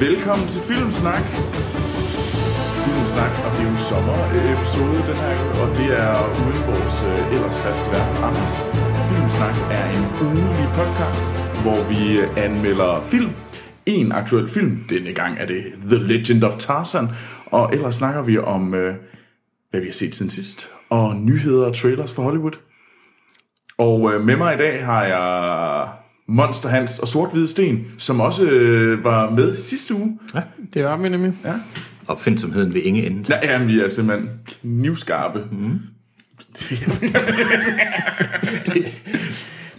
Velkommen til Filmsnak. Filmsnak, og det er jo sommerepisode sommer-episode den her, og det er uden vores øh, ellers faste vært, Anders. Filmsnak er en ugenlig podcast, hvor vi øh, anmelder film. En aktuel film. Denne gang er det The Legend of Tarzan. Og ellers snakker vi om, øh, hvad vi har set siden sidst, og nyheder og trailers for Hollywood. Og øh, med mig i dag har jeg Monster Hans og Sort Hvide Sten, som også øh, var med sidste uge. Ja, det var vi nemlig. Ja. Opfindsomheden ved ingen ende. Ja, jamen, vi er simpelthen knivskarpe. Mm.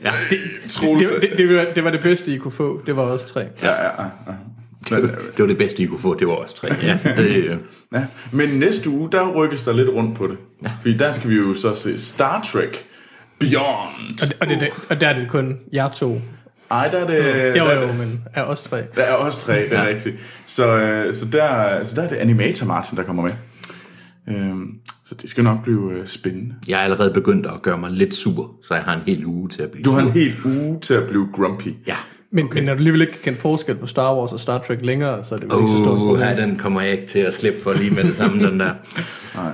Ja, det, Det, det, det, var, det var det bedste, I kunne få. Det var også tre. ja, ja, ja. Øh, det var det bedste, I kunne få. Det var også tre. Ja, det, øh, ja. Men næste uge, der rykkes der lidt rundt på det. Ja. Fordi der skal vi jo så se Star Trek Beyond. Og, det, og, det, og der er det kun jer to. Ej, der er det... Jo, der er jo, det- men er os tre. Der er også tre, det er ja. rigtigt. Så, øh, så, der, så der er det Animator Martin, der kommer med. Øhm, så det skal nok blive øh, spændende. jeg er allerede begyndt at gøre mig lidt sur, så jeg har en hel uge til at blive Du har sur. en hel uge til at blive grumpy. Ja. Men, okay. men når du alligevel ikke kan kende forskel på Star Wars og Star Trek længere, så er det jo ikke så stort Uh, problem. ja, den kommer jeg ikke til at slippe for lige med det samme, den der. Nej.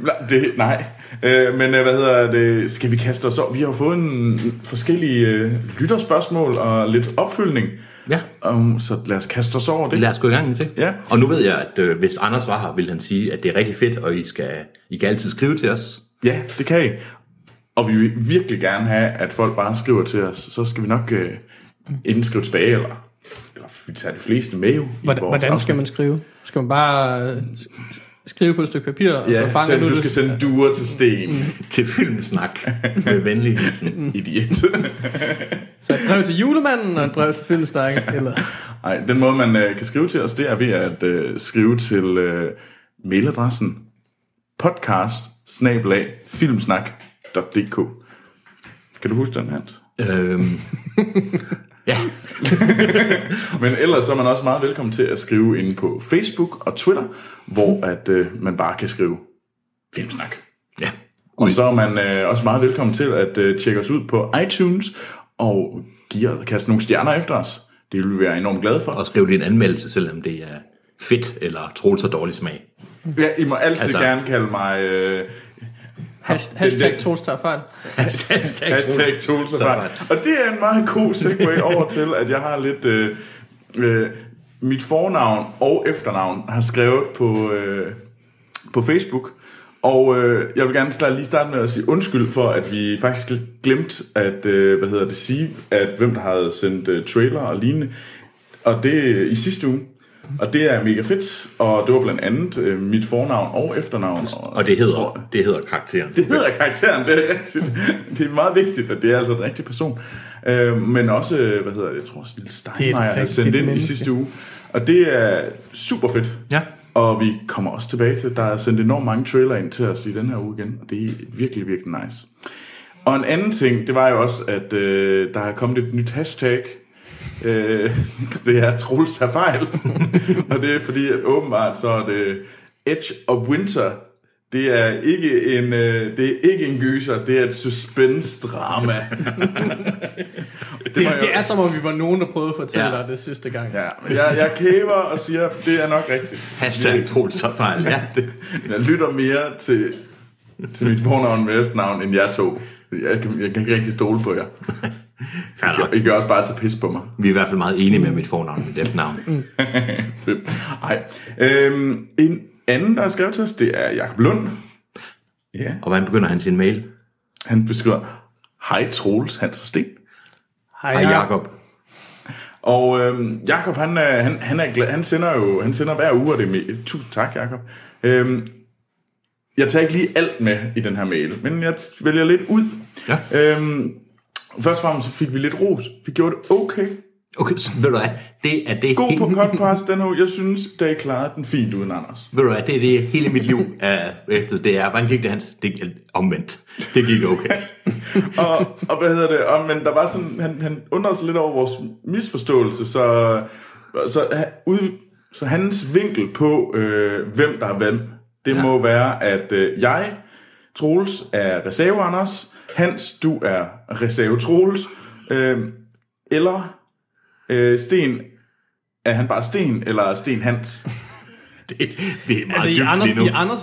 Nej, Det, nej. Øh, men øh, hvad hedder det? Skal vi kaste os over? Vi har jo fået en forskellige øh, lytterspørgsmål og lidt opfølgning. Ja, Um, så lad os kaste os over det. lad os gå i gang med det. Ja. Og nu ved jeg, at øh, hvis Anders var her, ville han sige, at det er rigtig fedt, og I, skal, I kan altid skrive til os. Ja, det kan I. Og vi vil virkelig gerne have, at folk bare skriver til os. Så skal vi nok øh, enten skrive tilbage, eller, eller vi tager de fleste med jo. i Hvordan, hvordan skal man skrive? Skal man bare øh, skrive på et stykke papir, og Ja, så fanger selv, du du det? skal sende duer til sten. Til filmsnak med venlig hilsen. Idiot. Så et brev til julemanden og et brev til filmstakken. Eller, Nej, den måde, man øh, kan skrive til os, det er ved at øh, skrive til øh, mailadressen podcast filmsnak.dk Kan du huske den, Hans? Øhm, ja, Men ellers så er man også meget velkommen til at skrive ind på Facebook og Twitter, hvor at øh, man bare kan skrive filmsnak. ja. Og så er man øh, også meget velkommen til at øh, tjekke os ud på iTunes og give, kaste nogle stjerner efter os. Det vil vi være enormt glade for. Og skriv lige en anmeldelse, selvom det er fedt eller troligt så dårlig smag. Ja, I må altid Altså- gerne kalde mig... Øh, hashtag, hashtag Troels tager fejl. Hashtag Tools Så og Og det er en meget god segue over til, at jeg har lidt... Øh, øh, mit fornavn og efternavn har skrevet på, øh, på Facebook. Og øh, jeg vil gerne starte, lige starte med at sige undskyld for, at vi faktisk glemte at, øh, hvad hedder det, sige, at hvem der havde sendt øh, trailer og lignende. Og det øh, i sidste uge. Og det er mega fedt. Og det var blandt andet øh, mit fornavn og efternavn. Og det hedder, det hedder karakteren. Det hedder karakteren, det er rigtigt. Det er meget vigtigt, at det er altså en rigtig person. Øh, men også, øh, hvad hedder det, jeg tror Lille Steinmeier har sendt ind i menneske. sidste uge. Og det er super fedt. Ja. Og vi kommer også tilbage til, at der er sendt enormt mange trailer ind til os i den her uge igen. Og det er virkelig, virkelig nice. Og en anden ting, det var jo også, at øh, der er kommet et nyt hashtag. Øh, det er Troels tager fejl. og det er fordi, at åbenbart så er det Edge of Winter. Det er ikke en, øh, det er ikke en gyser, det er et suspense-drama. Det, jeg- det er som om, vi var nogen, der prøvede at fortælle Ja. dig det sidste gang. Ja, men jeg, jeg kæver og siger, det er nok rigtigt. Hashtag Troels tager fejl. Ja. det, jeg lytter mere til, til mit fornavn med efternavn, end jer to. Jeg kan, jeg kan ikke rigtig stole på jer. Fair. I kan også bare tage pis på mig. Vi er i hvert fald meget enige med mit fornavn og mit efternavn. Nej. Øhm, en anden, der har skrevet til os, det er Jakob Lund. Ja. Og hvordan begynder han sin mail? Han beskriver, Hej Troels, Hans og Sten. Hej, Hej Jakob. Og øhm, Jakob, han, er, han, han, er glad, han sender jo han sender hver uge, og det er med, tusind tak, Jakob. Øhm, jeg tager ikke lige alt med i den her mail, men jeg vælger lidt ud. Ja. Øhm, først og fremmest så fik vi lidt ros. Vi gjorde det okay. Okay, så ved du hvad? Det er det, God på pass den her. Jeg synes, der I klarede den fint uden Anders. ved du hvad? Det er det hele mit liv er efter det er. Hvordan gik det hans? Det gik omvendt. Det gik okay. og, og hvad hedder det? Og, men der var sådan, han, han undrede sig lidt over vores misforståelse, så, så, ud, så hans vinkel på, øh, hvem der er hvem, det. Ja. må være, at øh, jeg, Troels, er reserve Anders, Hans, du er reserve Troels, øh, eller øh, Sten Er han bare Sten, eller er Sten Hans? Det, det er meget Altså i, Anders, i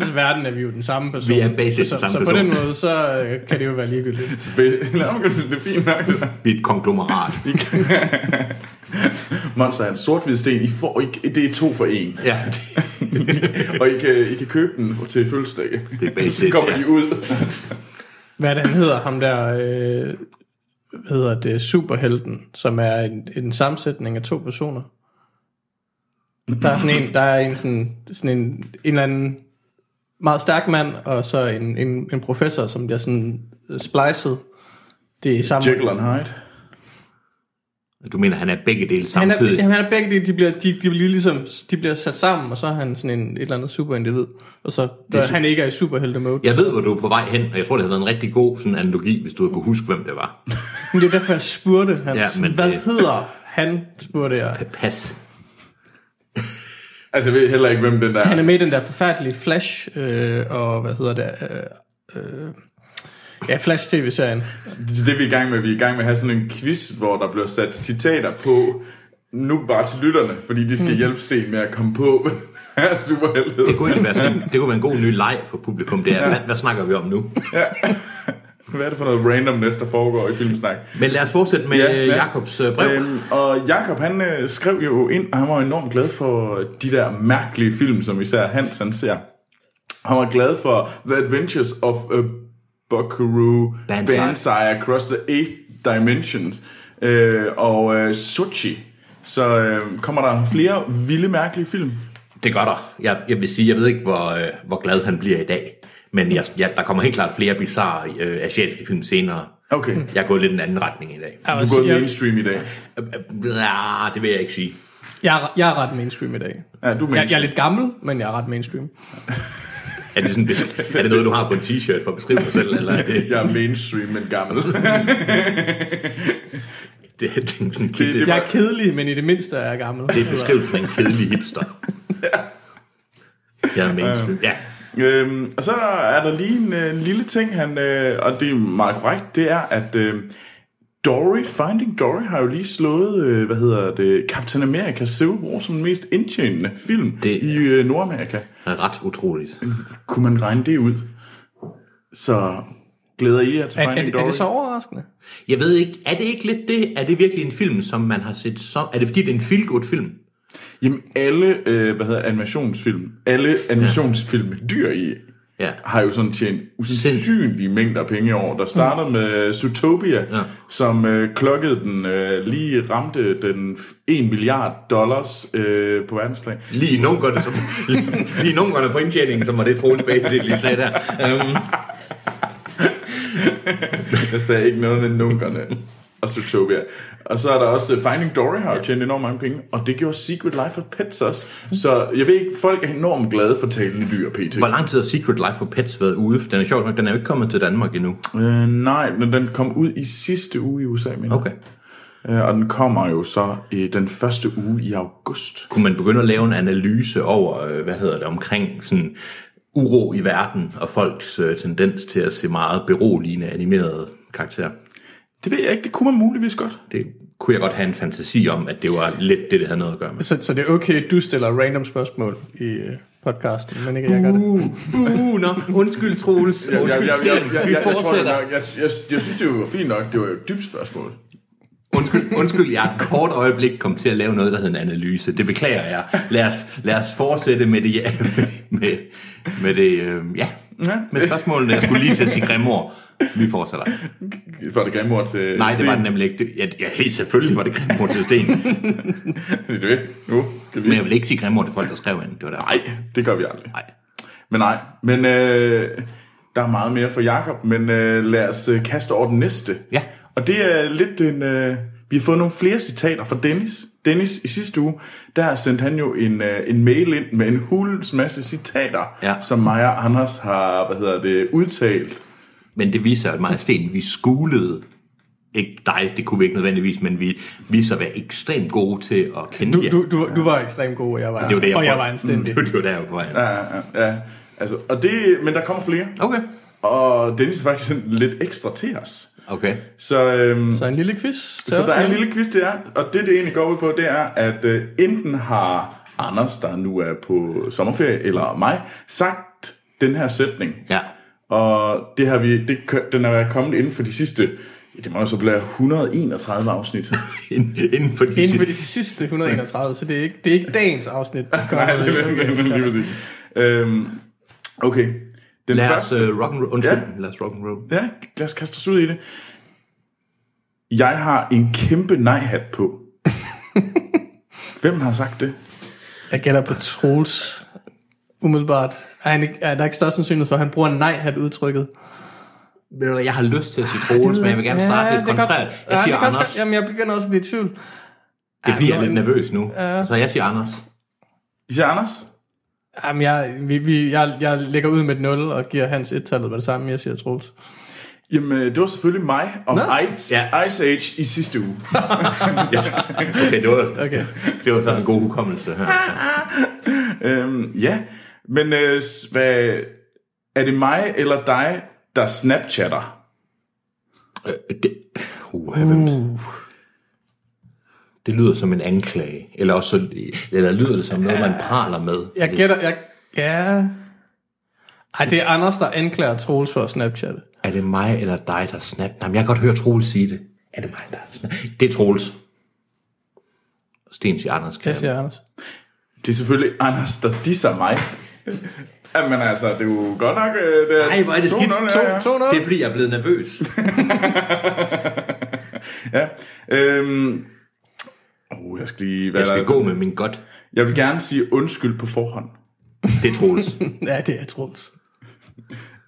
Anders' verden er vi jo den samme person. Vi er basic så, den samme så på person. den måde, så øh, kan det jo være ligegyldigt. Mig gøre det er fint nok. det. Vi er et konglomerat. Monster er en sort-hvid sten. I får, I, det er to for en. ja, Og I kan, I kan købe den til fødselsdag. det er Så basic. kommer Ja. de ud. Hvad den han hedder? Ham der, øh, hvad hedder det, superhelten, som er en, en sammensætning af to personer. Der er sådan en, der er en, sådan, sådan en, en eller anden meget stærk mand, og så en, en, en professor, som bliver sådan splicet. Det er sammen. Jekyll and Hyde. Du mener, han er begge dele Han er, samtidig? han er begge dele, de bliver, de, de bliver ligesom, de bliver sat sammen, og så er han sådan en, et eller andet superindivid. Og så, der, han ikke er i superhelte-mode. Jeg ved, hvor du er på vej hen, og jeg tror, det havde været en rigtig god sådan analogi, hvis du havde kunne huske, hvem det var. Men det er derfor, jeg spurgte hans, Ja, ja, men hvad det- hedder han, spurgte jeg. Pas. Altså, jeg ved heller ikke, hvem den der Han er med i den der forfærdelige Flash, øh, og hvad hedder det, øh, øh, ja, Flash-tv-serien. Så det er vi er i gang med. Vi er i gang med at have sådan en quiz, hvor der bliver sat citater på, nu bare til lytterne, fordi de skal Mm. hjælpe Sten med at komme på, er superheldet. Det kunne, egentlig være sådan, det kunne være en god ny leg for publikum. Det er, hvad, hvad snakker vi om nu? Hvad er det for noget random næste, der foregår i Filmsnak? Men lad os fortsætte med Ja, ja, ja. Jakobs øh, brev. Øhm, og Jakob han øh, skrev jo ind, og han var enormt glad for de der mærkelige film, som især Hans han ser. Han var glad for The Adventures of uh, Buckaroo Banzai. Banzai Across the Eighth Dimensions øh, og øh, Sochi. Så øh, kommer der flere vilde, mærkelige film. Det gør der. Jeg, jeg vil sige, jeg ved ikke, hvor, øh, hvor glad han bliver i dag. Men jeg, jeg, der kommer helt klart flere bizarre øh, asiatiske film senere. Okay, Jeg er gået lidt en anden retning i dag. Du er gået sige, jeg, mainstream i dag. Ja, det vil jeg ikke sige. jeg, er- jeg er ret mainstream i dag. Ja, du er Jeg, jeg er mainstream. lidt gammel, men jeg er ret mainstream. Er det, sådan, er det noget, du har på en t-shirt for at beskrive dig selv? Eller er det, Jeg er mainstream, men gammel. det, det, er sådan Det- det, det- Jeg er kedelig, men i det mindste er jeg gammel. det er beskrivelsen af en kedelig hipster. Jeg er mainstream. Ja. Øhm, og så er der lige en, øh, en lille ting, han, øh, og det er meget korrekt, det er, at øh, Dory, Finding Dory, har jo lige slået, øh, hvad hedder det, Captain America Civil War som den mest indtjenende film Det- i øh, Nordamerika. Det er ret utroligt. Kunne man regne det ud? Så glæder I jer til Er, er, Finding det, Dory? er det så overraskende? Jeg ved ikke, er det ikke lidt det? Er det virkelig en film, som man har set så? Er det fordi, det er en feel-good film? Jamen alle, øh, hvad hedder animationsfilm, alle animationsfilm med dyr i, Ja. har jo sådan tjent usandsynlige mængder penge i år. Der startede med Zootopia, Ja. som øh, klokkede den, øh, lige ramte den 1 milliard dollars øh, på verdensplan. Lige nogen gør det, som, lige, lige nogen det på indtjeningen, som var det Troels basically sagde der. Um, Jeg sagde ikke noget med nunkerne og Zootopia. Og så er der også uh, Finding Dory har jo tjent enormt mange penge, og det gjorde Secret Life of Pets også. Så jeg ved ikke, folk er enormt glade for talende dyr, PT. hvor lang tid har Secret Life for Pets været ude? Den er sjovt nok, den er jo ikke kommet til Danmark endnu. Øh, nej, men den kom ud i sidste uge i USA, mener. Okay. Øh, og den kommer jo så i den første uge i august. Kunne man begynde at lave en analyse over, øh, hvad hedder det, omkring sådan uro i verden og folks øh, tendens til at se meget beroligende animerede karakterer? Det ved jeg ikke, det kunne man muligvis godt. Det kunne jeg godt have en fantasi om, at det var lidt det, det havde noget at gøre med. Så, så det er okay, at du stiller random spørgsmål i øh, podcasten, men ikke jeg gør det. Uh, nå, undskyld Troels. Jeg, jeg, jeg, jeg, jeg, jeg, Vi jeg, jeg, fortsætter. nok, jeg, jeg, jeg synes, det var fint nok. Det var jo et dybt spørgsmål. Undskyld, undskyld, jeg et kort øjeblik kom til at lave noget, der hedder en analyse. Det beklager jeg. Lad os, lad os fortsætte med det, ja, med, med det, øh, ja, Ja. med spørgsmålene. Jeg skulle lige til at sige grimord. Vi fortsætter. For det grimme ord til Nej, det var det nemlig ikke. Ja, ja helt selvfølgelig var det grimord til Sten. Det er det. Nu skal vi... Men jeg vil ikke sige grimord til folk, der skrev ind. Det var der. Nej, det gør vi aldrig. Nej. Men nej, men øh, der er meget mere for Jakob, men øh, lad os øh, kaste over den næste. Ja. Og det er lidt en... Øh, vi har fået nogle flere citater fra Dennis. Dennis i sidste uge, der sendte han jo en, øh, en mail ind med en hulens masse citater, Ja. som og Anders har, hvad hedder det, udtalt. Men det viser, at og Sten, vi skulede ikke dig, det kunne vi ikke nødvendigvis, men vi viser at være ekstremt gode til at kende Du, jer. du, du, du var ekstremt god, og jeg var, det var det, jeg og jeg var anstændig. Det var, det var der, jeg var på vej. Ja, ja, ja. Altså, og det, men der kommer flere. Okay. Og Dennis har faktisk sendt lidt ekstra til os. Okay. Så, øhm, Så en lille quiz. så der er en lille quiz, det er, og det det egentlig går ud på, det er, at øh, enten har Anders, der nu er på sommerferie, eller mig, sagt den her sætning. Ja. Og det har vi, det, den er kommet inden for de sidste, ja, det må jo så blive 131 afsnit. Inden inden for de Inden for de sidste 131, så det er ikke, det er ikke dagens afsnit. der kommer Nej, det er er lige. Øhm, okay. Den Lad os første, uh, rock and roll. Undskyld, Ja. lad os rock and roll. ja, lad os kaste os ud i det. Jeg har en kæmpe nej-hat på. Hvem har sagt det? Jeg gætter på Troels. Umiddelbart. Er, han ikke, er der ikke større sandsynlighed for, at han bruger nej-hat udtrykket? Jeg har lyst til at sige Troels, men jeg vil gerne starte lidt det er godt. kontrært. Jeg Ja, siger også Anders. Jamen, jeg begynder også at blive i tvivl. Det er fordi, jeg er lidt Ja, nervøs nu. Så jeg siger Anders. I siger Anders? Jamen, jeg, vi, vi, jeg, jeg lægger ud med et 0 og giver hans et-tallet med det samme. Jeg siger Troels. Jamen, øh, det var selvfølgelig mig om Nå. Ice, Ja. Ice Age i sidste uge. Okay, det var, Okay. det var sådan en god hukommelse her. øhm, ja, men øh, hvad, er det mig eller dig, der snapchatter? Øh, det, uh, uh. Det lyder som en anklage. Eller, også, så- eller lyder det som noget, man praler med. Jeg gætter... Jeg, ja... Ej, det er Anders, der anklager Troels for at snapchatte. Er det mig eller dig, der snap? Jamen, jeg kan godt høre Troels sige det. Er det mig, der snap? Det er Troels. Sten siger Anders. Kan Jeg siger Anders. Det er selvfølgelig Anders, der disser mig. Jamen altså, det er jo godt nok... øh, Det er Nej, hvor er det skidt. 2-0, ja, ja. 2-0. Det er fordi, jeg er blevet nervøs. Ja. Øhm, oh, jeg skal lige... Hvad Jeg skal der- gå med min godt. Jeg vil gerne sige undskyld på forhånd. Det er Troels. Ja, det er Troels.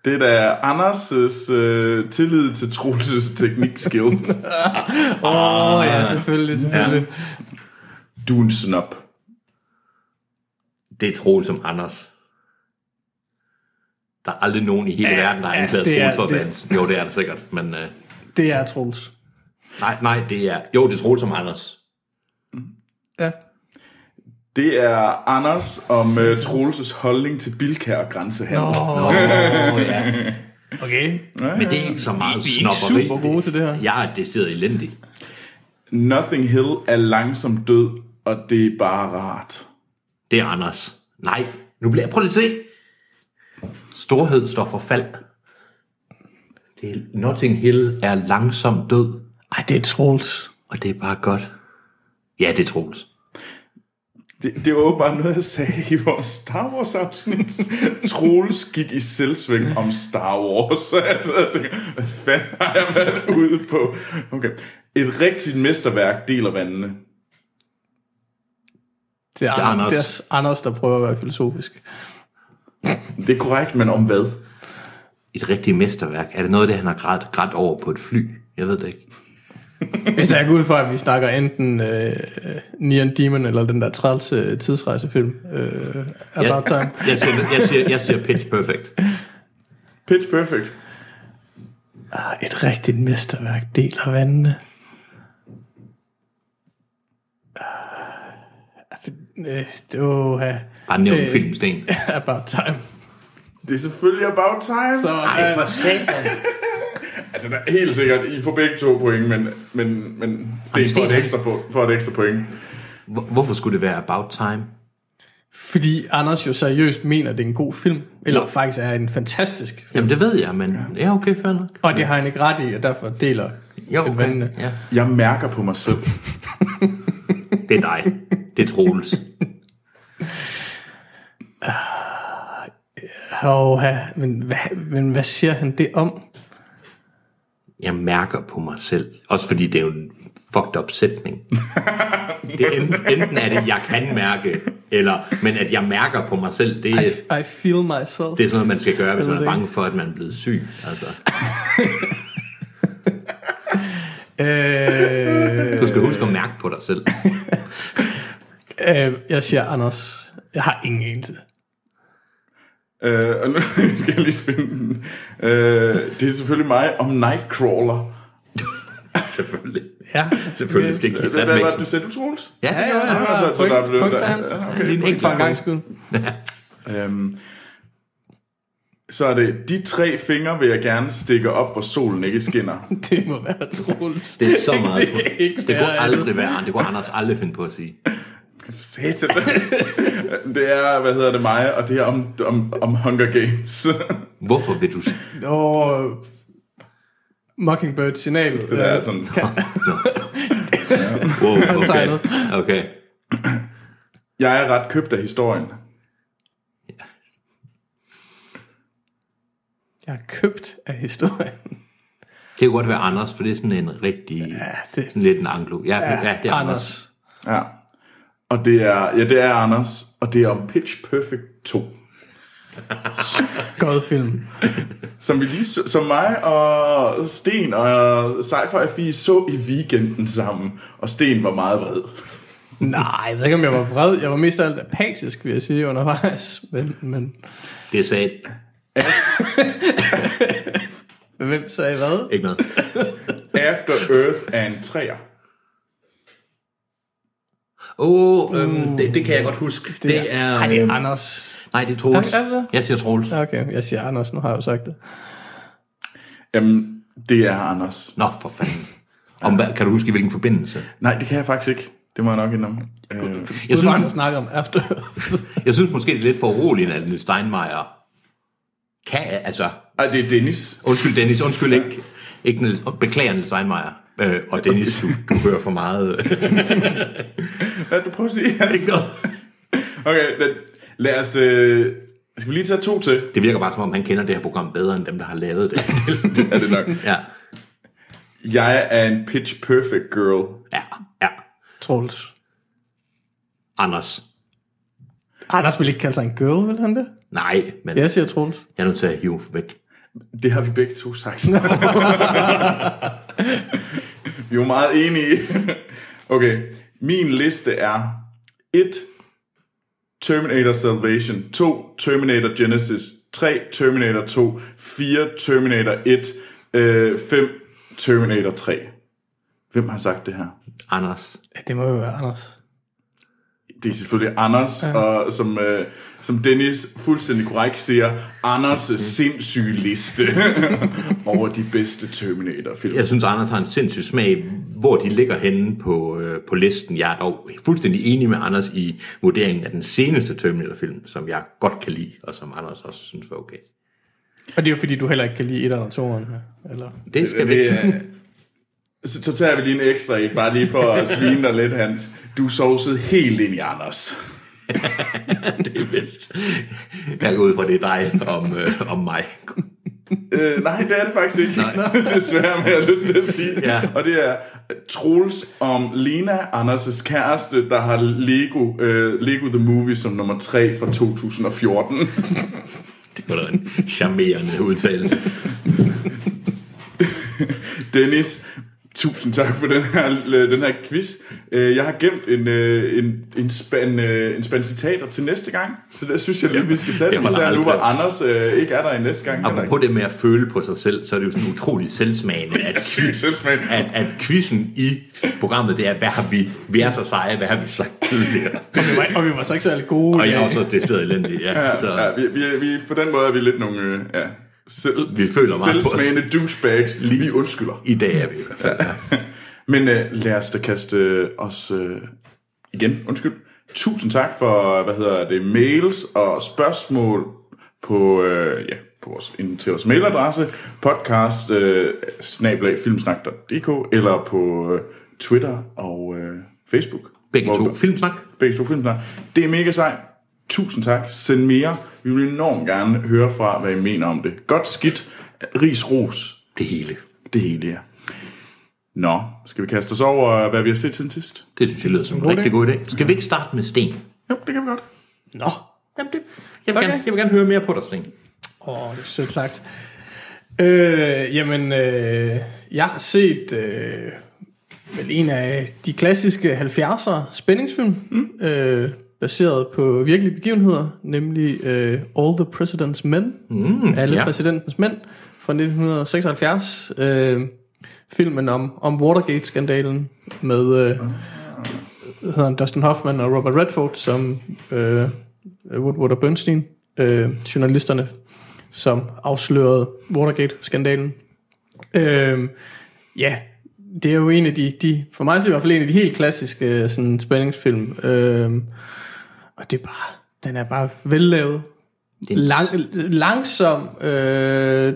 Det er da Anders' øh, tillid til Troels' teknikskills. Åh, oh, ja, selvfølgelig, selvfølgelig. Du er en snop. Det er Troels som Anders. Der er aldrig nogen i hele Ja, verden, der har ja, anklaget er- Troels for at Jo, det er det sikkert. Men øh, Det er Troels. nej, nej, det er... Jo, det er Troels som Anders. Ja. Det er Anders om øh, Troels' holdning til Bilkær og grænsehandel. Åh, oh, ja. Okay. Men det er ikke så meget Vi er ikke super gode til det her. Jeg er decideret elendig. Nothing Hill er langsom død, og det er bare rart. Det er Anders. Nej, nu bliver jeg... Prøv lige at se. Storhed står for fald. Det er, Notting Hill er langsom død, Ej, det er Troels. og det er bare godt. Ja, det er Troels. Det, det var åbenbart noget, jeg sagde i vores Star Wars-afsnit. Troels gik i selvsving om Star Wars. Så jeg sad og tænkte, hvad fanden har jeg været ude på? Okay. Et rigtigt mesterværk deler vandene. Det er, Det er Anders. Anders. Det er Anders, der prøver at være filosofisk. Det er korrekt, men om hvad? Et rigtigt mesterværk. Er det noget af det, han har grædt, grædt over på et fly? Jeg ved det ikke. Altså, jeg går ud fra, at vi snakker enten øh, Neon Demon eller den der træls øh, tidsrejsefilm. Øh, About Time. Jeg siger, jeg siger, jeg siger Pitch Perfect. Pitch Perfect. Ah, et rigtigt mesterværk deler vandene. Ah, øh, det var uh, Bare nævn Øh. filmsten. About Time. Det er selvfølgelig About Time. Så, Ej, for satan. Altså, der er helt sikkert, I får begge to point, men, men, men Sten Sten, får et ekstra, for, for et ekstra point. Hvor- Hvorfor skulle det være About Time? fordi Anders jo seriøst mener, at det er en god film. Eller Jo. faktisk er en fantastisk film. Jamen, det ved jeg, men... Ja, okay, fair nok. Og det har han ikke ret i, og derfor deler Jo, okay. vandene. Ja. Jeg mærker på mig selv. Det er dig. Det er Troels. Oh, men, hvad, men hvad siger han det om? Jeg mærker på mig selv. Også fordi det er jo en fucked up sætning. Det er enten, enten er det, jeg kan mærke, eller, men at jeg mærker på mig selv, det, I, er- I feel myself. det er sådan noget, man skal gøre, hvis man er bange for, at man er blevet syg. Altså, Øh, du skal huske at mærke på dig selv. øh, jeg siger Anders. Jeg har ingen eneste. Øh, og nu skal jeg lige finde den. Øh, det er selvfølgelig mig om Nightcrawler. Selvfølgelig. Ja, Selvfølgelig, for det Hvad, var det, du sagde, du Troels? Ja, Ja, ja, ja, ja. ja. så- så Point, der er blevet- point til hans okay, Lige en for en gang skyld. Øhm, så er det, de tre fingre vil jeg gerne stikke op, hvor solen ikke skinner. Det må være Troels. Det er så meget. Det ikke det kunne aldrig være. Det kunne Anders aldrig finde på at sige. Satan. det er, hvad hedder det, mig, og det er om, om, om Hunger Games. Hvorfor vil du... Nå, Mockingbird signal. det der er sådan, Wow, okay. okay. jeg er ret købt af historien. Jeg er købt af historien. Det kunne godt være Anders, for det er sådan en rigtig... Ja, det Sådan lidt en anglo. Ja, ja, ja det er Anders. Anders. Ja. Og det er, ja, det er Anders, og det er om Pitch Perfect 2. God film. Som, vi lige, så- som mig og Sten og Cypher FI så i weekenden sammen. Og Sten var meget vred. Nej, jeg ved ikke, om jeg var vred. Jeg var mest af alt apatisk, vil jeg sige, undervejs. Men, men Det sagde hvem sagde hvad? ikke noget. After Earth er en træer. Åh, oh, øhm, det, det kan jeg godt huske. Det, det er... Nej, det er øhm, Anders. Nej, det er Troels. Er det? Jeg siger Troels. Okay, jeg siger Anders, nu har jeg jo sagt det. Jamen, det er Anders. Nå, for fanden. Om, hvad, kan du huske, i hvilken forbindelse? Nej, det kan jeg faktisk ikke. Det må jeg nok indrømme. Øh, Jeg synes, synes, at snakke om After jeg synes måske, det er lidt for uroligt, at Niels Steinmeier kan, altså... ej, det er Dennis. Undskyld, Dennis. Undskyld ikke. ikke Niels, beklager Niels Steinmeier. Øh, og Dennis, du, du hører for meget. Hvad du prøver at sige? ikke noget. Okay, lad, lad os... Øh, skal vi lige tage to til? Det virker bare, som om han kender det her program bedre, end dem, der har lavet det. Det er det nok. ja, Jeg er en pitch perfect girl. ja, ja. Troels. Anders. Anders vil ikke kalde sig en girl, vil han det? Nej, men Jeg siger Troels. jeg er nødt til at hive væk. Det har vi begge to sagt. vi er jo meget enige. okay, min liste er 1. Terminator Salvation 2. Terminator Genesis 3. Terminator 2. 4. Terminator 1. 5. Terminator 3. Hvem har sagt det her? Anders. Ja, det må jo være Anders. Det er selvfølgelig Anders, ja. og som, øh, som Dennis fuldstændig korrekt siger, Anders' sindssyge liste over de bedste Terminator-film. Jeg synes, Anders har en sindssyg smag, hvor de ligger henne på, øh, på listen. Jeg er dog fuldstændig enig med Anders i vurderingen af den seneste Terminator-film, som jeg godt kan lide, og som Anders også synes var okay. Og det er jo fordi, du heller ikke kan lide et eller toeren. Eller? Det skal vi det, øh, så, så tager vi lige en ekstra i, bare lige for at svine dig lidt, Hans. Du sovsede helt ind i Anders. det er bedst. Jeg går ud fra, det er dig om, øh, om mig. Øh, nej, det er det faktisk ikke. Nej. Desværre, med jeg har lyst til at sige. Ja. Og det er Troels om Lena, Anders' kæreste, der har Lego, øh, Lego The Movie som nummer 3 fra 2014. Det var da en charmerende udtalelse. Dennis, tusind tak for den her, den her quiz. Øh, Jeg har gemt en, øh, en, en, spand, øh, en spand citater til næste gang, så det synes jeg lige, vi skal tage det Især nu, aldrig. hvor Anders øh, ikke er der i næste gang. Og på det med at føle på sig selv, så er det jo sådan utroligt selvsmagende, at, selvsmagende. at, at quizzen i programmet, det er, hvad har vi, vi er så seje, hvad har vi sagt tidligere? Og vi var, og vi var så ikke særlig gode. Og jeg er også det elendig, ja. Ja, Så ja, vi, vi, vi, på den måde er vi lidt nogle øh, ja, selv, Vi føler meget selvsmagende douchebags. Vi undskylder. i dag er vi i hvert fald. Ja. Men øh, lad os da kaste øh, os øh, igen, undskyld. Tusind tak for, hvad hedder det, mails og spørgsmål på, øh, ja, på vores, ind til vores mailadresse, podcast øh, eller på øh, Twitter og øh, Facebook. Begge to. Filmsnak. Begge to filmsnak. Det er mega sejt. Tusind tak. Send mere. Vi vil enormt gerne høre fra, hvad I mener om det. Godt skidt. Ris, ros. Det hele. Det hele, ja. Nå, skal vi kaste os over, hvad vi har set siden sidst? Det synes jeg lyder som en rigtig god idé. Skal vi ikke starte med Sten? Jo, det kan vi godt. Nå, Jamen det, jeg, vil Okay. gerne, jeg vil gerne høre mere på dig, Sten. Åh, det er sødt sagt. Øh, jamen, øh, jeg har set øh, vel en af de klassiske 70'er spændingsfilm, mm. øh, baseret på virkelige begivenheder, nemlig øh, All the President's Men, mm, Alle ja. præsidentens mænd, fra 1976. Øh, filmen om, om Watergate-skandalen med øh, hedder han, Dustin Hoffman og Robert Redford som øh, Woodward og Bernstein, øh, journalisterne som afslørede Watergate-skandalen. Øh, ja, det er jo en af de, de for mig er det i hvert fald en af de helt klassiske sådan, spændingsfilm. Øh, og det er bare, den er bare vellavet. Det er, Lang, langsom, øh,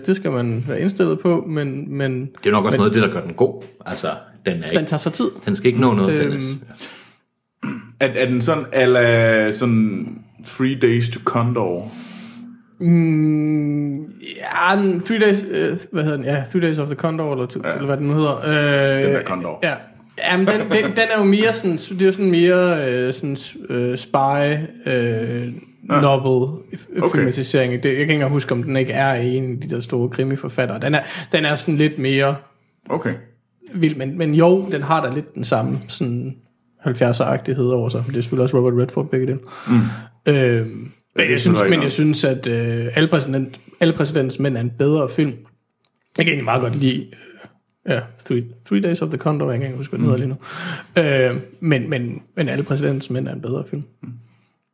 det skal man være indstillet på, men, men det er nok også noget af det, der gør den god. Altså, den, er ikke, den tager sig tid. den skal ikke nå noget. Øhm, Den er, Er, er den sådan, ala sådan Three Days to Condor? Mm, ja, Three Days, øh, hvad hedder den? Ja, Three Days of the Condor, eller, to, ja. eller hvad den nu hedder. Øh, Den der Condor. Ja. Jamen, den, den, den er jo mere sådan, det er jo sådan mere øh, sådan øh, spy øh, novel Okay. filmatisering. Det, jeg kan ikke engang huske, om den ikke er en af de der store krimiforfattere. Den er, den er sådan lidt mere Okay. vild, men, men jo, den har da lidt den samme sådan 70'er-agtighed over sig. Det er selvfølgelig også Robert Redford begge den. Mm. Øh, men, jeg synes men jeg synes, at øh, alle, præsident, alle præsidentens mænd er en bedre film. Jeg kan egentlig meget godt lide ja, Three, Three Days of the Condor, jeg kan ikke huske, hvad den hedder lige nu. Øh, men, men, men alle præsidentens mænd er en bedre film.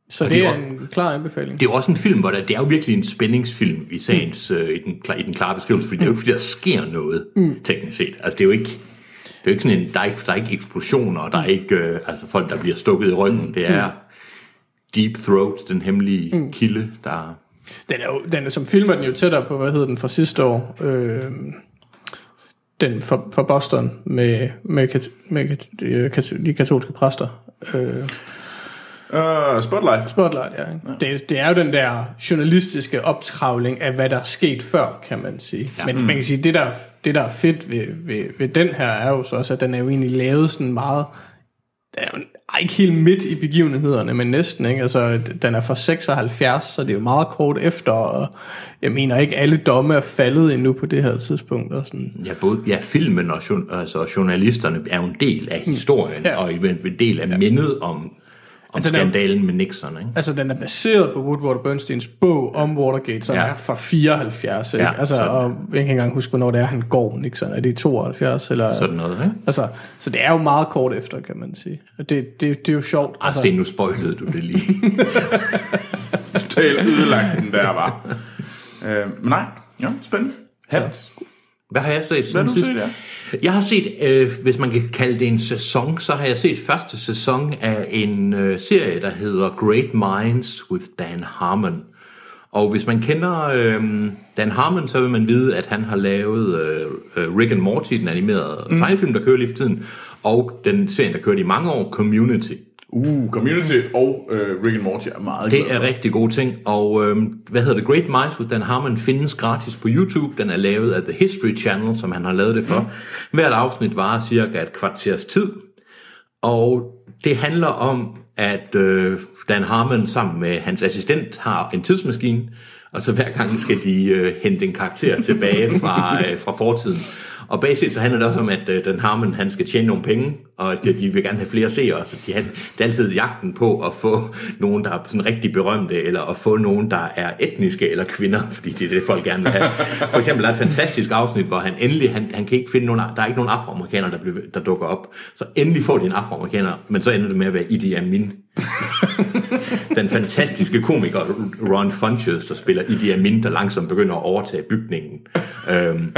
Så Og det, det er er en klar anbefaling. det er jo også en film, hvor der, det er jo virkelig en spændingsfilm i sagens, øh, i, den, i den klare beskrivelse, fordi det er jo ikke, fordi der sker noget, mm. teknisk set. Altså, det er jo ikke, det er jo ikke sådan en, der er ikke, der er ikke eksplosioner, og der er ikke øh, altså folk, der bliver stukket i ryggen. Det er Deep Throat, den hemmelige mm. kilde, der... Den er jo, den er, som filmer den jo tættere på, hvad hedder den fra sidste år, øh, den for, for Boston med, med, kat, med kat, de, kat, de katolske præster. Øh, Uh, Spotlight. Spotlight, ja. ja. Det, det er jo den der journalistiske optravling af, hvad der er sket før, kan man sige. Ja. Men man kan sige, det der, det der er fedt ved, ved, ved den her, er jo så også, at den er jo egentlig lavet sådan meget, den er jo ej, ikke helt midt i begivenhederne, men næsten, ikke? Altså, den er fra 76, så det er jo meget kort efter, og jeg mener ikke, alle domme er faldet endnu på det her tidspunkt, og sådan. Ja, både, ja filmen og altså, journalisterne er jo en del af historien, Ja. og en del af ja. mindet om, om Altså, den- skandalen med Nixon. Ikke? Altså, den er baseret på Woodward Bernsteins bog om Watergate, som ja. Er fra 74, ikke? Ja, altså, sådan. og jeg kan ikke engang huske, hvornår det er, han går, Nixon. Er det i 72? Eller, Sådan noget, ikke? altså, så det er jo meget kort efter, kan man sige. Og det, det, det er jo sjovt. Altså, det, nu spoilede du det lige. Totalt ødelagt den der var. Uh, men nej, ja, spændende. Hat. Hvad har jeg set? Hvad har du set, ja? Jeg har set, øh, hvis man kan kalde det en sæson, så har jeg set første sæson af en øh, serie, der hedder Great Minds with Dan Harmon. Og hvis man kender øh, Dan Harmon, så vil man vide, at han har lavet øh, øh, Rick and Morty, den animerede mm. tegnefilm, der kører lige for tiden, og den serie, der kørte i mange år, Community. Uh, Community og uh, Rick and Morty er meget Det er rigtig gode ting, og øhm, hvad hedder det, Great Minds with Dan Harmon findes gratis på YouTube. Den er lavet af The History Channel, som han har lavet det for. Hvert afsnit varer cirka et kvarters tid, og det handler om, at øh, Dan Harmon sammen med hans assistent har en tidsmaskine, og så hver gang skal de øh, hente en karakter tilbage fra, øh, fra fortiden. Og basisk så handler det også om, at øh, Dan Harmon han skal tjene nogle penge, og at de vil gerne have flere seere, så de, han, det er altid jagten på at få nogen, der er sådan rigtig berømte, eller at få nogen, der er etniske eller kvinder, fordi det er det, folk gerne vil have. For eksempel er et fantastisk afsnit, hvor han endelig, han, han kan ikke finde nogen, der er ikke nogen afroamerikanere, der, bliver, der dukker op. Så endelig får de en afroamerikaner, men så ender det med at være Idi Amin. Den fantastiske komiker Ron Funches, der spiller Idi Amin, der langsomt begynder at overtage bygningen. Øhm,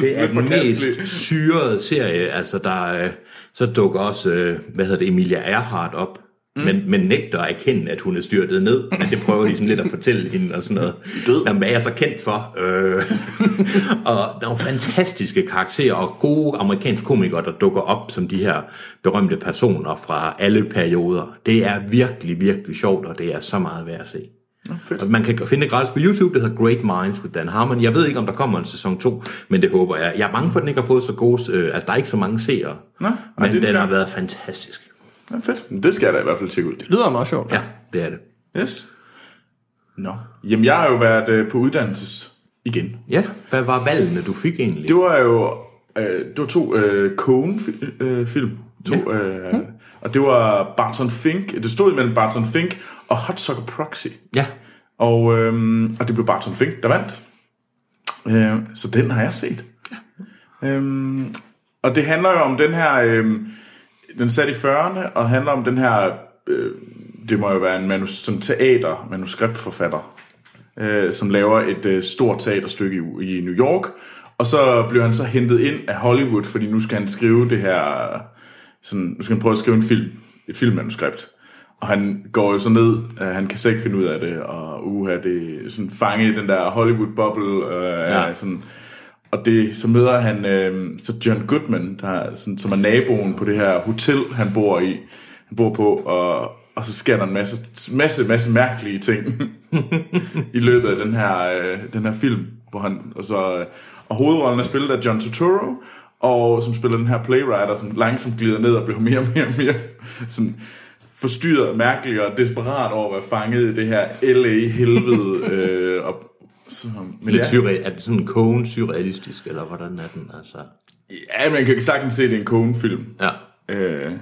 det er den mest syrede serie, altså der øh, så dukker også, øh, hvad hedder det, Emilia Earhart op, mm. men, men nægter at erkende, at hun er styrtet ned, men det prøver de sådan lidt at fortælle hende og sådan noget. Død. Jamen, hvad er jeg så kendt for? Øh, og der er nogle fantastiske karakterer og gode amerikanske komikere, der dukker op som de her berømte personer fra alle perioder. Det er virkelig, virkelig sjovt, og det er så meget værd at se. Og man kan finde det gratis på YouTube, det hedder Great Minds with Dan Harmon. Jeg ved ikke, om der kommer en sæson 2, men det håber jeg. Jeg er bange for, at den ikke har fået så gode... Øh, altså, der er ikke så mange seere. Nå, ej, men den har været fantastisk. Ja, fedt. Men Det skal jeg da i hvert fald tjekke ud. Det lyder meget sjovt. Ja, det er det. Yes. Nå. Jamen, jeg har jo været øh, på uddannelses igen. Ja, hvad var valgene, du fik egentlig? Det var jo øh, det var to øh, Coen-film. Øh, film. to, Ja. øh, Og det var Barton Fink. Det stod imellem Barton Fink og Hot Sucker Proxy. Ja, Og, øhm, og det blev Barton Fink, der vandt. Øh, så den har jeg set. Øhm, og det handler jo om den her... Øhm, den er sat i 40'erne, og handler om den her... Øh, det må jo være en manus, sådan teater, manuskriptforfatter. øh, som laver et øh, stort teaterstykke i, i New York. Og så bliver han så hentet ind af Hollywood, fordi nu skal han skrive det her... Sådan, nu skal han prøve at skrive en film, et filmmanuskript. Og han går jo så ned, øh, han kan slet ikke finde ud af det, og uha, det er sådan fange i den der Hollywood-bobble. Øh, Ja. ja. sådan, og det, så møder han øh, så John Goodman, der er, sådan, som er naboen på det her hotel, han bor i, han bor på, og, og så sker der en masse, masse, masse mærkelige ting i løbet af den her, øh, den her film, hvor han, og så, øh, og hovedrollen er spillet af John Turturro, og som spiller den her playwriter, som langsomt glider ned og bliver mere og mere og mere sådan, forstyrret, mærkelig og desperat over at være fanget i det her LA-helvede. øh, og, så, men Lidt ja, surreal, er det sådan kogen surrealistisk, eller hvordan er den? Altså, ja, man kan sagtens se, at det er en Coen-film. ja. Øh,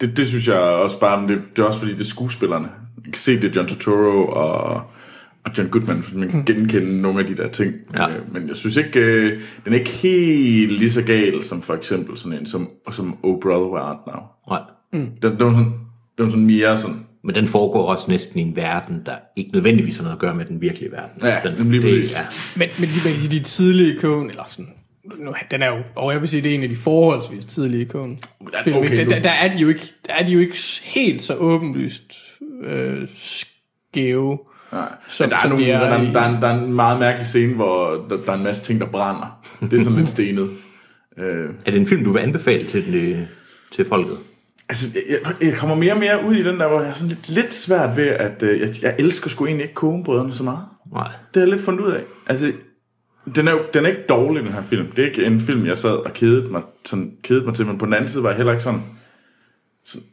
det, det synes jeg også bare, men det, det er også fordi, det er skuespillerne. Man kan se, det er John Turturro og, og John Goodman, fordi man kan genkende nogle af de der ting. Ja. Øh, men jeg synes ikke, øh, den er ikke helt lige så gal som for eksempel sådan en som, som Oh Brother Where Art Now. Nej. Den, den, var sådan, den var sådan mere sådan, Men den foregår også næsten i en verden, der ikke nødvendigvis har noget at gøre med den virkelige verden. Ja, Sådan, lige præcis. Ja, Men, men de, man kan sige, de tidlige Coen, eller sådan, nu, den er jo, og jeg vil sige, det er en af de forholdsvis tidlige Coen okay, nu- der, der, er de jo ikke, der er de jo ikke helt så åbenlyst øh, skæve. Nej, Som- men der er, nogle, de er der, er, der, er en, der er en meget mærkelig scene, hvor der, der er en masse ting, der brænder. Det er sådan lidt stenet. Øh, Er det en film, du vil anbefale til, den, øh, til folket? Altså, jeg, jeg kommer mere og mere ud i den der, hvor jeg er sådan lidt, lidt svært ved, at øh, jeg, jeg elsker sgu egentlig ikke kogebrødrene så meget. Nej. Det har jeg lidt fundet ud af. Altså, den er, jo, den er ikke dårlig, den her film. Det er ikke en film, jeg sad og kedede mig, sådan, kedede mig til, men på den anden side var jeg heller ikke sådan, sådan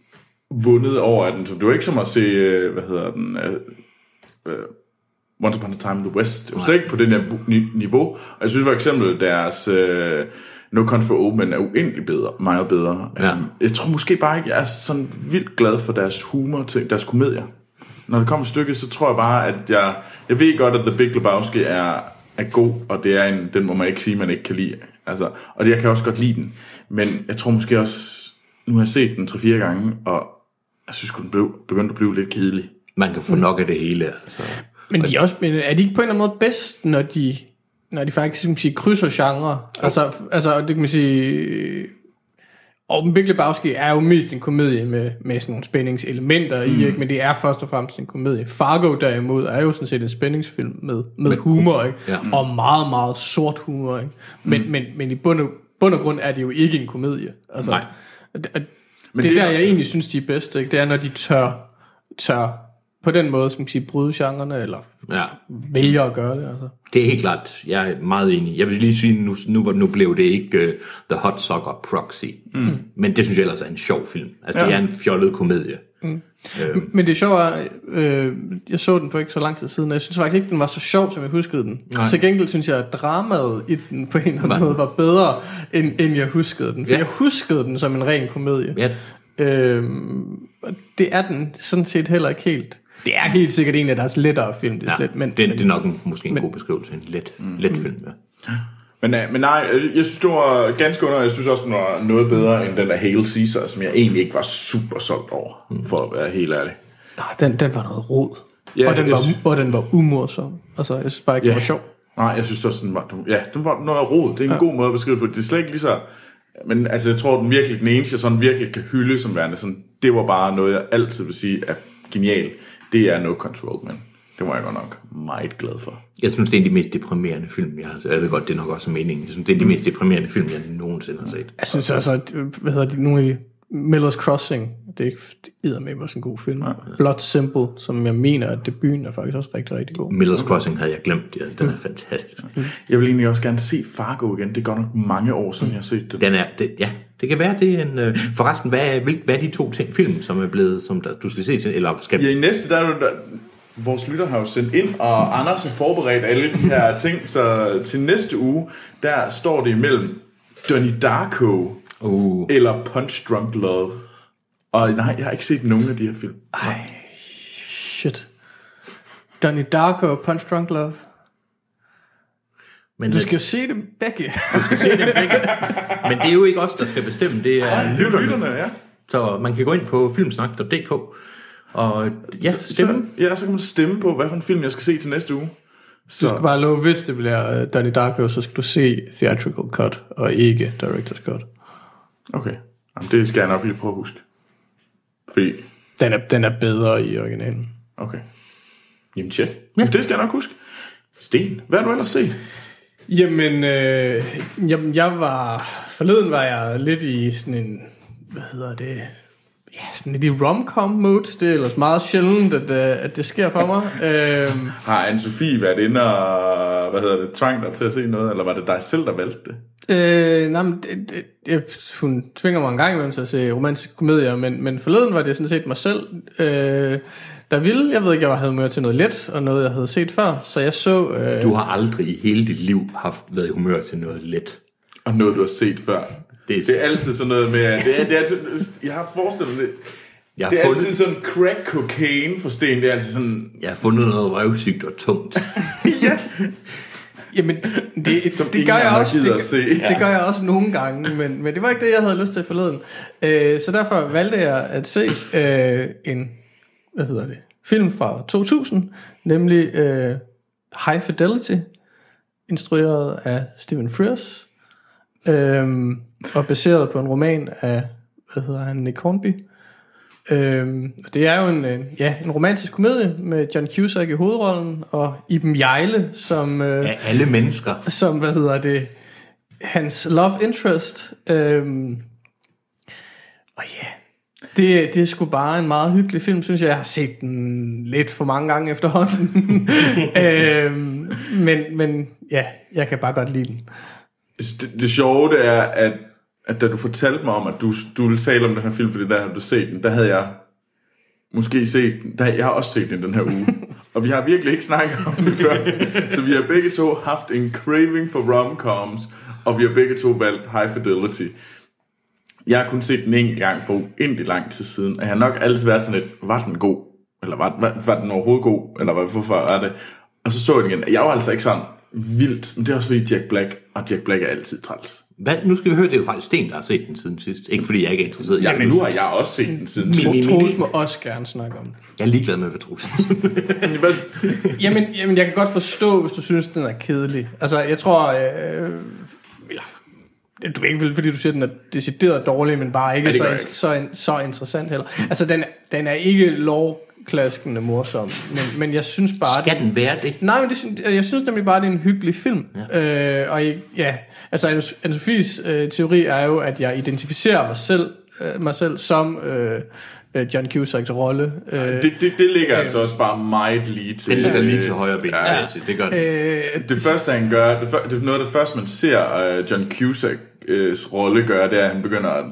vundet over den. Så det var ikke som at se, øh, hvad hedder den, øh, øh, Once Upon a Time in the West. Det var slet ikke på det der ni- niveau. Og jeg synes for eksempel, deres øh, No Country for Old Men er uendelig bedre, meget bedre. Ja. Øhm, jeg tror måske bare ikke, jeg er sådan vildt glad for deres humor til deres komedier. Når det kommer til stykket, så tror jeg bare, at jeg... Jeg ved godt, at The Big Lebowski er, er god, og det er en, den må man ikke sige, man ikke kan lide. Altså, og det, jeg kan også godt lide den. Men jeg tror måske også... Nu har jeg set den 3-4 gange, og jeg synes, den blev, begyndte at blive lidt kedelig. Man kan få nok af det hele. Altså. Men de er, også, men er de ikke på en eller anden måde bedst, når de, når de faktisk som siger, krydser genre? Altså, altså, det kan man sige... Og den Big Lebowski er jo mest en komedie med, med sådan nogle spændingselementer mm. i, ikke? men det er først og fremmest en komedie. Fargo derimod er jo sådan set en spændingsfilm med, med humor, ikke? Ja. og meget, meget sort humor. Ikke? Men, mm. men, men i bund og, bund og grund er det jo ikke en komedie. Altså, Nej. Og, Men det, det det er- der, jeg egentlig synes, de er bedst, ikke? det er, når de tør, tør på den måde, som sige, bryde genrerne, eller Ja. vælger at gøre det. Altså. Det er helt klart, jeg er meget enig. Jeg vil lige sige, nu, nu, nu blev det ikke uh, The Hot Sucker Proxy. Mm. Men det synes jeg ellers er en sjov film. Altså, ja. det er en fjollet komedie. Men det sjove er, øh, jeg så den for ikke så lang tid siden, og jeg synes faktisk ikke, den var så sjov, som jeg huskede den. Nej. Til gengæld synes jeg, at dramaet i den på en eller anden måde var bedre, end, end jeg huskede den. For Ja. jeg huskede den som en ren komedie. Ja, Øhm, det er den sådan set heller ikke helt. Det er helt sikkert en af deres lettere film, det er ja. slet, men, det, det er nok en, måske en men, god beskrivelse. En let, mm. let film, ja. Men, øh, men nej, øh, jeg synes, det var ganske under. Jeg synes også, den var noget bedre end den der Hail Caesar, som jeg egentlig ikke var super solgt over, for at være helt ærlig. Nej, den, den var noget rod. Ja, og, den var, synes- og den var umorsom. Altså, jeg synes bare ikke, Ja. det var sjov. Nej, jeg synes også, den var, den- ja, den var noget rod. Det er en ja. god måde at beskrive det, for det er slet ikke lige så... Men altså, jeg tror, den virkelig, den eneste, jeg sådan virkelig kan hylde som værende, sådan, det var bare noget, jeg altid vil sige er genial. Det er No Control, men det var jeg godt nok meget glad for. Jeg synes, det er en af de mest deprimerende film, jeg har set. Jeg ved godt, det er nok også meningen. Jeg synes, det er de mest deprimerende film, jeg nogensinde har set. Jeg synes altså, at, hvad hedder de, nogle af de, Miller's Crossing, det er ikke det med også en god film. Ja. Blood Simple, som jeg mener, at debuten er faktisk også rigtig, rigtig god. Miller's Crossing havde jeg glemt. Ja, den er fantastisk. Jeg vil egentlig også gerne se Fargo igen. Det er godt nok mange år siden, jeg har set den. Den er, det, ja, det kan være, det er en... Øh, forresten, hvad er, hvad er de to ting, film, som er blevet, som der, du skal se til, eller skal... Ja, i næste, der er jo, der, vores lytter har jo sendt ind, og Anders har forberedt alle de her ting, så til næste uge, der står det imellem Donnie Darko Uh, eller Punch Drunk Love. Og nej, jeg har ikke set nogen af de her film. Ej, shit. Donnie Darko og Punch Drunk Love. Men, Du skal jo se dem begge. men det er jo ikke os, der skal bestemme, det er Det er lytterne. lytterne, ja. Så man kan gå ind på filmsnak.dk og ja, Så, stemme. så, ja, så kan man stemme på, hvad for en film jeg skal se til næste uge. Du skal bare love, hvis det bliver uh, Donnie Darko, så skal du se theatrical cut, og ikke director's cut. Okay. Jamen, det skal jeg nok lige prøve at huske. Fordi, Den er, den er bedre i originalen. okay. Jamen, tjek. Ja. Det skal jeg nok huske. Sten, hvad har du ellers set? Jamen, øh, jamen, jeg var... Forleden var jeg lidt i sådan en... Hvad hedder det? Ja, sådan lidt i rom-com mood. Det er ellers meget sjældent, at, øh, at det sker for mig. øhm, Har Anne-Sophie været inde og, hvad hedder det, tvang dig til at se noget, eller var det dig selv, der valgte det? Øh, nej, men det, det, jeg, hun tvinger mig en gang imellem til at se romantiske komedier, men, men forleden var det sådan set mig selv, øh, der ville. Jeg ved ikke, jeg havde med til noget let, og noget, jeg havde set før, så jeg så... Øh, Du har aldrig i hele dit liv haft været i humør til noget let. Og noget, du har set før. Det er, Det er altid sådan noget med, at det er, det er altid, jeg har forestillet mig det. jeg, har Det er fundet, altid sådan crack cocaine for Sten. Det er altid sådan, jeg har fundet noget røvsygt og tungt. Jamen, det, Som det gør jeg også. Det, at se. det gør jeg også nogle gange, men, men det var ikke det, jeg havde lyst til forleden. Øh, så derfor valgte jeg at se øh, en, hvad hedder det, film fra 2000, nemlig øh, High Fidelity, instrueret af Stephen Frears, øh, og baseret på en roman af, hvad hedder han, Nick Hornby. Og det er jo en, øh, ja, en romantisk komedie med John Cusack i hovedrollen, og Iben Jejle som, øh, Af alle mennesker. som, hvad hedder det, hans love interest. Øhm, og ja, det, det er sgu bare en meget hyggelig film, synes jeg. Jeg har set den lidt for mange gange efterhånden. øhm, men, men ja, jeg kan bare godt lide den. det, det sjove det er, at, at da du fortalte mig om, at du, du ville tale om den her film, fordi der har du set den, der havde jeg måske set den. Der, jeg har også set den den her uge. og vi har virkelig ikke snakket om det før. Så vi har begge to haft en craving for romcoms, og vi har begge to valgt High Fidelity. Jeg har kun set den en gang for uendelig lang tid siden, og jeg har nok altid været sådan lidt, var den god? Eller var, var, var den overhovedet god? Eller hvad, hvorfor er det? Og så så jeg den igen. Jeg var altså ikke sådan vildt, men det er også fordi Jack Black, og Jack Black er altid træls. Hvad, nu skal vi høre, det er jo faktisk Sten, der har set den siden sidst. Ikke fordi jeg ikke er interesseret. Ja, men nu har jeg også set den siden Min- sidst. min- Troels må også gerne snakke om den. jeg er ligeglad med, hvad Troels Jamen, jamen, jeg kan godt forstå, hvis du synes, den er kedelig. Altså, jeg tror... Øh, eller, du er ikke vel, fordi du siger, den er decideret dårlig, men bare ikke, Ja, det så, in- så, in- så interessant heller. Altså, den, den er ikke lovklaskende morsom, men, men jeg synes bare... Skal den være det? Nej, men det, synes- jeg synes nemlig bare, det er en hyggelig film. Ja. Øh, og jeg, ja, altså Anne-Sophies øh, teori er jo, at jeg identificerer mig selv, øh, mig selv som øh, øh, John Cusacks rolle. Øh, det, det, det ligger altså også bare meget lige til. Den ligger lige øh, til højre ben. Ja. Ja. Det gør det. øh, Det første, han gør, det, det er noget af det første, man ser uh, John Cusacks rolle gøre, det er, at han begynder at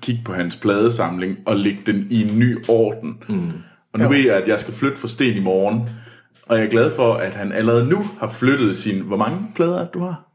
kigge på hans pladesamling og lægge den i en ny orden. Mm. Og nu Jo. ved jeg, at jeg skal flytte for Sten i morgen, og jeg er glad for, at han allerede nu har flyttet sin... Hvor mange plader er du har?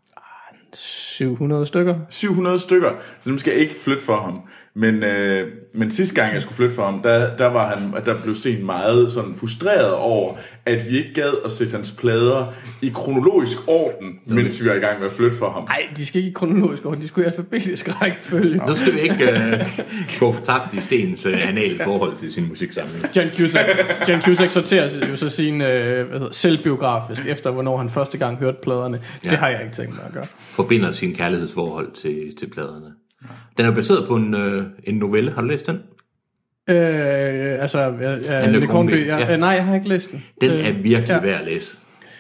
700 stykker. 700 stykker, så dem skal jeg ikke flytte for ham. Men, øh, men sidste gang, jeg skulle flytte for ham, der, der var han, at der blev Sten meget sådan frustreret over, at vi ikke gad at sætte hans plader i kronologisk orden, mens vi var i gang med at flytte for ham. Nej, de skal ikke i kronologisk orden, de skulle i alfabetisk rækkefølge. Nu skal vi ikke uh, gå fortabt i Stens uh, anale forhold til sin musiksamling. John Cusack, John Cusack sorterer jo så sin øh, hvad hedder, selvbiografisk efter, hvornår han første gang hørte pladerne. Ja. Det har jeg ikke tænkt mig at gøre. Forbinder sin kærlighedsforhold til, til pladerne. Den er baseret på en, øh, en novelle. Har du læst den? Øh, altså, Anne Nick Hornby, Hornby, jeg, ja. øh, nej, jeg har ikke læst den. Den Øh, er virkelig ja. værd at læse.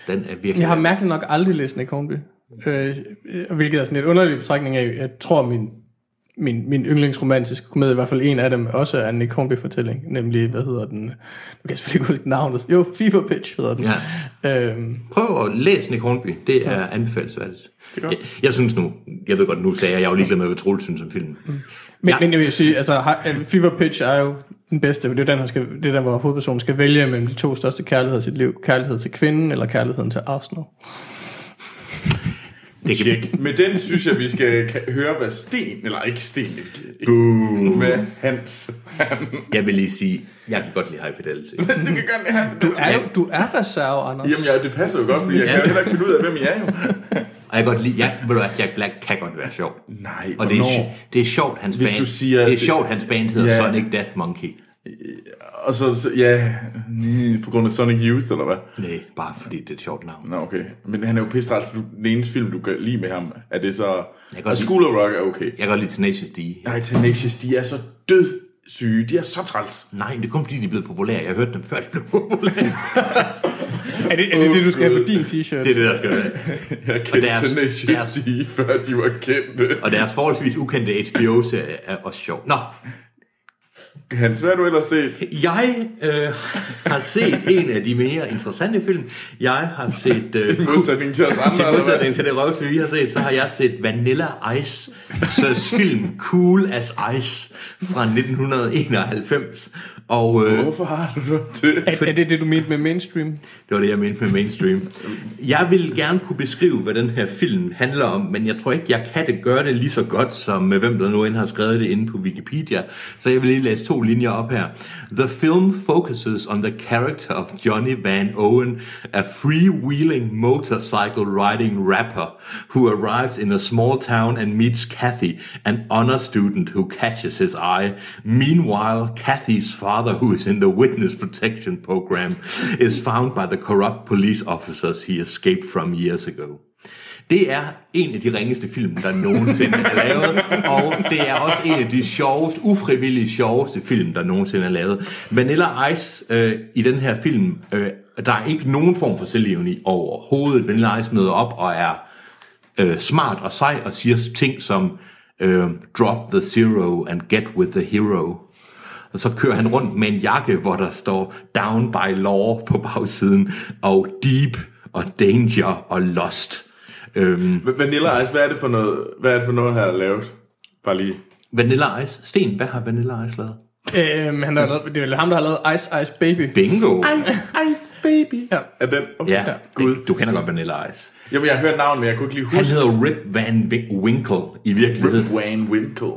Den er virkelig Jeg har mærkeligt nok aldrig læst Nick Hornby. Øh, øh, hvilket er sådan et underligt betragtning af, jeg tror min, min, min yndlingsromantiske komedie, i hvert fald en af dem, også er en Nick Hornby-fortælling, nemlig, hvad hedder den? Nu kan jeg selvfølgelig ikke huske navnet. Jo, Fever Pitch hedder den. Ja. Øhm, Prøv at læse Nick Hornby. Det er anbefalesværdigt. Det er godt. Jeg, jeg synes nu, jeg ved godt, nu sagde jeg, jeg er jo ligeglad med, hvad Troels synes om filmen. Men, Ja. ja. men jeg vil sige, altså øh, Fever Pitch er jo den bedste, det er den, han skal, det er der, hvor hovedpersonen skal vælge mellem de to største kærligheder i sit liv. Kærlighed til kvinden, eller kærligheden til Arsenal. Det kan, Tjek. Med den synes jeg, vi skal ka- høre, hvad Sten, eller ikke Sten, ikke, med Hans. jeg vil lige sige, jeg kan godt lide High Fidelity. du kan godt have Du er, jo, du er reserve, Anders. Jamen, ja, det passer jo godt, fordi jeg kan jo heller ikke finde ud af, hvem I er jo. Og jeg kan godt lide, ja, ved du hvad, Jack Black kan godt være sjov. Nej, Og det er, det er sjovt, hans Hvis band, du siger, det er sjovt, hans band hedder Ja. Sonic Death Monkey. Og så, så ja, nej, på grund af Sonic Youth, eller hvad? Nej, bare fordi det er et sjovt navn. Nå, okay. Men han er jo pisse træls. Du- Den eneste film, du kan lide med ham, er det så... Jeg Og School of Rock er okay. Jeg kan godt lide Tenacious D. Nej, Tenacious, de er så død syge. De er så træls. Nej, det er kun fordi, de er blevet populære. Jeg hørte dem før, de blev populære. Er det, er det det, du skal have på din t-shirt? Det er det, der skal være. Jeg Og kendte deres- Tenacious deres- D, før de var kendte. Og deres forholdsvis ukendte HBO-serie er også sjov. Nå, Hans, hvad har du ellers set? jeg øh, har set en af de mere interessante film. Jeg har set... Øh, I modsætning til os andre, hvad? modsætning til det røvse, vi har set, så har jeg set Vanilla Ice, så film Cool as Ice fra 1991. Og øh, Hvorfor har du det? Er, er det det, du mente med mainstream? det var det, jeg mente med mainstream. Jeg vil gerne kunne beskrive, hvad den her film handler om, men jeg tror ikke, jeg kan det gøre det lige så godt, som øh, hvem der nu end har skrevet det inde på Wikipedia. Så jeg vil lige læse to linjer op her. The film focuses on the character of Johnny Van Owen, a freewheeling motorcycle riding rapper who arrives in a small town and meets Kathy, an honor student who catches his eye. Meanwhile, Kathy's father, who is in the witness protection program, is found by the corrupt police officers he escaped from years ago. Det er en af de ringeste film, der nogensinde er lavet, og det er også en af de sjoveste, ufrivillige sjoveste film, der nogensinde er lavet. Vanilla Ice øh, i den her film, øh, der er ikke nogen form for selvivning overhovedet. Vanilla Ice møder op og er øh, smart og sej og siger ting som øh, drop the zero and get with the hero. Og så kører han rundt med en jakke, hvor der står down by law på bagsiden, og deep og danger og lost. Øhm, Vanilla Ice, hvad er det for noget, hvad er det for noget, her lavet? Bare lige. Vanilla Ice. Sten, hvad har Vanilla Ice lavet? Øhm, han har lavet, det er vel ham, der har lavet Ice Ice Baby. Bingo! Ice Baby. Ja. Er den? Okay. Ja, Gud. du kender godt Vanilla Ice. Jamen, jeg har hørt navnet, men jeg kunne ikke lige Han huske. hedder Rip Van Winkle i virkeligheden. Wayne Winkle.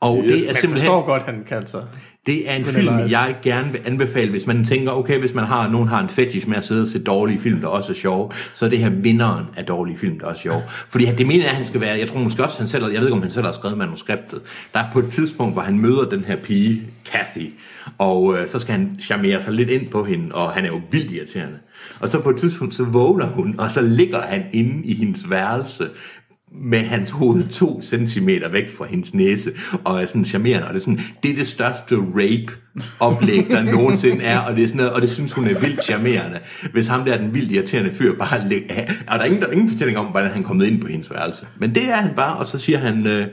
Og Yes. det er simpelthen... forstår godt, han kaldte sig. Det er en film, jeg gerne vil anbefale, hvis man tænker, okay, hvis man har, nogen har en fetish med at sidde og se dårlige film, der også er sjove, så er det her vinderen af dårlige film, der er sjove. Fordi det mener jeg, at han skal være, jeg tror måske også, han selv, jeg ved ikke, om han selv har skrevet manuskriptet. Der er på et tidspunkt, hvor han møder den her pige, Kathy, og øh, så skal han charmere sig lidt ind på hende, og han er jo vildt irriterende. Og så på et tidspunkt, så vågner hun, og så ligger han inde i hendes værelse, med hans hoved to centimeter væk fra hendes næse, og er sådan charmerende, og det er sådan, det er det største rape-oplæg, der nogensinde er, og det er sådan noget, og det synes hun er vildt charmerende, hvis ham der er den vildt irriterende fyr bare ligger, og der er ingen, der er ingen fortælling om, hvordan han er kommet ind på hendes værelse, men det er han bare, og så siger han, øh,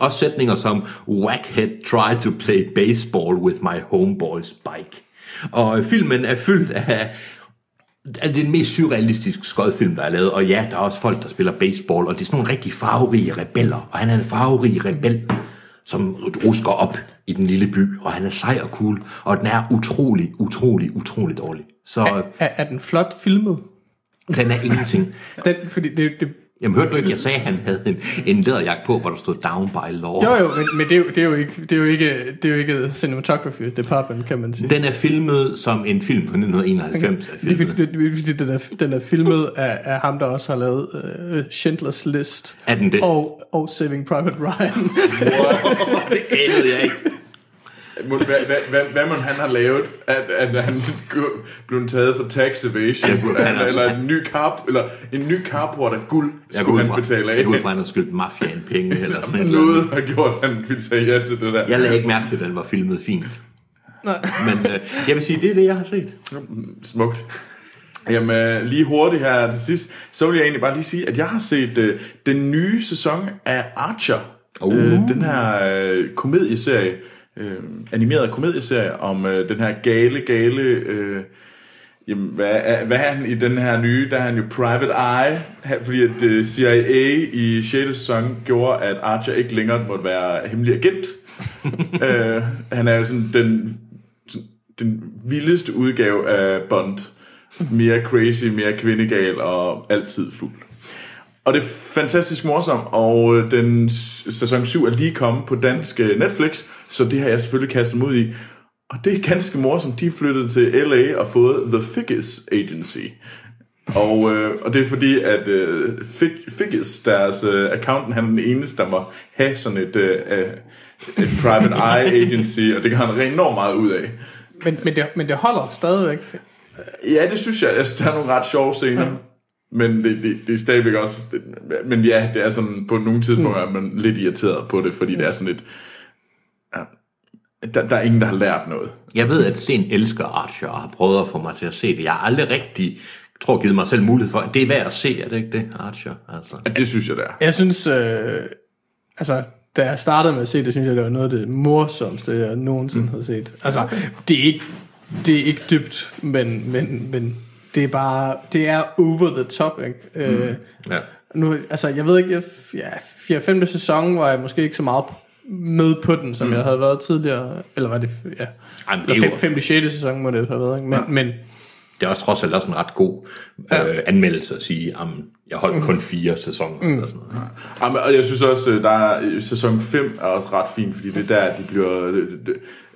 også sætninger som, whackhead try to play baseball with my homeboy's bike. Og øh, filmen er fyldt af Altså, det er den mest surrealistiske skodfilm, der er lavet, og ja, der er også folk, der spiller baseball, og det er sådan nogle rigtig farverige rebeller, og han er en farverig rebel, som rusker op i den lille by, og han er sej og cool, og den er utrolig, utrolig, utrolig dårlig. Så Er, er den flot filmet? den er ingenting. Den, fordi det, det, Jamen hørte du ikke, jeg sagde, at han havde en, en læderjakke på, hvor der stod down by law. jo jo, men, men det, er jo, det, er jo ikke, det er jo ikke, det er jo ikke cinematography department, kan man sige. Den er filmet som en film fra 1991. Er Det er fordi, den, er, den er filmet af, af ham, der også har lavet uh, Schindlers List. Er den det? Og, og Saving Private Ryan. det anede jeg ikke. Hvad, hvad, hvad, hvad man han har lavet, at, at han blev taget for tax evasion, Ja, han er- eller en ny carp, eller en ny carport af guld, Jeg går skulle ud han fra, betale jeg af. går ud fra, at han har skyldt mafiaen penge, eller sådan et eller andet. Noget har gjort, at han ville sige ja til det der. Jeg lagde ikke mærke til, at den var filmet fint. Men øh, jeg vil sige, det er det, jeg har set. Smukt. Jamen, øh, lige hurtigt her til sidst, så vil jeg egentlig bare lige sige, at jeg har set øh, den nye sæson af Archer. Uh. Øh, den her øh, komedieserie, øh, animeret komedieserie om øh, den her gale, gale... Øh, Jamen, hvad er, hvad er han i den her nye? Der er han jo Private Eye, fordi at øh, CIA i 6. sæson gjorde, at Archer ikke længere måtte være hemmelig agent. øh, han er jo sådan den, den vildeste udgave af Bond. Mere crazy, mere kvindegal og altid fuld. Og det er fantastisk morsomt, og øh, den sæson 7 er lige kommet på dansk øh, Netflix, så det har jeg selvfølgelig kastet mig ud i. Og det er ganske morsomt. De er flyttet til LA og fået The Figgis Agency. Og, øh, og det er fordi, at øh, Fig- Figgis, deres øh, accountant, han er den eneste, der må have sådan et, øh, øh, et private eye agency, og det kan han enormt meget ud af. Men, men, det, men det holder stadigvæk. Ja, det synes jeg. Jeg synes, der er nogle ret sjove scener. Men det, det, det er stadigvæk også... Det, men ja, det er sådan... På nogle tidspunkter er man lidt irriteret på det, fordi det er sådan lidt... Ja, der, der er ingen, der har lært noget. Jeg ved, at Sten elsker Archer og har prøvet at få mig til at se det. Jeg har aldrig rigtig, tror givet mig selv mulighed for, at det er værd at se, er det ikke det, Archer? Altså. Ja, det synes jeg, det er. Jeg synes, øh, altså, da jeg startede med at se det, synes jeg, det var noget af det morsomste, jeg nogensinde mm. havde set. Altså, det er ikke, det er ikke dybt, men, men, men det er bare, det er over the top, ikke? Mm. Øh, Ja. nu, altså, jeg ved ikke, ja, 4. 5. sæson var jeg måske ikke så meget med på den, som mm. jeg havde været tidligere. Eller var det, ja. Ej, men det Eller er jo- 5. 6. sæson må det have været, ikke? Men, ja. men Det er også trods alt også en ret god øh, anmeldelse at sige, at jeg holdt kun fire sæsoner. Mm. Eller sådan noget. Ja, men, og jeg synes også, øh, der er, sæson 5 er også ret fin, fordi det er der, de bliver øh,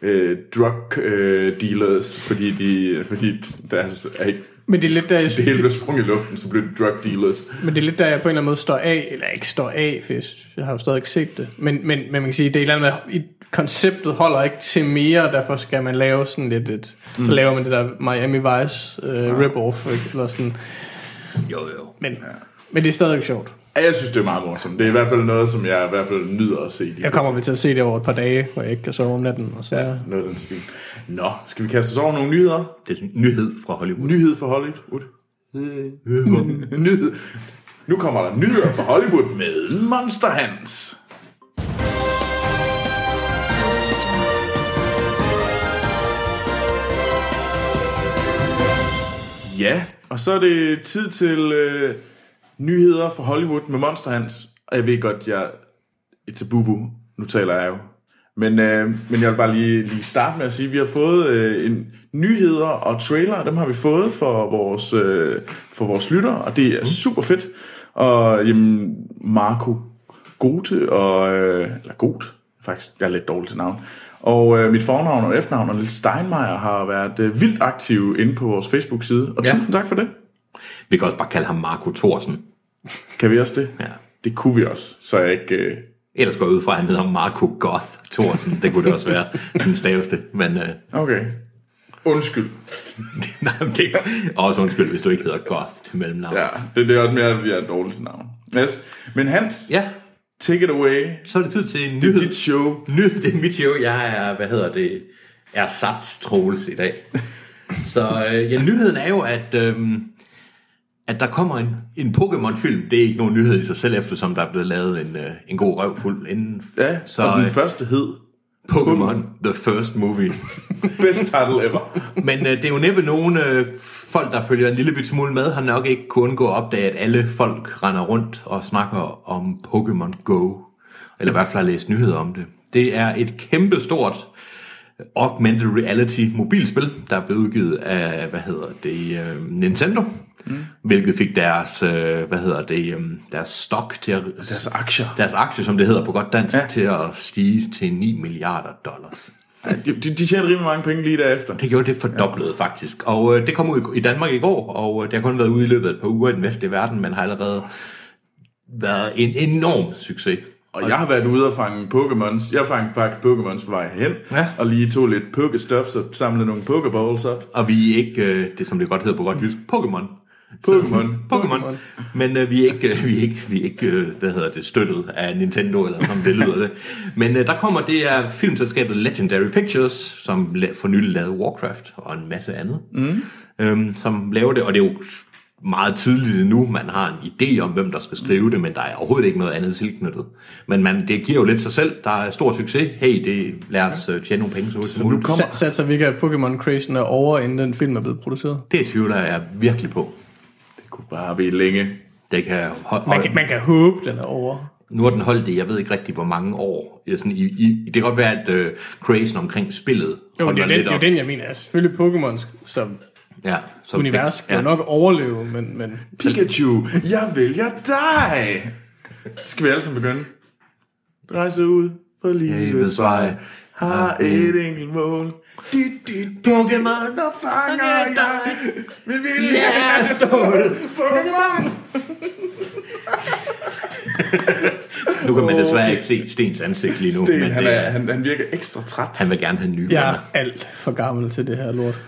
øh, drug øh, dealers, fordi, de, fordi deres er ikke Men det er lidt der, jeg, det hele bliver sprunget i luften, så bliver det drug dealers. men det er lidt der, jeg på en eller anden måde står af, eller ikke står af, for jeg, har jo stadig ikke set det. Men, men, men man kan sige, det er et eller andet med, i- konceptet holder ikke til mere, og derfor skal man lave sådan lidt et, mm. så laver man det der Miami Vice uh, rip-off, ikke? eller sådan. Jo, jo. Men, ja. men det er stadig sjovt. Ja, jeg synes, det er meget morsomt. Det er i hvert fald noget, som jeg i hvert fald nyder at se. Jeg kommer vi til at se det over et par dage, hvor jeg ikke kan sove om natten, og så... Ja. Noget af den stil. Nå, skal vi kaste os over nogle nyheder? Det er en nyhed fra Hollywood. Nyhed for Hollywood. Nyhed. Nu kommer der nyheder fra Hollywood med Monster Hans. Ja, og så er det tid til øh, nyheder fra Hollywood med Monster Hans. Og jeg ved godt, jeg... It's a bubu. Nu taler jeg jo. Men, øh, men jeg vil bare lige, lige starte med at sige, at vi har fået øh, en nyheder og trailer. Dem har vi fået for vores, øh, for vores lyttere, og det er super fedt. Og jamen, Marco Gote, og, øh, eller Got, faktisk, jeg er lidt dårlig til navn. Og øh, mit fornavn og efternavn, og Niels Steinmeier, har været øh, vildt aktiv inde på vores Facebook-side. Og Ja. tusind tak for det. Vi kan også bare kalde ham Marco Thorsen. Kan vi også det? Ja. Det kunne vi også, så jeg ikke... Øh, Ellers går jeg ud fra, at han hedder Marco Goth Thorsen. Det kunne det også være den staveste. Men øh, okay. Undskyld. nej, men det er også undskyld, hvis du ikke hedder Goth til mellemnavn. Ja, det, det er også mere, at vi er dårligt til navn. Yes. Men Hans, ja. take it away. Så er det tid til en Det er nyhed. dit show. Ny, det er mit show. Jeg er, hvad hedder det, er sats Troels i dag. Så øh, ja, nyheden er jo, at, øhm, at der kommer en, en Pokémon-film. Det er ikke nogen nyhed i sig selv, eftersom der er blevet lavet en, øh, en god røvfuld inden. Ja, så og den øh, første hed Pokémon The First Movie. Best title ever. Men øh, det er jo næppe nogen øh, folk, der følger en lille bit smule med, har nok ikke kunnet undgå at opdage, at alle folk render rundt og snakker om Pokémon Go. Eller i hvert fald har læst nyheder om det. Det er et kæmpe stort augmented reality mobilspil, der er blevet udgivet af, hvad hedder det, øh, Nintendo. Mm. Hvilket fik deres, øh, hvad hedder det, øh, deres stock til at, Deres aktier. deres aktie, som det hedder på godt dansk, Ja. til at stige til 9 milliarder dollars. Ja, de, de, tjener rimelig mange penge lige derefter. Det gjorde det fordoblet ja. faktisk. Og øh, det kom ud i, Danmark i går, og øh, det har kun været ude i løbet af et par uger i den vestlige verden, men har allerede været en enorm succes. Og jeg har været ude og fange Pokémons. Jeg fangede faktisk Pokémons på vej hen. Ja. Og lige tog lidt Pokéstops og samlede nogle Pokéballs op. Og vi er ikke, øh, det som det godt hedder på godt jysk, Pokémon. Pokémon. Pokémon. Men øh, vi er ikke, øh, vi er ikke, vi er ikke øh, hvad hedder det, støttet af Nintendo, eller som det lyder det. Men øh, der kommer, det er filmselskabet Legendary Pictures, som la- for nylig lavede Warcraft og en masse andet, mm. øhm, som laver det, og det er jo meget tydeligt nu, man har en idé om, hvem der skal skrive det, men der er overhovedet ikke noget andet tilknyttet. Men man, det giver jo lidt sig selv. Der er stor succes. Hey, det, lad os øh, tjene nogle penge så som nu kommer- Sa- Satser vi ikke, at Pokémon Crazen er over, inden den film er blevet produceret? Det tvivler jeg virkelig på. Det kunne bare blive længe. Det kan, Man kan, man kan håbe, den er over. Nu har den holdt det, jeg ved ikke rigtig, hvor mange år. Det, er sådan, i, i, det kan godt være, at uh, crazen omkring spillet Jo, det er, den, lidt op. den, jeg mener. Altså, selvfølgelig Pokémon som Ja, så univers skal ja. jo nok overleve, men, men Pikachu, jeg vælger dig! Skal vi alle sammen begynde? Rejse ud på livets vej. Har et enkelt mål. Pokémon, der fanger jeg. Vi vil Ja, stål! Pokémon! Nu kan man desværre ikke se Stens ansigt lige nu, Sten, men han, det, er, han, han virker ekstra træt. han vil gerne have nye Jeg er alt for gammel til det her lort.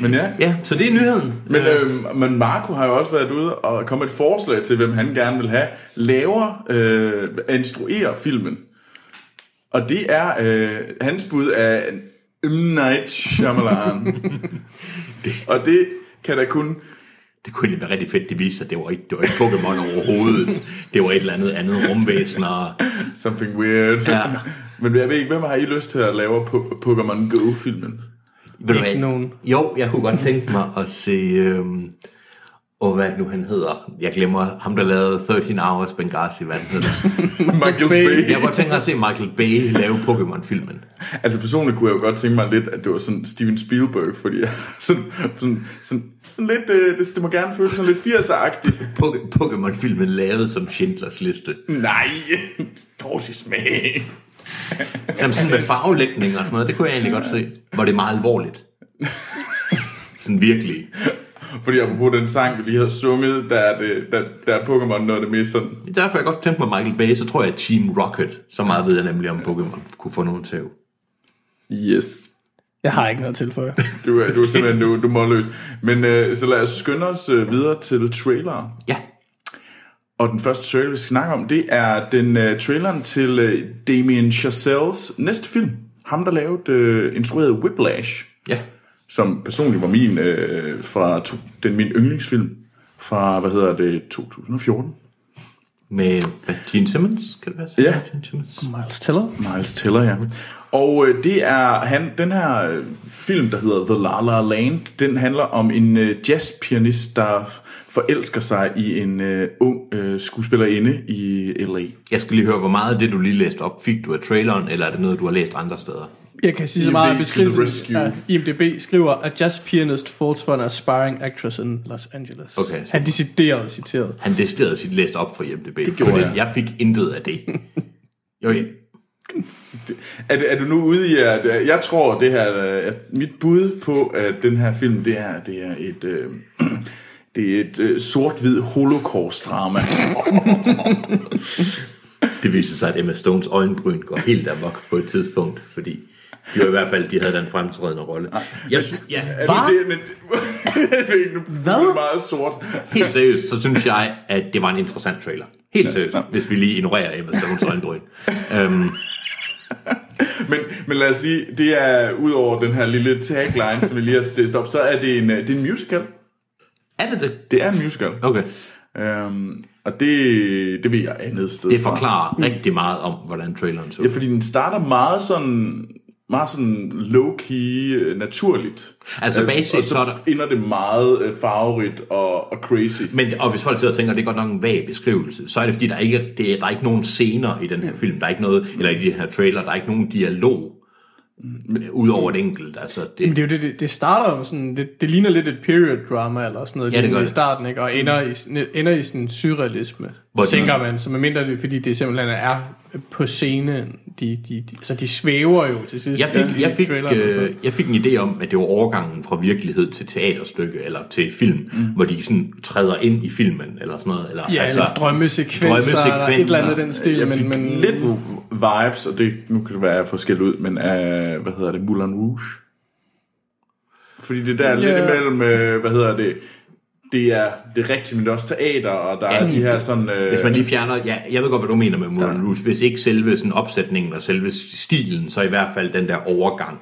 Men ja. Ja, så det er nyheden. Men, øh, men Marco har jo også været ude og kommet et forslag til, hvem han gerne vil have laver, øh, at instruere filmen. Og det er øh, hans bud af M. Night Shyamalan. og det kan da kun... Det kunne egentlig være rigtig fedt, det viste sig, at det var ikke, det var ikke Pokémon overhovedet. Det var et eller andet andet rumvæsen, og Something weird. Ja. Men jeg ved ikke, hvem har I lyst til at lave Po- Pokémon Go-filmen? Ikke nogen. Jo, jeg kunne godt tænke mig at se... Øhm, og hvad nu han hedder? Jeg glemmer ham, der lavede 13 Hours Benghazi, hvad han hedder. Michael Bay. Jeg kunne godt tænke mig at se Michael Bay lave Pokémon-filmen. Altså personligt kunne jeg jo godt tænke mig lidt, at det var sådan Steven Spielberg, fordi sådan, sådan, sådan, sådan lidt, øh, det, det må gerne føles sådan lidt 80'er-agtigt. Pok- Pokémon-filmen lavet som Schindlers liste. Nej, dårlig smag. Jamen sådan med farvelægning og sådan noget, det kunne jeg egentlig godt se. Hvor det er meget alvorligt. Sådan virkelig. Fordi apropos den sang, vi lige har sunget, der er, det, der, der er Pokémon noget af det mest sådan... Det er derfor, jeg godt tænkte mig Michael Bay, så tror jeg, at Team Rocket, så meget ved jeg nemlig om Pokémon, kunne få nogen til. Yes. Jeg har ikke noget til for. Du er, du er simpelthen du, du er målløs. Men øh, så lad os skynde os øh, videre til traileren. Ja, Og den første trailer, vi skal snakke om, det er den øh, traileren til øh, Damien Chazelles næste film. Ham, der lavede øh, instrueret Whiplash, ja. Som personligt var min øh, fra to, den min yndlingsfilm fra, hvad hedder det, 2014. Med hvad, Gene Simmons, kan det være? Ja. Gene Simmons. Miles Teller. Miles Teller, ja. Og øh, det er han, den her øh, film, der hedder The La La Land, den handler om en øh, jazzpianist, der forelsker sig i en øh, ung øh, skuespillerinde i L.A. Jeg skal lige høre, hvor meget af det, du lige læste op, fik du af traileren, eller er det noget, du har læst andre steder? Jeg kan sige så IMDb meget at beskrivelsen. IMDb skriver, A jazz pianist falls for an aspiring actress in Los Angeles. Okay, så- Han decideret citeret. Han decideret sit læst op fra IMDb. Det gjorde jeg. jeg. Jeg fik intet af det. Jo, ja. Er, er du nu ude i, at øh, jeg tror, det her, øh, at mit bud på, at den her film, det er, det er et, øh, det er et øh, sort-hvid holocaust-drama. Det viser sig, at Emma Stones øjenbryn går helt amok på et tidspunkt, fordi de var i hvert fald, de havde den fremtrædende rolle. Jeg, sy- ja, Er men, Hvad? Det er meget sort. helt seriøst, så synes jeg, at det var en interessant trailer. Helt seriøst, hvis vi lige ignorerer Emma Stones øjenbryn. Øhm, Men, men lad os lige, det er ud over den her lille tagline, som vi lige har læst op, så er det en, øh, det er en musical. er det det? Det er en musical. Okay. Um, og det, det ved jeg andet sted Det fra. forklarer rigtig meget om, hvordan traileren så ud. Ja, fordi den starter meget sådan, meget sådan low-key, øh, naturligt. Altså, Øh, basic, og så så er der- ender det meget øh, farverigt og, og crazy. Men, og hvis folk sidder og tænker, at det er godt nok en vag beskrivelse, så er det fordi, der er ikke, det, er- der er ikke nogen scener i den her film. Der er ikke noget, eller i den her trailer, der er ikke nogen dialog. Men, Udover et enkelt. Altså, Men det, det, er jo det, det, det starter jo sådan, det, det ligner lidt et period drama eller sådan noget Ja, det gør i det. starten, ikke? og ender i, sådan- ender i sådan en surrealisme, Hvor de- tænker man, så medmindre det, fordi det simpelthen er på scenen, de, de, de, så de svæver jo til sidst. jeg, fik, i jeg, fik, øh, jeg fik en idé om, at det var overgangen fra virkelighed til teaterstykke, eller til film, mm. hvor de sådan træder ind i filmen, eller sådan noget. Eller, Ja, altså, eller drømmesekvenser, eller et eller andet den stil, Jeg fik men, men lidt vibes, og det, nu kan det være forskelligt ud, men af, hvad hedder det, Moulin Rouge. Fordi det der er Ja. lidt imellem, øh, hvad hedder det, det er, det er rigtigt, men det er også teater, og der er Ja, de her sådan... Øh, Hvis man lige fjerner, ja, jeg ved godt, hvad du mener med Moulin Rouge. Hvis ikke selve sådan opsætningen og selve stilen, så i hvert fald den der overgang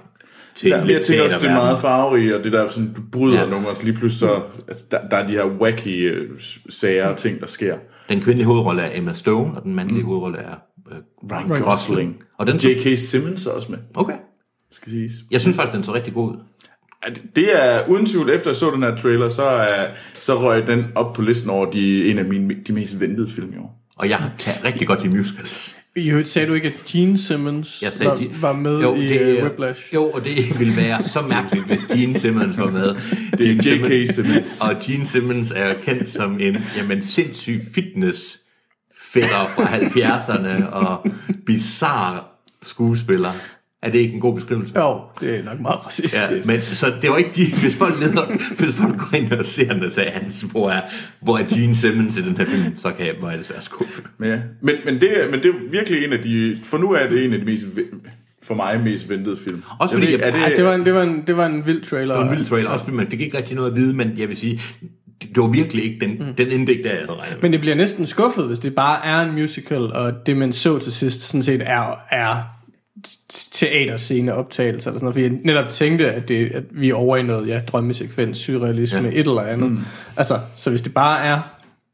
til Ja, men jeg lidt tænker også, det er meget farverigt, og det der sådan, du bryder Ja. gange, så lige pludselig så, altså, der, der er de her wacky øh, sager og ting, der sker. Den kvindelige hovedrolle er Emma Stone, og den mandlige mm. hovedrolle er øh, Ryan Ryan Gosling. Gosling. Og den J.K. Simmons er også med, okay. skal siges. Jeg synes faktisk, den så rigtig god ud. Det- er uden tvivl, efter jeg så den her trailer, så, er, så røg den op på listen over de, en af mine, de mest ventede film i år. Og jeg kan rigtig godt lide musicals. I øvrigt sagde du ikke, at Gene Simmons Jeg sagde, var, var med jo, i det, uh, øh, Whiplash? Jo, og det ville være så mærkeligt, hvis Gene Simmons var med. Det er Gene J.K. Simmons. Og Gene Simmons er kendt som en jamen, sindssyg fitness fætter fra 70'erne og bizarre skuespiller. Er det ikke en god beskrivelse? Jo, det er nok meget præcis. Ja, men så det var ikke de, hvis folk, leder, hvis folk går ind og ser den og sagde, Hans, hvor er, hvor er Gene Simmons i den her film, så kan jeg, det svært skuffet. Men, ja. men, men, det, er- men det er virkelig en af de... For nu er det en af de mest, for mig mest ventede film. Også Jeg fordi, ved ikke, jeg- er Ej, det, var en, det, var en, det var en vild trailer. Det var en vild trailer, også fordi man fik ikke rigtig noget at vide, men jeg vil sige, det var virkelig ikke den, mm. den indlæg, der jeg havde regnet med. Men det bliver næsten skuffet, hvis det bare er en musical, og det man så til sidst sådan set er, er teaterscene optagelser eller sådan noget. Fordi jeg netop tænkte, at, det, at vi er over i noget ja, drømmesekvens, surrealisme, Ja. et eller andet. Mm. Altså, så hvis det bare er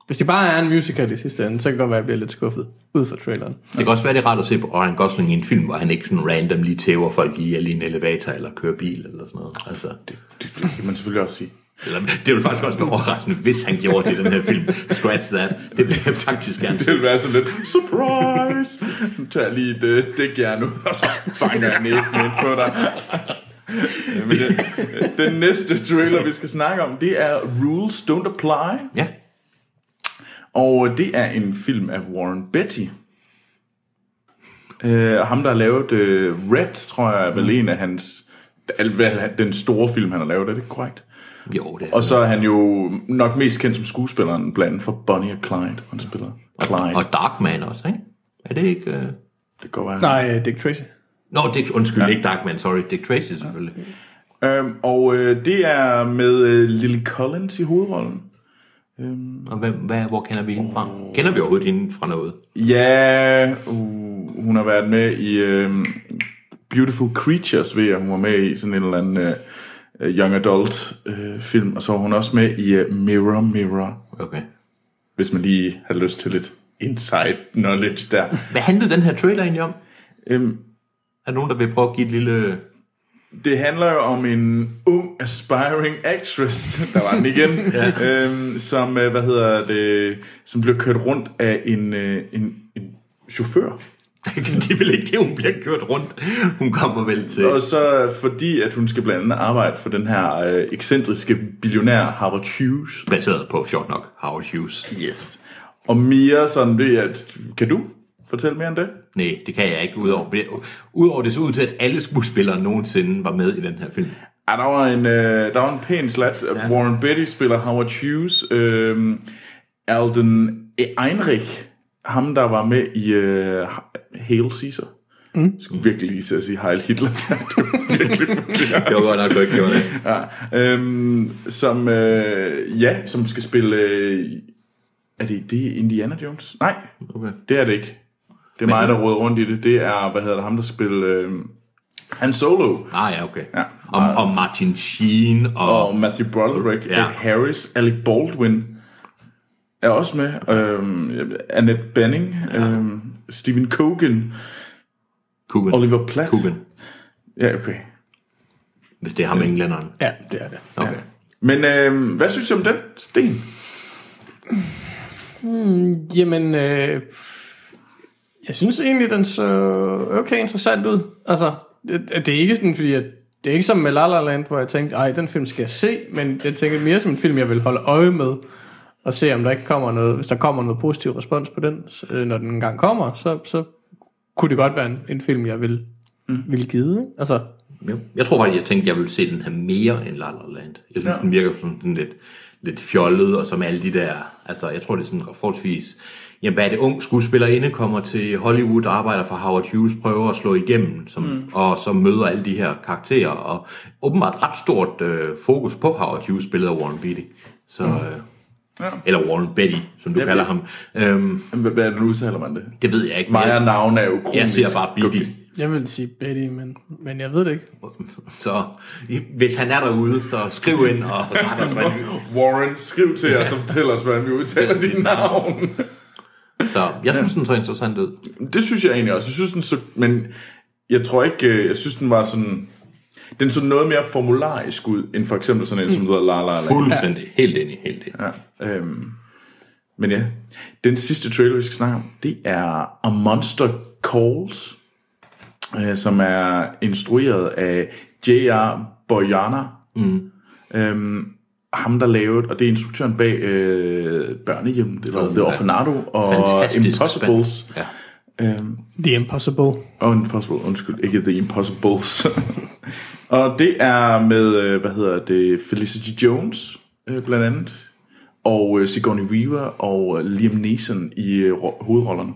hvis det bare er en musical i sidste ende, så kan det godt være, at jeg bliver lidt skuffet ud fra traileren. Det kan også være, det er rart at se på Ryan Gosling i en film, hvor han ikke sådan random lige tæver folk ihjel i en elevator, eller kører bil, eller sådan noget. Altså, det, Det, det kan man selvfølgelig også sige. Eller, det ville faktisk også være overraskende, hvis han gjorde det i den her film. Scratch that. Det vil jeg faktisk gerne Det se. vil være sådan lidt, surprise! Nu tager jeg lige øh, dækjern ud, og så fanger jeg næsen ind på dig. Øh, Men det, den næste trailer, vi skal snakke om, det er Rules Don't Apply. Ja, Og det er en film af Warren Beatty. Øh, ham, der har lavet øh, Red, tror jeg, er vel en af hans... Den store film, han har lavet, er det korrekt? Jo, det er. Og så er han jo nok mest kendt som skuespilleren blandt andet for Bonnie og Clyde, han spiller Clyde. Og Darkman også, ikke? Er det ikke... Uh... det kan godt være. Nej, øh, Dick Tracy. Nå, Dick, undskyld, ja. ikke Darkman, sorry. Dick Tracy selvfølgelig. Øhm, og øh, det er med øh, Lily Collins i hovedrollen. Og hvem, hvad, hvor kender vi hende fra? Kender vi overhovedet hende fra noget? Ja, uh, hun har været med i øh, Beautiful Creatures, ved jeg, hun var med i sådan en eller anden øh, young adult øh, film, og så var hun også med i øh, Mirror Mirror, Okay. hvis man lige har lyst til lidt inside knowledge der. Hvad handlede den her trailer egentlig om? øhm, Er der nogen, der vil prøve at give et lille... Det handler jo om en ung aspiring actress, der var den igen, ja. øhm, som, øh, hvad hedder det, som blev kørt rundt af en, øh, en, en chauffør. det er vel ikke det, hun bliver kørt rundt. Hun kommer vel til... Og så fordi, at hun skal blandt andet arbejde for den her øh, ekscentriske billionær Howard Hughes. Baseret på, sjovt nok, Howard Hughes. Yes. Og mere sådan det, at, kan du fortælle mere om det? Nej, det kan jeg ikke, udover, udover det så ud til, at alle skuespillere nogensinde var med i den her film. Ja, der var en, øh, der var en pæn slat. Ja. Warren Beatty spiller Howard Hughes. Øh, Alden Einrich, ham der var med i øh, Hail Caesar. Mm. Jeg skulle virkelig lige til at sige Heil Hitler. det var virkelig forkert. Det var godt nok, ikke gjorde det. Ja, øhm, som, øh, ja, som skal spille... Øh, er det, det er Indiana Jones? Nej, Okay. det er det ikke. Det er mig, der råder rundt i det. Det er, hvad hedder det, ham, der spiller øh, Han Solo. Ah ja, okay. Ja. Og, og Martin Sheen og... Og Matthew Broderick, Ja. ja. Ed Harris, Alec Baldwin er også med. Øhm, Annette Bening, ja. øhm, Stephen Cogan, Coogan. Oliver Platt. Coogan. Ja, okay. Hvis det er ham englænderen. Ja, det er det. Okay. Men øhm, hvad synes du om den, Sten? Jamen, øh, jeg synes egentlig, den så okay interessant ud. Altså, det, det er ikke sådan, fordi at, det er ikke som med La La Land, hvor jeg tænkte, ej, den film skal jeg se, men jeg tænker mere som en film, jeg vil holde øje med, og se, om der ikke kommer noget, hvis der kommer noget positiv respons på den, så, øh, når den engang kommer, så, så kunne det godt være en, en film, jeg vil, mm. vil give. Ikke? Altså, Jo. Jeg tror faktisk, jeg tænkte, jeg ville se den her mere end La La Land. Jeg synes, ja. Den virker som sådan lidt, lidt fjollet, og som alle de der... Altså, jeg tror, det er sådan forholdsvis... Jamen, hvad er det ung skuespillerinde kommer til Hollywood, arbejder for Howard Hughes, prøver at slå igennem, som, mm. og så møder alle de her karakterer, og åbenbart ret stort øh, fokus på Howard Hughes, spillet af Warren Beatty. Så, øh, Ja. Eller Warren Betty, som du Ja, kalder ham. Øhm, Hvad, hvad udtaler man det? det ved jeg ikke. Mig og navn er jo kronisk. jeg siger bare Betty. Okay. jeg vil sige Betty, men, men jeg ved det ikke. Så hvis han er derude, så skriv ind og ret os, vi- Warren, skriv til os og fortæl os, hvordan vi udtaler dit navn. Så jeg synes, den så interessant ud. Det synes jeg egentlig også. Jeg synes, den så, men jeg tror ikke, øh, jeg synes, den var sådan, den så noget mere formularisk ud, end for eksempel sådan en, som hedder La La Land. Fuldstændig. Helt enig, helt enig. Ja, øhm, men ja, den sidste trailer, vi skal snakke om, det er A Monster Calls, øh, som er instrueret af J.R. Boyana. Mm. Øhm, ham, der lavede, og det er instruktøren bag øh, Børnehjemmet, eller Oh, The ja. Orfanato, og Fantastisk Impossibles. spændende. Øhm, The Impossible. Oh, Impossible, undskyld, ikke The Impossibles. og det er med, øh, hvad hedder det, Felicity Jones, øh, blandt andet, og øh, Sigourney Weaver og øh, Liam Neeson i øh, ro- hovedrollerne.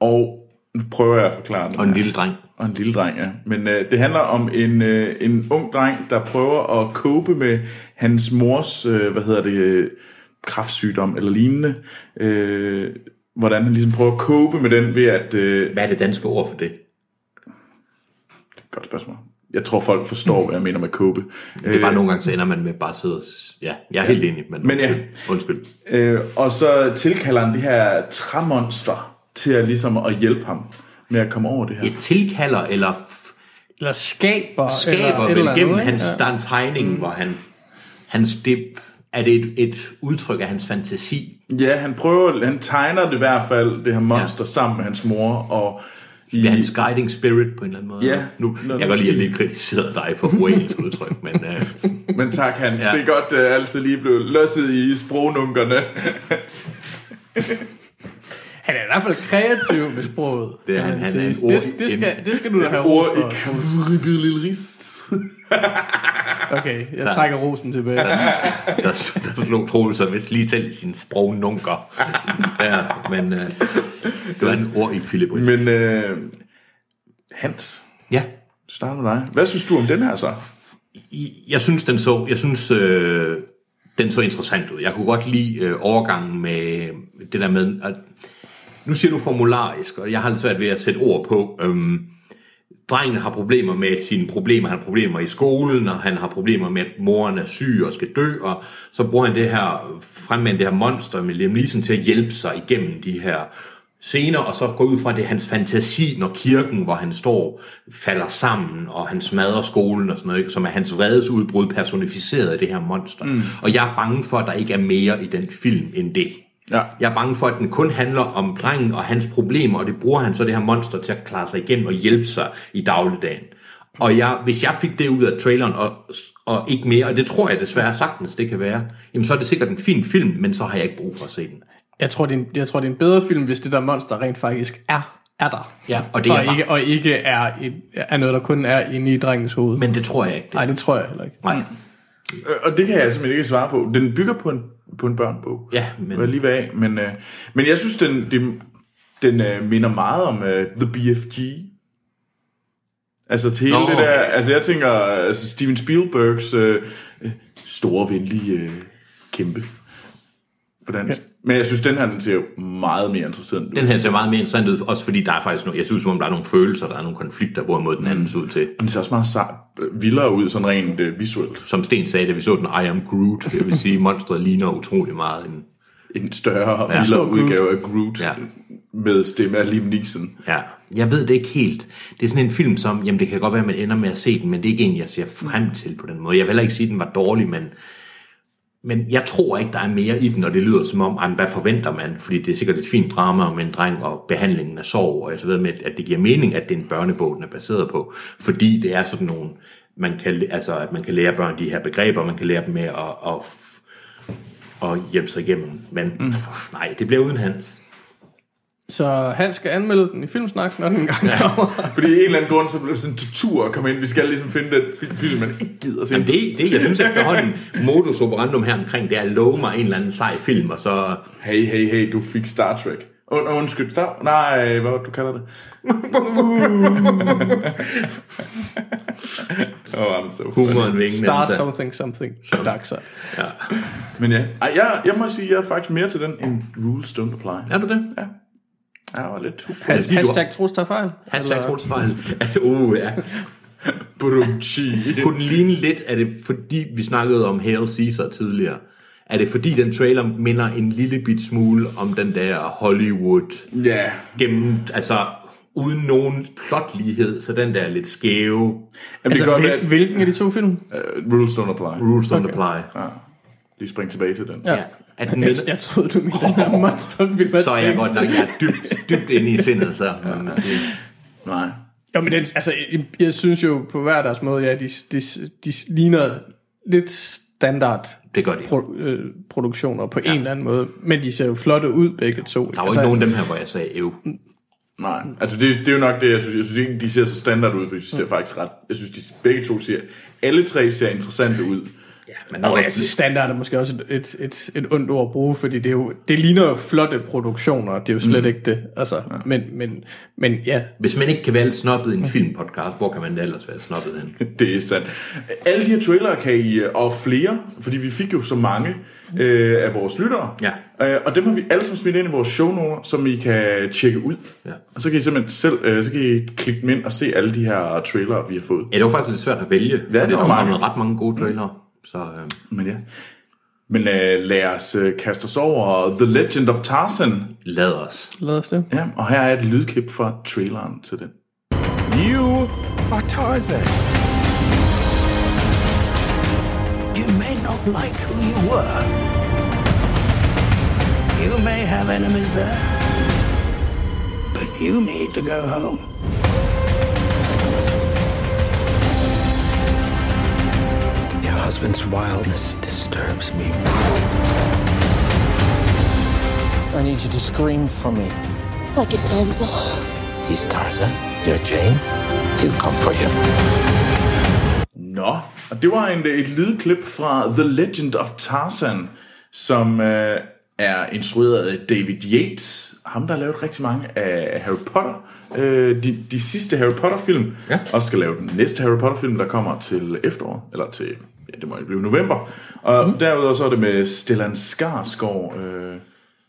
Og nu prøver jeg at forklare det. Og en lille dreng. Og en lille dreng, ja. Men øh, det handler om en, øh, en ung dreng, der prøver at cope med hans mors, øh, hvad hedder det, øh, kraftsygdom eller lignende. Øh, hvordan han ligesom prøver at cope med den ved at... Øh, Hvad er det danske ord for det? Godt spørgsmål. Jeg tror, folk forstår, hvad jeg mener med cope. Det er bare nogle gange, så ender man med bare at sidde og... Ja, jeg er helt enig, men, Men ja. undskyld. Øh, og så tilkalder han det her træmonster til at, ligesom at hjælpe ham med at komme over det her. Et tilkalder eller Eller skaber. skaber eller vel eller gennem ikke? hans, Ja. der en tegning, hvor han... Hans, det, er det et, et udtryk af hans fantasi? Ja, han prøver, han tegner det i hvert fald, det her monster, ja. sammen med hans mor, og i, Det er hans guiding spirit på en eller anden måde. Ja. Nu, jeg kan nu godt lide, at skal- jeg lige kritiserede dig for Wales udtryk, men uh, Men tak, Hans. Ja. Det er godt, at altid lige blev løsset i sprognunkerne. Han er i hvert fald kreativ med sproget. Det er han. man Han er en det, ord- det, skal, det skal du da have Ord ros i for. Okay, jeg trækker rosen tilbage. der, der slog Troels sig vist lige selv i sine sprognunker. ja, men uh, det var en ord i ekvilibrist. Men øh, Hans, Ja, start med dig. Hvad synes du om den her så? jeg synes, den så, jeg synes, øh, den så interessant ud. Jeg kunne godt lide øh, overgangen med det der med, at, nu siger du formularisk, og jeg har lidt svært ved at sætte ord på, øhm, drengen har problemer med sine problemer, han har problemer i skolen, og han har problemer med, at moren er syg og skal dø, og så bruger han det her, fremmand det her monster med Liam Neeson til at hjælpe sig igennem de her scener, og så gå ud fra, det hans fantasi, når kirken, hvor han står, falder sammen, og han smadrer skolen og sådan noget, ikke? som er hans vredesudbrud personificeret af det her monster. Mm. Og jeg er bange for, at der ikke er mere i den film end det. Ja. Jeg er bange for, at den kun handler om drengen og hans problemer, og det bruger han så det her monster til at klare sig igennem og hjælpe sig i dagligdagen. Og jeg, hvis jeg fik det ud af traileren, og, og ikke mere, og det tror jeg desværre sagtens, det kan være, jamen så er det sikkert en fin film, men så har jeg ikke brug for at se den. Jeg tror, det er en, jeg tror, det er en bedre film, hvis det der monster rent faktisk er, er der. Ja, og det er og, bare- ikke, og ikke er, et, er noget, der kun er inde i drengens hoved. Men det tror jeg ikke. Det. Nej, det tror jeg heller ikke. Nej. Øh, Og det kan jeg simpelthen ikke svare på. Den bygger på en, på en børnebog. Ja, Men... lige ved af. Men, øh, men jeg synes, den, den, den øh, minder meget om øh, The BFG. Altså til hele Nå. det der... Altså jeg tænker, altså Steven Spielbergs øh, øh, store, venlige øh, kæmpe på dansk. Ja. Men jeg synes, den her den ser jo meget mere interessant ud. den her ser meget mere interessant ud, også fordi der er faktisk nogle, jeg synes, som om der er nogle følelser, der er nogle konflikter, hvorimod den anden så ud til. Og den ser også meget sej, vildere ud, sådan rent øh, visuelt. Som Sten sagde, da vi så den I Am Groot, jeg vil sige, monstret ligner utrolig meget en En større og Ja. vildere udgave af Groot. Ja. Med stemme af Liam Neeson. Ja, jeg ved det ikke helt. Det er sådan en film, som, jamen det kan godt være, at man ender med at se den, men det er ikke en, jeg ser frem til på den måde. Jeg vil heller ikke sige, at den var dårlig, men, men jeg tror ikke, der er mere i den, og det lyder som om, jamen, hvad forventer man? Fordi det er sikkert et fint drama om en dreng og behandlingen af sorg, og så ved med, at det giver mening, at det er en børnebog, den er baseret på. Fordi det er sådan nogle, man kan, altså, at man kan lære børn de her begreber, man kan lære dem med at, at, at hjælpe sig igennem. Men mm. nej, det bliver uden hans. Så han skal anmelde den i Filmsnak, når den engang kommer. Fordi en eller anden grund, så blev det sådan en tortur at komme ind. Vi skal ligesom finde den fi- film, man ikke gider se. Jamen det, det, jeg synes efterhånden, modus operandum her omkring, det er at love mig en eller anden sej film, og så... Hey, hey, hey, du fik Star Trek. Und, undskyld, Star... Nej, hvad du kalder det? oh, I'm so Humoren vingen. Start something, something. Dark side. Ja. Men ja, Ej, jeg, jeg må sige, jeg er faktisk mere til den, end Rules Don't Apply. Er du det? Ja. Jeg var lidt... Er det du- Hashtag Troels tager fejl. Hashtag Troels fejl. Uh, ja. Kunne den ligne lidt, er det fordi, vi snakkede om Hail Caesar tidligere, er det fordi, den trailer minder en lille bit smule om den der Hollywood, Ja. gennem, altså uden nogen plotlighed, så den der lidt skæve Jamen, det Altså, godt hvil, være, hvilken af de to film? uh, Rules Don't Apply. rules don't apply. Ja. Lige spring tilbage til den. Ja. Ja. At den Jeg, jeg troede, du mente den her monsterfilm. så er jeg godt nok jeg er dybt, dybt inde i sindet, så. må man sige. Nej. Jo, men den, altså, jeg, jeg synes jo på hver deres måde, ja, de, de, de ligner lidt standard Det gør de. pro, øh, produktioner på ja. en eller anden måde. Men de ser jo flotte ud begge to. Der var ikke nogen af dem her, hvor jeg sagde, ev. Nej, altså det, det er jo nok det, jeg synes. Jeg synes ikke, de ser så standard ud, for de ser faktisk ret... Jeg synes, de begge to ser... Alle tre ser interessante ud. Ja, men Og altså, standard er måske også et, et, et, et ondt ord at bruge, fordi det, er jo, det ligner jo flotte produktioner, det er jo slet mm. ikke det. Altså, ja. men, men, men ja, hvis man ikke kan være lidt snobbet i en filmpodcast, hvor kan man ellers være snobbet hen? Det er sandt. Alle de her trailere kan I, og flere, fordi vi fik jo så mange øh, af vores lyttere. Ja. Øh, og dem har vi alle sammen smidt ind i vores shownoter, som I kan tjekke ud. Ja. Og så kan I simpelthen selv, øh, så kan I klikke dem ind og se alle de her trailere, vi har fået. Ja, det var faktisk lidt svært at vælge, for der det var er mange. mange. ret mange gode trailere. Så øh, Men ja. Men øh, lad os øh, kaste os over The Legend of Tarzan. lad os. lad os det. Ja, og her er et lydklip fra traileren til den. You are Tarzan. You may not like who you were. You may have enemies there. But you need to go home. Husband's wildness disturbs me. I need you to scream for me. Like a damsel. He's Tarzan. You're Jane. He'll come for you. Nå, og det var en, et lydklip fra The Legend of Tarzan, som øh, er instrueret af David Yates, ham der har lavet rigtig mange af Harry Potter, øh, de, de sidste Harry Potter film, Ja. og skal lave den næste Harry Potter film, der kommer til efteråret, eller til, ja det må jo blive november, og mm. derudover så er det med Stellan Skarsgård, øh,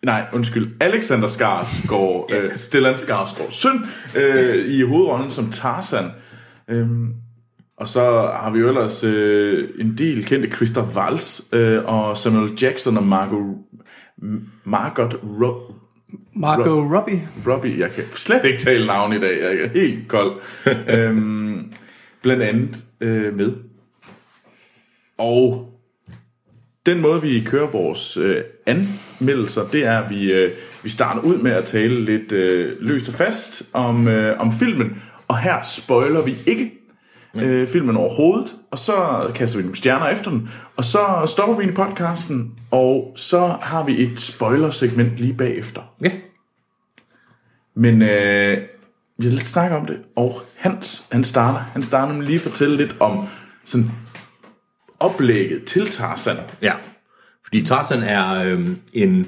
Nej, undskyld. Alexander Skarsgård, øh, Stellan Skarsgård, søn, øh, i hovedrollen som Tarzan. Øhm, og så har vi jo ellers øh, en del kendte Christoph Waltz øh, og Samuel Jackson og Margot, Margot Ro, Margot Robbie. Robbie. Jeg kan slet ikke tale navn i dag. Jeg er helt kold. øhm, blandt andet øh, med. Og den måde, vi kører vores øh, anmeldelser, det er, at vi, øh, vi starter ud med at tale lidt øh, løst og fast om, øh, om filmen. Og her spoiler vi ikke øh, filmen overhovedet, og så kaster vi nogle stjerner efter den, og så stopper vi i podcasten, og så har vi et spoiler-segment lige bagefter. Ja. Men øh, vi har lidt snakket om det, og Hans, han starter, han starter med lige at fortælle lidt om sådan oplægget til Tarzan. Ja, fordi Tarzan er øhm, en,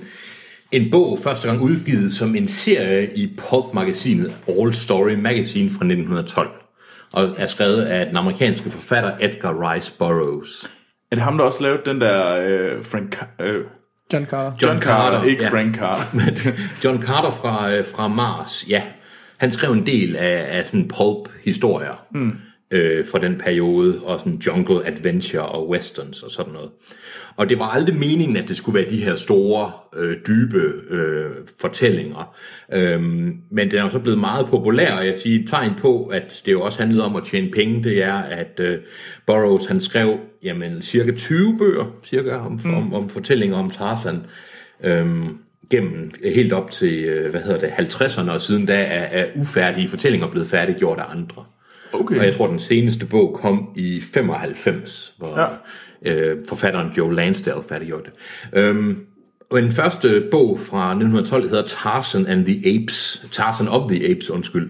en bog første gang udgivet som en serie i pulp-magasinet All Story Magazine fra 1912, og er skrevet af den amerikanske forfatter Edgar Rice Burroughs. Er det ham, der også lavede den der øh, Frank... Øh, John Carter. John Carter, ikke ja. Frank Carter. John Carter fra, øh, fra Mars, ja. Han skrev en del af, af sådan pulp-historier mm. Øh, fra den periode, og sådan jungle adventure og westerns og sådan noget. Og det var aldrig meningen, at det skulle være de her store, øh, dybe øh, fortællinger. Øhm, men den er jo så blevet meget populær, og jeg siger et tegn på, at det jo også handlede om at tjene penge, det er, at øh, Burroughs han skrev jamen, cirka 20 bøger cirka om, mm. om, om fortællinger om Tarzan. Øhm, gennem helt op til, øh, hvad hedder det, 50'erne, og siden da er, er ufærdige fortællinger blevet færdiggjort af andre. Okay. Og jeg tror, den seneste bog kom i 95, hvor ja. øh, forfatteren Joe Lansdale færdiggjorde det. Øhm, og den første bog fra 1912 hedder Tarzan and the Apes, Tarzan of the Apes, undskyld,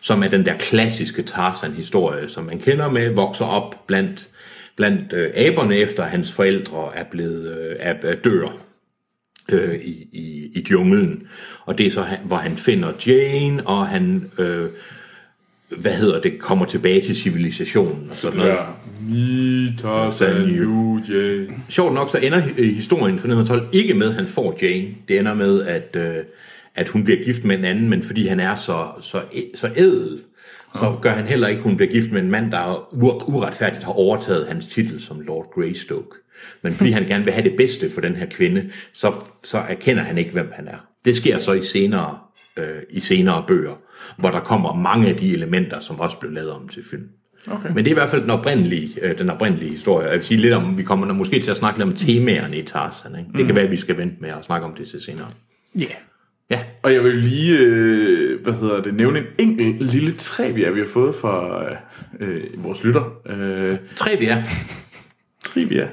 som er den der klassiske Tarzan-historie, som man kender med, vokser op blandt, blandt øh, aberne, efter hans forældre er blevet øh, er, dør øh, i, i, i junglen. Og det er så, hvor han finder Jane, og han, øh, hvad hedder det, kommer tilbage til civilisationen og sådan noget. Ja. Jay. Sjovt nok, så ender hi- historien fra 1912 ikke med, at han får Jane. Det ender med, at, øh, at hun bliver gift med en anden, men fordi han er så, så, så ædel, så gør han heller ikke, at hun bliver gift med en mand, der ur- uretfærdigt har overtaget hans titel som Lord Greystoke. Men fordi han gerne vil have det bedste for den her kvinde, så, så erkender han ikke, hvem han er. Det sker så i senere, øh, i senere bøger, hvor der kommer mange af de elementer, som også blev lavet om til film. Okay. Men det er i hvert fald den oprindelige, øh, den oprindelige historie. Jeg vil sige lidt om, vi kommer måske til at snakke lidt om temaerne i Tarzan. Ikke? Det kan være, at vi skal vente med at snakke om det til senere. Ja. Yeah. Ja, Og jeg vil lige, øh, hvad hedder det, nævne en enkelt lille trivia, vi har fået fra øh, vores lytter. Øh, trivia. trivia.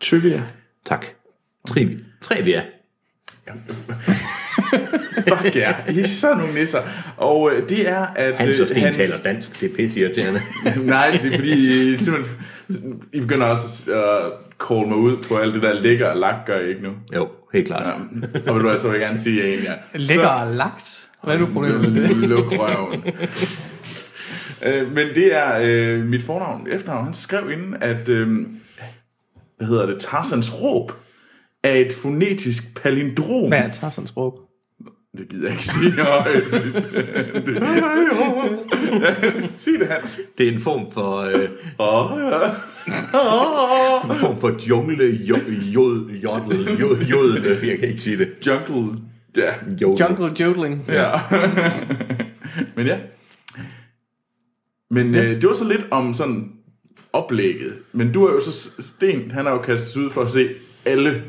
Trivia. Tak. Trivia. Trivia. Fuck ja, I er sådan nogle nisser. Og øh, det er, at... Hans og øh, Sten taler dansk. Det er pisse irriterende. Nej, det er fordi, I, simpelthen, I begynder også at uh, call mig ud på alt det der ligger og lagt, gør I ikke nu? jo, helt klart. Ja. Og vil du altså vil gerne sige, at jeg ja. Lækker og lagt. Hvad er du problemet med det? Luk røven. Øh, Men det er øh, mit fornavn, efternavn. Han skrev inden, at, øh, hvad hedder det, Tarzans råb er et fonetisk palindrom. Hvad er Tarzans råb? Det gider jeg ikke sige højt. Det- Sig det, Hans. Det er en form for, øh, en form for jungle jod, jod, jodel, jod, jod, jeg kan ikke sige det. Jungle. Ja. Jodel. Jungle Jodling. ja. Men ja. Men øh, det var så lidt om sådan oplægget. Men du er jo så, Sten, han har jo kastet sig ud for at se alle,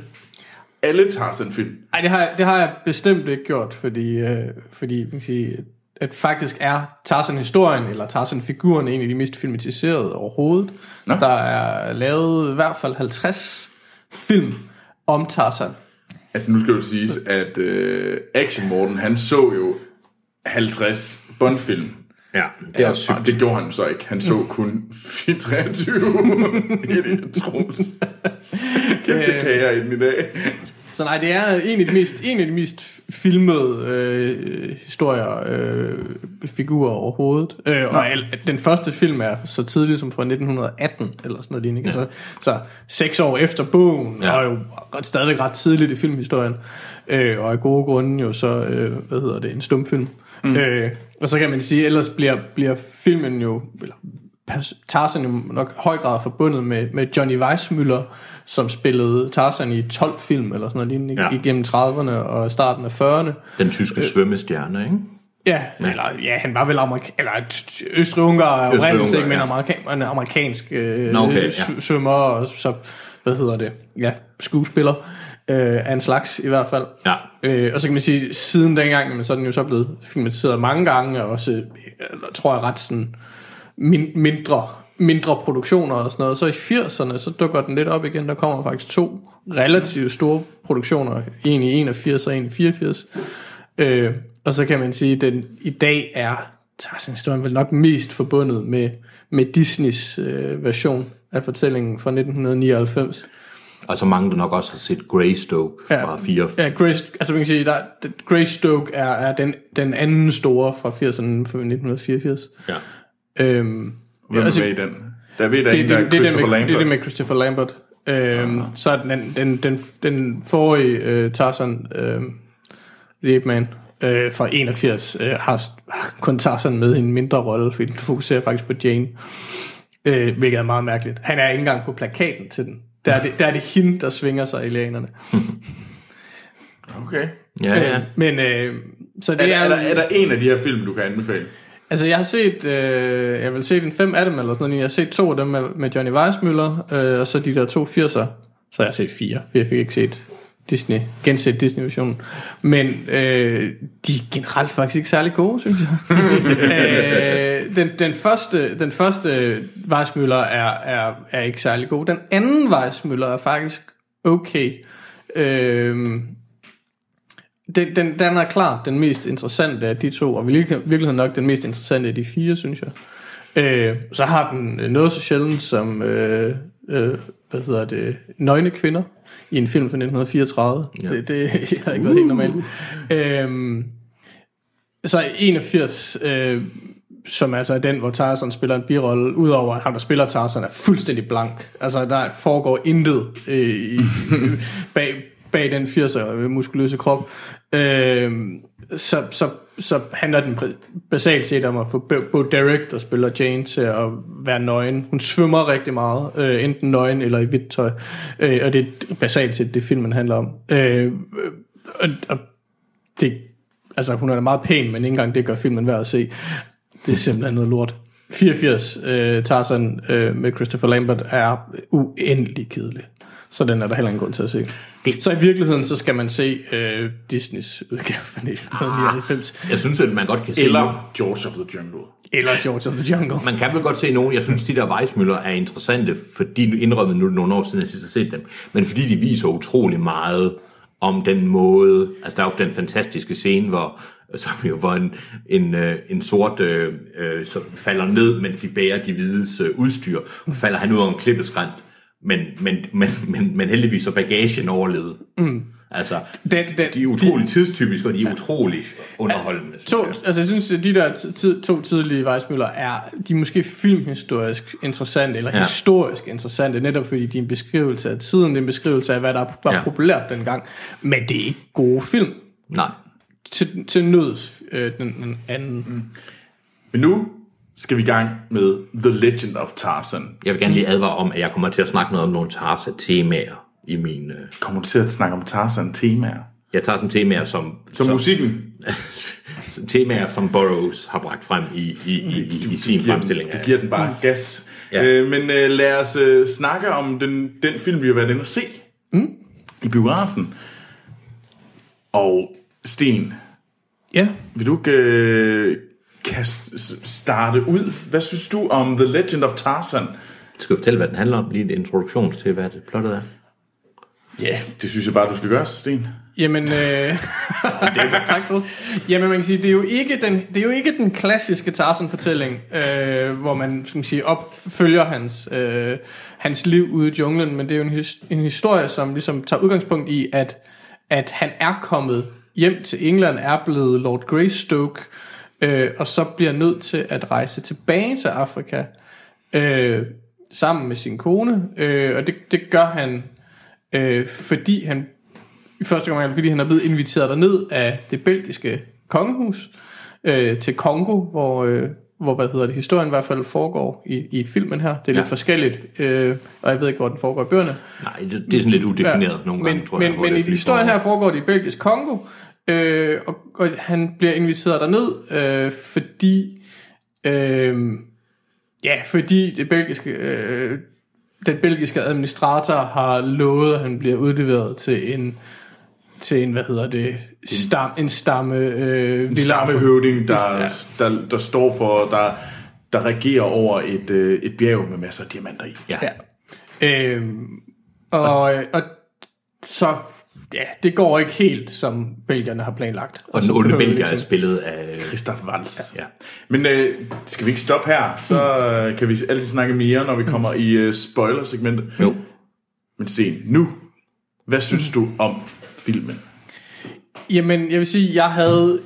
alle Tarzan-film. Ej, det har, det har jeg bestemt ikke gjort, fordi, øh, fordi man kan sige, at faktisk er Tarzan-historien, eller Tarzan-figuren, en af de mest filmatiserede overhovedet. Nå. Der er lavet i hvert fald 50 film om Tarzan. Altså nu skal jo siges, at øh, Action Morten, han så jo 50 Bond-film. Ja, det er også sygt. Det gjorde han så ikke. Han så kun 23 i det, Troels. Kæft, det kager i den i dag. Så nej, det er en af de mest, en af de mest filmede øh, historier, øh, figurer overhovedet. Øh, og al, den første film er så tidlig som fra 1918, eller sådan noget lignende. Ja. Altså, så seks år efter bogen, Ja. ja. og jo ret, stadig ret tidligt i filmhistorien. Øh, og af gode grunde jo så, øh, hvad hedder det, en stumfilm. Mm. Øh, og så kan man sige, ellers bliver, bliver filmen jo, eller Tarzan jo nok i høj grad forbundet med, med Johnny Weissmuller, som spillede Tarzan i 12 film eller sådan noget lignende Ja. igennem 30'erne og starten af 40'erne. Den tyske svømmestjerne, ikke? Ja, ja, eller ja, han var vel amerik- eller Østrig-Ungar oprindelse, ikke, men ja. amerika- en amerikansk øh, Nå, okay, ja. s- svømmer og så, hvad hedder det, ja, skuespiller øh, af en slags i hvert fald. Ja. Øh, og så kan man sige, siden dengang, men så er den jo så blevet filmatiseret mange gange, og også, øh, tror jeg, ret sådan min, mindre, mindre produktioner og sådan noget. Så i 80'erne, så dukker den lidt op igen. Der kommer faktisk to relativt store produktioner. En i 81 og en i 84. Øh, og så kan man sige, at den i dag er Tarzan-historien vel nok mest forbundet med, med Disneys øh, version af fortællingen fra 1999. Og så mange, der nok også har set Greystoke fra 4. Ja, Grace, altså man kan sige, der, Greystoke er, er den, den anden store fra 80'erne fra 1984. Ja. Øhm, Hvem altså, er med i den? Der ved der det, en, det, der det, er det, er det, Christopher med, det er Lambert. det med Christopher Lambert. Øhm, Så er den, den, den, den forrige øh, Tarzan, øh, The Ape Man, øh, fra 81, øh, har, kun Tarzan med i en mindre rolle, fordi den fokuserer faktisk på Jane. Øh, hvilket er meget mærkeligt. Han er ikke engang på plakaten til den. Der er det, der er det hende, der svinger sig i lænerne. Okay. Ja, ja. Men øh, så det Er, er, er, der, er der en af de her film, du kan anbefale? Altså, jeg har set, øh, jeg vil se en fem af dem, eller sådan noget. Jeg har set to af dem med, med Johnny Weissmuller, øh, og så de der to 80'er. Så har jeg set fire, for jeg fik ikke set Disney, genset Disney-versionen. Men øh, de er generelt faktisk ikke særlig gode, synes jeg. øh, den, den, første, den første Weissmuller er, er, er ikke særlig god. Den anden Weissmuller er faktisk okay. Øh, den, den, den er klart den mest interessante af de to, og i virke- virkeligheden nok den mest interessante af de fire, synes jeg. Øh, så har den øh, noget så sjældent som, øh, øh, hvad hedder det, nøgne kvinder i en film fra 1934. Ja. Det, det har ikke været helt normalt. Øh, så 81, øh, som altså er den, hvor Tarzan spiller en birolle, udover at ham, der spiller Tarzan, er fuldstændig blank. Altså, der foregår intet øh, i, bag, bag den 80'er øh, muskuløse krop. Øh, så, så, så handler den basalt set om at få Bo Bo Derek, der spiller Jane, til at være nøgen. Hun svømmer rigtig meget, øh, enten nøgen eller i hvidt tøj. Øh, og det er basalt set det, filmen handler om. Øh, og, og det, altså hun er da meget pæn, men ikke engang det gør filmen værd at se. Det er simpelthen noget lort. 84 øh, Tarzan øh, med Christopher Lambert er uendelig kedelig. Så den er der heller ingen grund til at se. Det- Så i virkeligheden, så skal man se øh, Disneys udgave fra 1999. Jeg synes, at man godt kan se Eller George of the Jungle. Eller George of the Jungle. Man kan vel godt se nogen, jeg synes, de der Weissmøller er interessante, fordi nu indrømmet nu nogle år siden, jeg sidst har set dem, men fordi de viser utrolig meget om den måde, altså der er jo den fantastiske scene, hvor, som jo, hvor en, en, øh, en sort øh, øh, så falder ned, mens de bærer de hvides øh, udstyr, og falder han ud over en klippeskrant, men, men, men, men, men heldigvis så bagagen overlevede. Mm. Altså, Den, den, de er utrolig tidstypiske, og de er utrolig underholdende. synes To, jeg. altså jeg synes, at de der tid, to tidlige Weissmüller er, de er måske filmhistorisk interessante, eller Ja. ja. historisk interessante, netop fordi de er en beskrivelse af tiden, det er en beskrivelse af, hvad der var Ja. ja. populært dengang. Men det er ikke gode film. Nej. Til, til nøds øh, den, den anden. Mm. Men nu skal vi i gang med The Legend of Tarzan. Jeg vil gerne lige advare om, at jeg kommer til at snakke noget om nogle Tarzan-temaer i min... Øh, Kommer du til at snakke om Tarzan-temaer? jeg tager som temaer, som, Som musikken? temaer, som Burroughs har bragt frem i, i, i, i, i sin giver den, fremstilling. du giver den bare gas. Ja. Øh, men øh, lad os øh, snakke om den, den film, vi har været inde og se mm. i biografen. Og Sten, Ja. vil du ikke øh, s- starte ud? Hvad synes du om The Legend of Tarzan? Skal jeg fortælle, hvad den handler om? Lige en introduktion til, hvad det plottet er. Ja, det synes jeg bare, du skal gøre, Sten. Jamen, øh, tak Troels. Jamen, man kan sige, det er jo ikke den, det er jo ikke den klassiske Tarzan-fortælling, øh, hvor man, skal man sige, opfølger hans, øh, hans liv ude i junglen, men det er jo en, his, en historie, som ligesom tager udgangspunkt i, at, at han er kommet hjem til England, er blevet Lord Greystoke, øh, og så bliver nødt til at rejse tilbage til Afrika, øh, sammen med sin kone, øh, og det, det gør han, øh, fordi han i første gang, fordi han er blevet inviteret derned af det belgiske kongehus øh, til Kongo, hvor, øh, hvor hvad hedder det, historien i hvert fald foregår i, i filmen her. Det er lidt Ja. forskelligt, øh, og jeg ved ikke, hvor den foregår i bøgerne. Nej, det, det er sådan lidt udefineret nogle men, gange, tror jeg. Men, men i historien her foregår det i belgisk Kongo, øh, og, og han bliver inviteret derned, øh, fordi øh, ja, fordi det belgiske øh, den belgiske administrator har lovet, at han bliver udleveret til en til en, hvad hedder det, stam, en stamme øh, En stammehøvding, der, Ja. der, der står for, der, der regerer over et, øh, et bjerg med masser af diamanter i. Ja. Ja. Øhm, og, og så, ja, det går ikke helt, som belgierne har planlagt. Og den onde belgier er ligesom- spillet af... Christoph Waltz. Ja. Men øh, skal vi ikke stoppe her? Så øh, kan vi altid snakke mere, når vi kommer i øh, spoiler-segmentet. Jo. Men Sten, nu, hvad synes du om filmen? Jamen, jeg vil sige, jeg havde,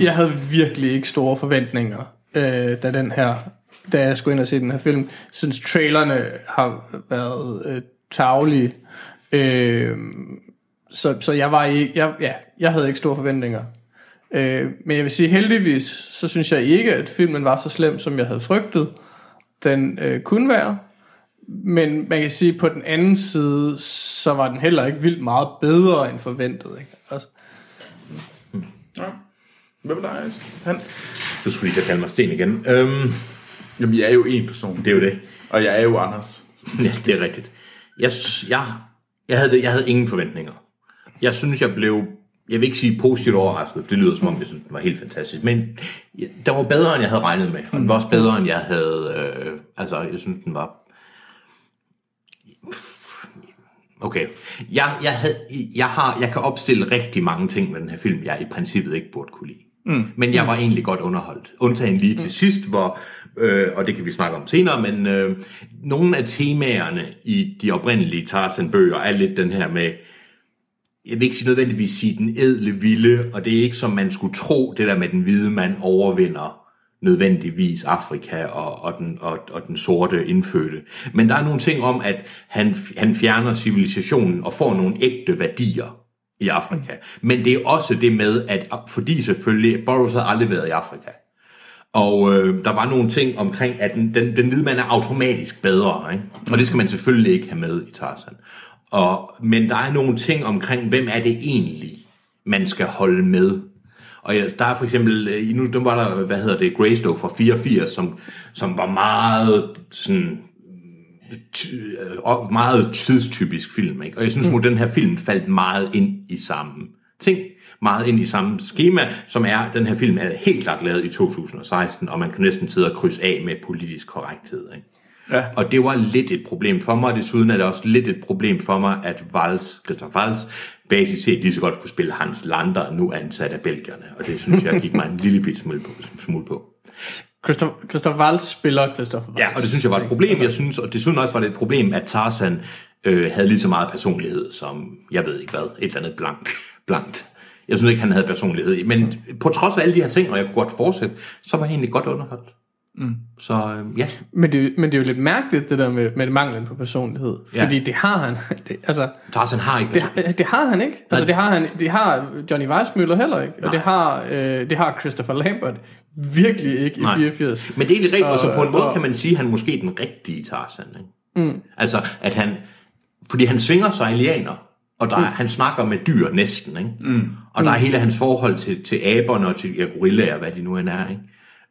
jeg havde virkelig ikke store forventninger, øh, da den her, da jeg skulle ind og se den her film. Synes, trailerne har været øh, tavlige. Øh, så, så jeg var ikke, jeg, ja, jeg havde ikke store forventninger. Øh, men jeg vil sige, heldigvis, så synes jeg ikke, at filmen var så slem, som jeg havde frygtet, den øh, kunne være. Men man kan sige, på den anden side, så var den heller ikke vildt meget bedre end forventet. Ikke? Altså, Ja. Hvad med dig, Hans? Du skulle lige til at kalde mig Sten igen. Øhm, Jamen, jeg er jo en person. det er jo det. Og jeg er jo Anders. Ja, det er rigtigt. Jeg, jeg, jeg, havde, jeg havde ingen forventninger. Jeg synes, jeg blev, jeg vil ikke sige positivt overrasket, for det lyder som om, jeg synes, den var helt fantastisk. Men den var bedre, end jeg havde regnet med. Og den var også bedre, end jeg havde, øh, altså, jeg synes, den var... Okay. Jeg, jeg, havde, jeg, har, jeg kan opstille rigtig mange ting med den her film, jeg i princippet ikke burde kunne lide. Mm. Men jeg var egentlig godt underholdt. Undtagen lige til sidst, hvor, øh, og det kan vi snakke om senere, men øh, nogle af temaerne i de oprindelige Tarzan-bøger er lidt den her med, jeg vil ikke sige nødvendigvis sige den edle vilde, og det er ikke som man skulle tro, det der med den hvide mand overvinder nødvendigvis Afrika og, og, den, og, og den sorte indfødte. Men der er nogle ting om, at han, han fjerner civilisationen og får nogle ægte værdier i Afrika. Men det er også det med, at fordi selvfølgelig, Burroughs havde aldrig været i Afrika. Og øh, der var nogle ting omkring, at den, den, den hvide mand er automatisk bedre, ikke? og det skal man selvfølgelig ikke have med i Tarzan. Og, men der er nogle ting omkring, hvem er det egentlig, man skal holde med. Og ja, der er for eksempel, øh, nu der var der, hvad hedder det, Greystoke fra 84, som, som var meget sådan, ty, øh, meget tidstypisk film, ikke? Og jeg synes, mm. at den her film faldt meget ind i samme ting, meget ind i samme schema, som er, den her film er helt klart lavet i 2016, og man kan næsten sidde og krydse af med politisk korrekthed, ikke? Ja. Og det var lidt et problem for mig, og desuden er det også lidt et problem for mig, at Valls, Christoph Valls, basisk set lige så godt kunne spille Hans Lander, nu ansat af belgierne. Og det synes jeg gik mig en lille bit smule på. Smule på. Christoph, Christoph Waltz spiller Christoph Waltz. Ja, og det synes jeg var et problem. Jeg synes, og desuden også var det et problem, at Tarzan øh, havde lige så meget personlighed som, jeg ved ikke hvad, et eller andet blank, blankt. Jeg synes ikke, han havde personlighed. Men på trods af alle de her ting, og jeg kunne godt fortsætte, så var jeg egentlig godt underholdt. Mm. Så øh, ja, Men, det, men det er jo lidt mærkeligt, det der med, med manglen på personlighed. Ja. Fordi det har han. Det, altså, Tarzan har ikke det, det har han ikke. Altså, det har, han, det har Johnny Weissmuller heller ikke. Og det har, øh, det har Christopher Lambert virkelig ikke i Nej. 84. Men det er egentlig rigtigt, og så på en måde og- kan man sige, at han måske er den rigtige Tarzan. Ikke? Mm. Altså, at han, fordi han svinger sig i lianer, og der, mm. han snakker med dyr næsten, ikke? Mm. og der er hele hans forhold til, til aberne og til ja, gorillaer, hvad de nu end er. Ikke?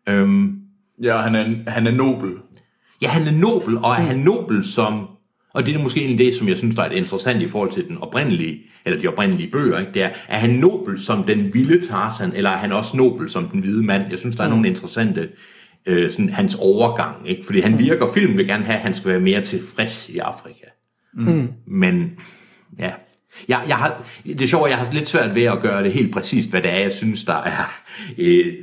Øhm, Ja, han er, han er nobel. ja, han er nobel, og er han nobel som, og det er måske egentlig det, som jeg synes, der er interessant i forhold til den oprindelige, eller de oprindelige bøger, ikke? det er, er han nobel som den vilde Tarzan, eller er han også nobel som den hvide mand? Jeg synes, der er nogle interessante, øh, sådan hans overgang, ikke? fordi han virker, filmen vil gerne have, at han skal være mere tilfreds i Afrika. Mm. Men, ja, jeg, jeg har, det er sjovt, jeg har lidt svært ved at gøre det helt præcist, hvad det er, jeg synes, der er øh,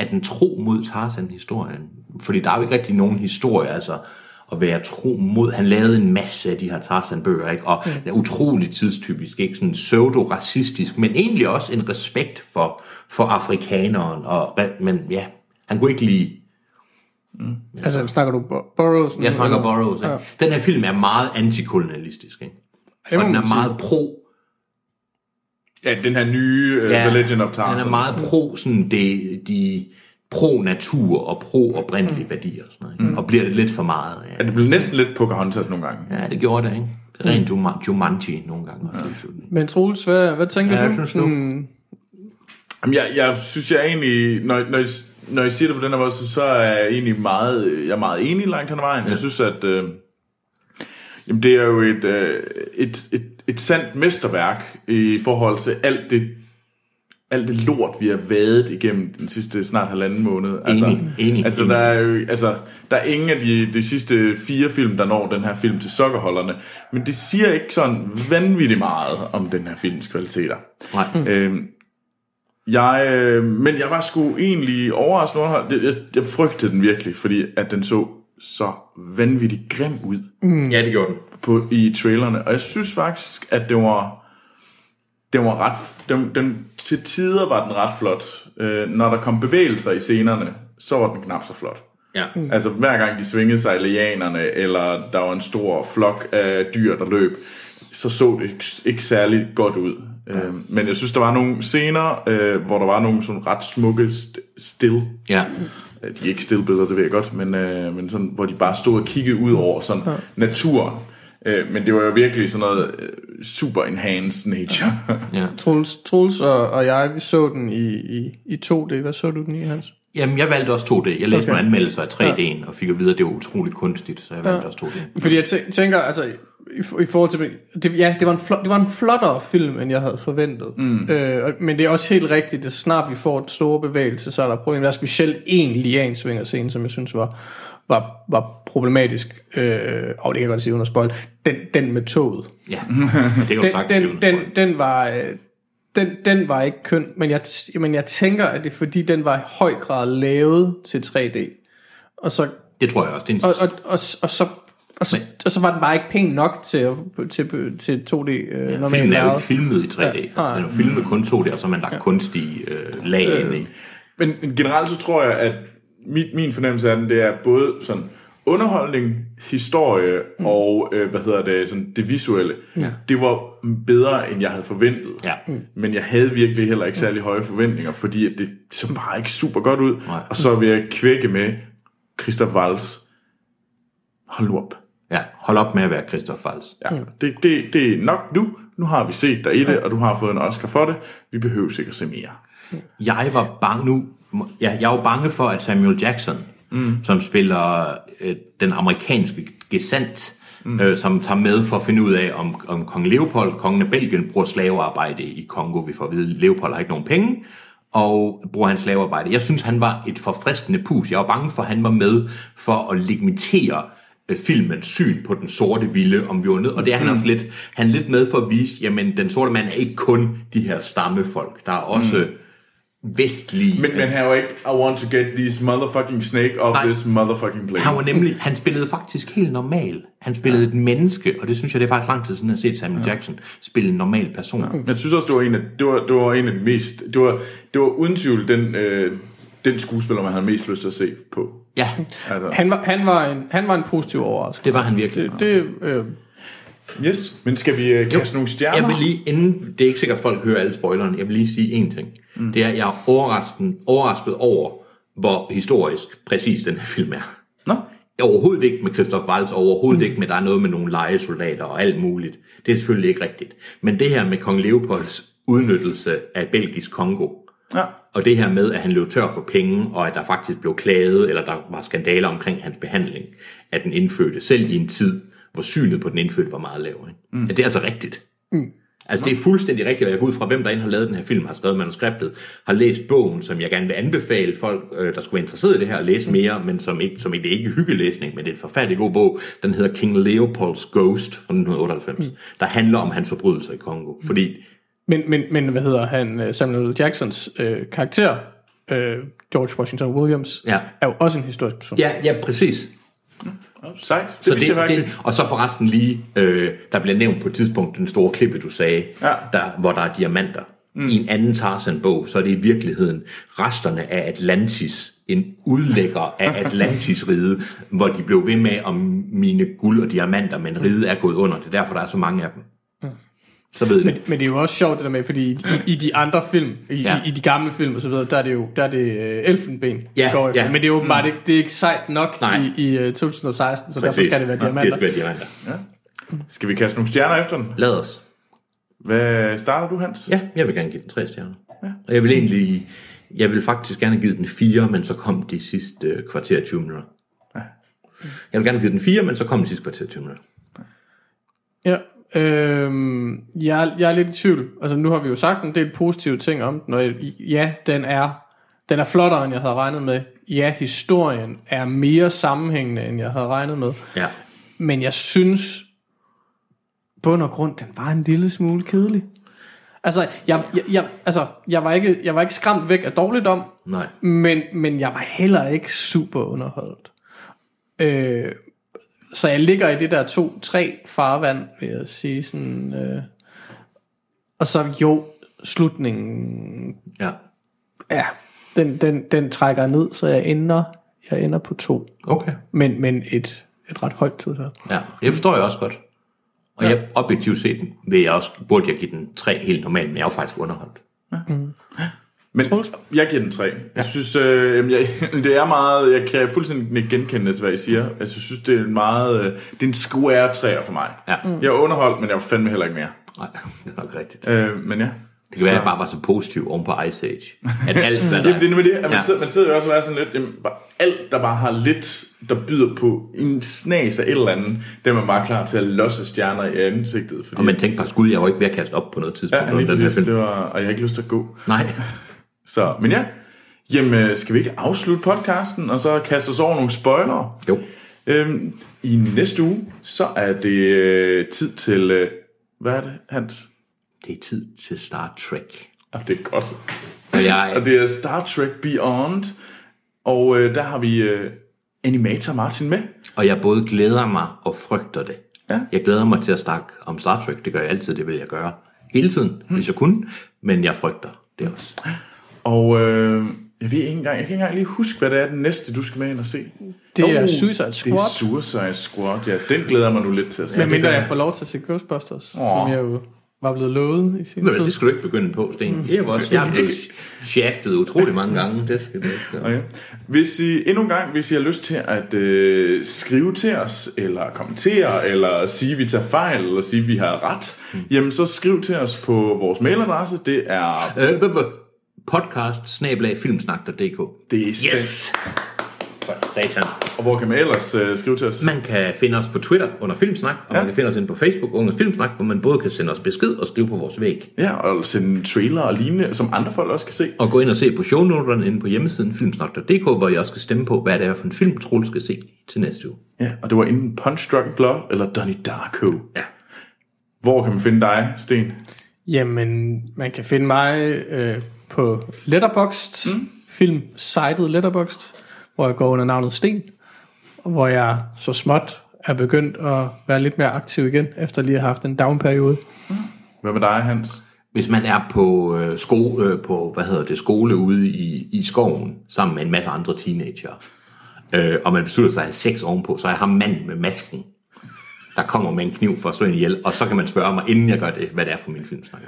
er den tro mod Tarzan-historien? Fordi der er jo ikke rigtig nogen historie, altså at være tro mod. Han lavede en masse af de her Tarzan-bøger, ikke? og det er utroligt tidstypisk, ikke sådan pseudo-racistisk, men egentlig også en respekt for, for afrikaneren. Og, men ja, han kunne ikke lide Altså, snakker du Bur- Burroughs? jeg snakker? Burroughs. Ikke? Den her film er meget antikolonialistisk, ikke? Og den er sige. meget pro Ja, den her nye uh, The Legend of Tarzan. Den er meget pro sådan de, de pro-natur og pro-oprindelige mm. værdier og sådan noget. Ikke? Og bliver det lidt for meget. Ja, Ja, det blev næsten lidt Pocahontas nogle gange. ja det gjorde det, ikke? Rent Juma- Jumanji nogle gange. Også, i slutningen. Men Troels, hvad, hvad tænker Ja, du? jeg synes du. Hmm, Jamen, jeg, jeg synes, jeg egentlig, når, når, I, når I siger det på den her måde, så, så er jeg egentlig meget, jeg er meget enig langt hen ad vejen. Ja. Jeg synes, at øh, jamen, det er jo et, øh, et, et, et sandt mesterværk i forhold til alt det, alt det lort, vi har vadet igennem den sidste snart halvanden måned. Enig, enig, altså, der er jo, altså, der er ingen af de, de sidste fire film, der når den her film til sokkerholderne. Men det siger ikke sådan vanvittigt meget om den her films kvaliteter. Nej. Øhm, jeg, øh, men jeg var sgu egentlig overrasket jeg, jeg frygtede den virkelig, fordi at den så så vanvittigt grim ud Ja, det gjorde den. på, i trailerne. Og jeg synes faktisk, at det var, den var ret, den, den, til tider var den ret flot. Øh, når der kom bevægelser i scenerne, så var den knap så flot. Ja. Mm. Altså hver gang de svingede sig i lianerne, eller der var en stor flok af dyr, der løb, så så det ikke, ikke særlig godt ud. Ja. Øh, men jeg synes, der var nogle scener, øh, hvor der var nogle sådan ret smukke st- still. Ja. Øh, De er ikke stillbilleder, det ved jeg godt, men, øh, men sådan, hvor de bare stod og kiggede ud over sådan ja. naturen. Øh, men det var jo virkelig sådan noget øh, super enhanced nature. ja. Troels, Troels og, og jeg, vi så den i, i, i 2D. Hvad så du den i, Hans? Jamen, jeg valgte også 2D. Jeg læste Okay. nogle anmeldelser af 3D'en, og fik at vide, at det var utroligt kunstigt, så jeg valgte også 2D. Fordi jeg tæ- tænker, altså, i, i forhold til... Det, ja, det var, en flot, det var en flottere film, end jeg havde forventet. Mm. Øh, men det er også helt rigtigt, at snart vi får et store bevægelse, så er der problemer. Der er specielt en liansvingerscene, som jeg synes var, var, var problematisk. Øh, og det kan jeg godt sige uden at spoil. Den, den med toget. Ja, det kan du Den, sagt. den, den, den var... øh, Den, den var ikke køn, men jeg, men jeg tænker, at det er fordi, den var i høj grad lavet til 3D. Og så det tror jeg også. Det er en, og, og, og, og, så, og, så, og så var den bare ikke pæn nok til, at- til, til 2D øh, normalt filmen er jo ikke filmet i 3D. Ja, Ja, nej. den er filmet kun 2D, og så har man lagt ja. kunstige øh, lag ind i. Men generelt så tror jeg, at min, min fornemmelse af den, det er både sådan underholdning, historie mm. og, øh, hvad hedder det, sådan det visuelle. Ja. Det var bedre, end jeg havde forventet. Ja. Men jeg havde virkelig heller ikke særlig høje forventninger, fordi det så bare ikke super godt ud. Nej. Og så vil jeg kvække med Christoph Waltz. Hold nu op. Ja, hold op med at være Christoph Waltz. Ja, det, det, det er nok nu. Nu har vi set dig i det, og du har fået en Oscar for det. Vi behøver sikkert se mere. Jeg var bange nu. Ja, jeg var bange for, at Samuel Jackson, mm. som spiller øh, den amerikanske gesandt, mm. øh, som tager med for at finde ud af, om, om kong Leopold, kongen af Belgien, bruger slavearbejde i Kongo. Vi får at vide, at Leopold har ikke nogen penge, og bruger hans slavearbejde. Jeg synes, han var et forfriskende pus. Jeg var bange for, at han var med for at legitimere øh, filmens syn på den sorte vilde, om vi var ned. Og det er han også lidt, han er lidt med for at vise, jamen den sorte mand er ikke kun de her stammefolk. Der er også mm. Vestlige... Men, men han var ikke, I want to get these motherfucking snake off Nej. this motherfucking plane. Han var nemlig, han spillede faktisk helt normal. Han spillede ja. et menneske, og det synes jeg, det er faktisk lang tid siden, jeg har set Samuel ja. Jackson spille en normal person. Ja. Men jeg synes også, det var en af, det var, det var en af de mest... Det var, det var uden tvivl den, øh, den skuespiller, man havde mest lyst til at se på. Ja, Altså, Han var, han var, en, han var en positiv overraskelse. det var han virkelig. Det, det, øh, yes, men skal vi øh, kaste nogle stjerner? Jeg vil lige, inden, det er ikke sikkert, at folk hører alle spoilerne, jeg vil lige sige én ting. Mm. Det er, at jeg er overrasket, overrasket over, hvor historisk præcis den her film er. Nå? Overhovedet ikke med Christoph Waltz, overhovedet ikke med, der er noget med nogle legesoldater og alt muligt. Det er selvfølgelig ikke rigtigt. Men det her med kong Leopolds udnyttelse af belgisk Kongo, Ja. og det her med, at han løb tør for penge, og at der faktisk blev klaget, eller der var skandaler omkring hans behandling af den indfødte, selv i en tid, hvor synet på den indfødte var meget lav. Ikke? Mm. Ja, det er altså rigtigt. Mm. Altså det er fuldstændig rigtigt, og jeg går ud fra, hvem der har lavet den her film, har skrevet manuskriptet, har læst bogen, som jeg gerne vil anbefale folk, øh, der skulle være interesseret i det her, at læse mere, men som ikke, som ikke, det er ikke hyggelæsning, men det er en forfærdelig god bog. Den hedder King Leopold's Ghost fra 1998, mm. der handler om hans forbrydelser i Kongo. Fordi men, men, men hvad hedder han? øh, Samuel Jacksons øh, karakter, øh, George Washington Williams, Ja. er jo også en historisk person. Ja, ja, præcis. Sejt. Det, Så det, jeg faktisk det, og så forresten lige, øh, der bliver nævnt på et tidspunkt den store klippe, du sagde, Ja. der, hvor der er diamanter. Mm. I en anden Tarzan-bog, så er det i virkeligheden resterne af Atlantis, en udlægger af Atlantis-ride, hvor de blev ved med at mine guld og diamanter, men riget er gået under. Det er derfor, der er så mange af dem. Så ved Men, det. men det er jo også sjovt det der med, fordi i, i de andre film, i, Ja. ja. i, i de gamle film og så videre, der er det jo der er det øh, elfenben, Ja, det går efter. ja. Men det er jo bare ikke, det er ikke sejt nok Nej. i, i øh, 2016, så derfor Præcis. skal det være Ja, diamanter. Det skal være diamanter. Skal vi kaste nogle stjerner efter den? Lad os. Hvad starter du, Hans? Ja, jeg vil gerne give den tre stjerner. Ja. Og jeg vil egentlig, jeg vil faktisk gerne give den fire, men så kom de sidste øh, kvarter 20 minutter. Jeg vil gerne give den fire, men så kom de sidste kvarter 20 minutter. Øhm, jeg, jeg er lidt i tvivl. Altså nu har vi jo sagt en del positive ting om den, og ja, den er, den er flottere, end jeg havde regnet med. Ja, historien er mere sammenhængende, end jeg havde regnet med. Ja. Men jeg synes, bund og grund, den var en lille smule kedelig. Altså, jeg, jeg, jeg, altså, jeg, var, ikke, jeg var ikke skræmt væk af dårligdom, Nej. men, men jeg var heller ikke super underholdt. Øh, så jeg ligger i det der to-tre farvand, vil jeg sige. Sådan, øh, og så jo, slutningen, Ja. ja, den, den, den trækker ned, så jeg ender, jeg ender på to. Okay. Men, men et, et ret højt total. Ja, det forstår jeg også godt. Og ja. jeg, objektivt set vil jeg også, burde jeg give den tre helt normalt, men jeg er jo faktisk underholdt. Men jeg giver den tre. Jeg synes, øh, jeg, det er meget, jeg kan fuldstændig genkende til, hvad I siger. Altså, jeg synes, det er en meget, øh, det er en square træer for mig. Ja. Jeg er underholdt, men jeg var fandme heller ikke mere. Nej, det er nok rigtigt. Øh, men ja. Det kan være, at jeg bare var så positiv oven på Ice Age. At alt, hvad der Jamen, det er nemlig det, at man, Ja. ja. sidder, man sidder jo også og er sådan lidt, jamen, bare, alt der bare har lidt, der byder på en snas af et eller andet, det er man bare klar til at losse stjerner i ansigtet. Fordi, Og man tænkte faktisk, gud, jeg var ikke ved at kaste op på noget tidspunkt. ja, lige præcis, det var, og jeg har ikke lyst til at gå. Nej, Så, men ja, jamen, skal vi ikke afslutte podcasten, og så kaste os over nogle spoilere? jo. Øhm, I næste uge, så er det øh, tid til, øh, hvad er det, Hans? Det er tid til Star Trek. Ah, det er godt. Og jeg, Og det er Star Trek Beyond, og øh, der har vi øh, animator Martin med. og jeg både glæder mig og frygter det. Ja. Jeg glæder mig til at snakke om Star Trek. Det gør jeg altid, det vil jeg gøre. Hele tiden, hvis jeg kunne. Men jeg frygter det også. Og øh, jeg ved ikke engang, jeg kan ikke engang lige huske, hvad det er den næste, du skal med ind og se. Det er Oh, Suicide Det Squad. er Suicide Squad, ja. Den glæder jeg mig nu lidt til at se. Men mindre jeg jeg. får lov til at se Ghostbusters, Åh. som jeg jo var blevet lovet i sin Men tid. det skal du ikke begynde på, Sten. Det er jo også, jeg er blevet shaftet utrolig mange gange. Det skal du ikke. Okay. Hvis I endnu en gang, hvis I har lyst til at øh, skrive til os, eller kommentere, eller sige, at vi tager fejl, eller sige, at vi har ret, mm. jamen så skriv til os på vores mailadresse. Det er... Øh, podcast filmsnak.dk Det er Yes! For satan. Og hvor kan man ellers øh, skrive til os? Man kan finde os på Twitter under Filmsnak, og ja. man kan finde os inde på Facebook under Filmsnak, hvor man både kan sende os besked og skrive på vores væg. Ja, og sende trailer og lignende, som andre folk også kan se. Og gå ind og se på shownoterne inde på hjemmesiden filmsnak.dk, hvor I også skal stemme på, hvad det er for en film, Troels skal se til næste uge. Ja, og det var enten Punch Drunk Blood eller Donnie Darko. Ja. Hvor kan man finde dig, Sten? Jamen, man kan finde mig øh, på Letterboxd, mm. filmsitet Letterboxd, hvor jeg går under navnet Sten, og hvor jeg så småt er begyndt at være lidt mere aktiv igen, efter lige at have haft en down-periode. Hvad med dig, Hans? Hvis man er på, øh, sko, øh, på hvad hedder det, skole ude i, i skoven, sammen med en masse andre teenager, øh, og man beslutter sig at have sex ovenpå, så er jeg ham manden med masken, der kommer med en kniv for at slå en ihjel, og så kan man spørge mig, inden jeg gør det, hvad det er for min filmsnak.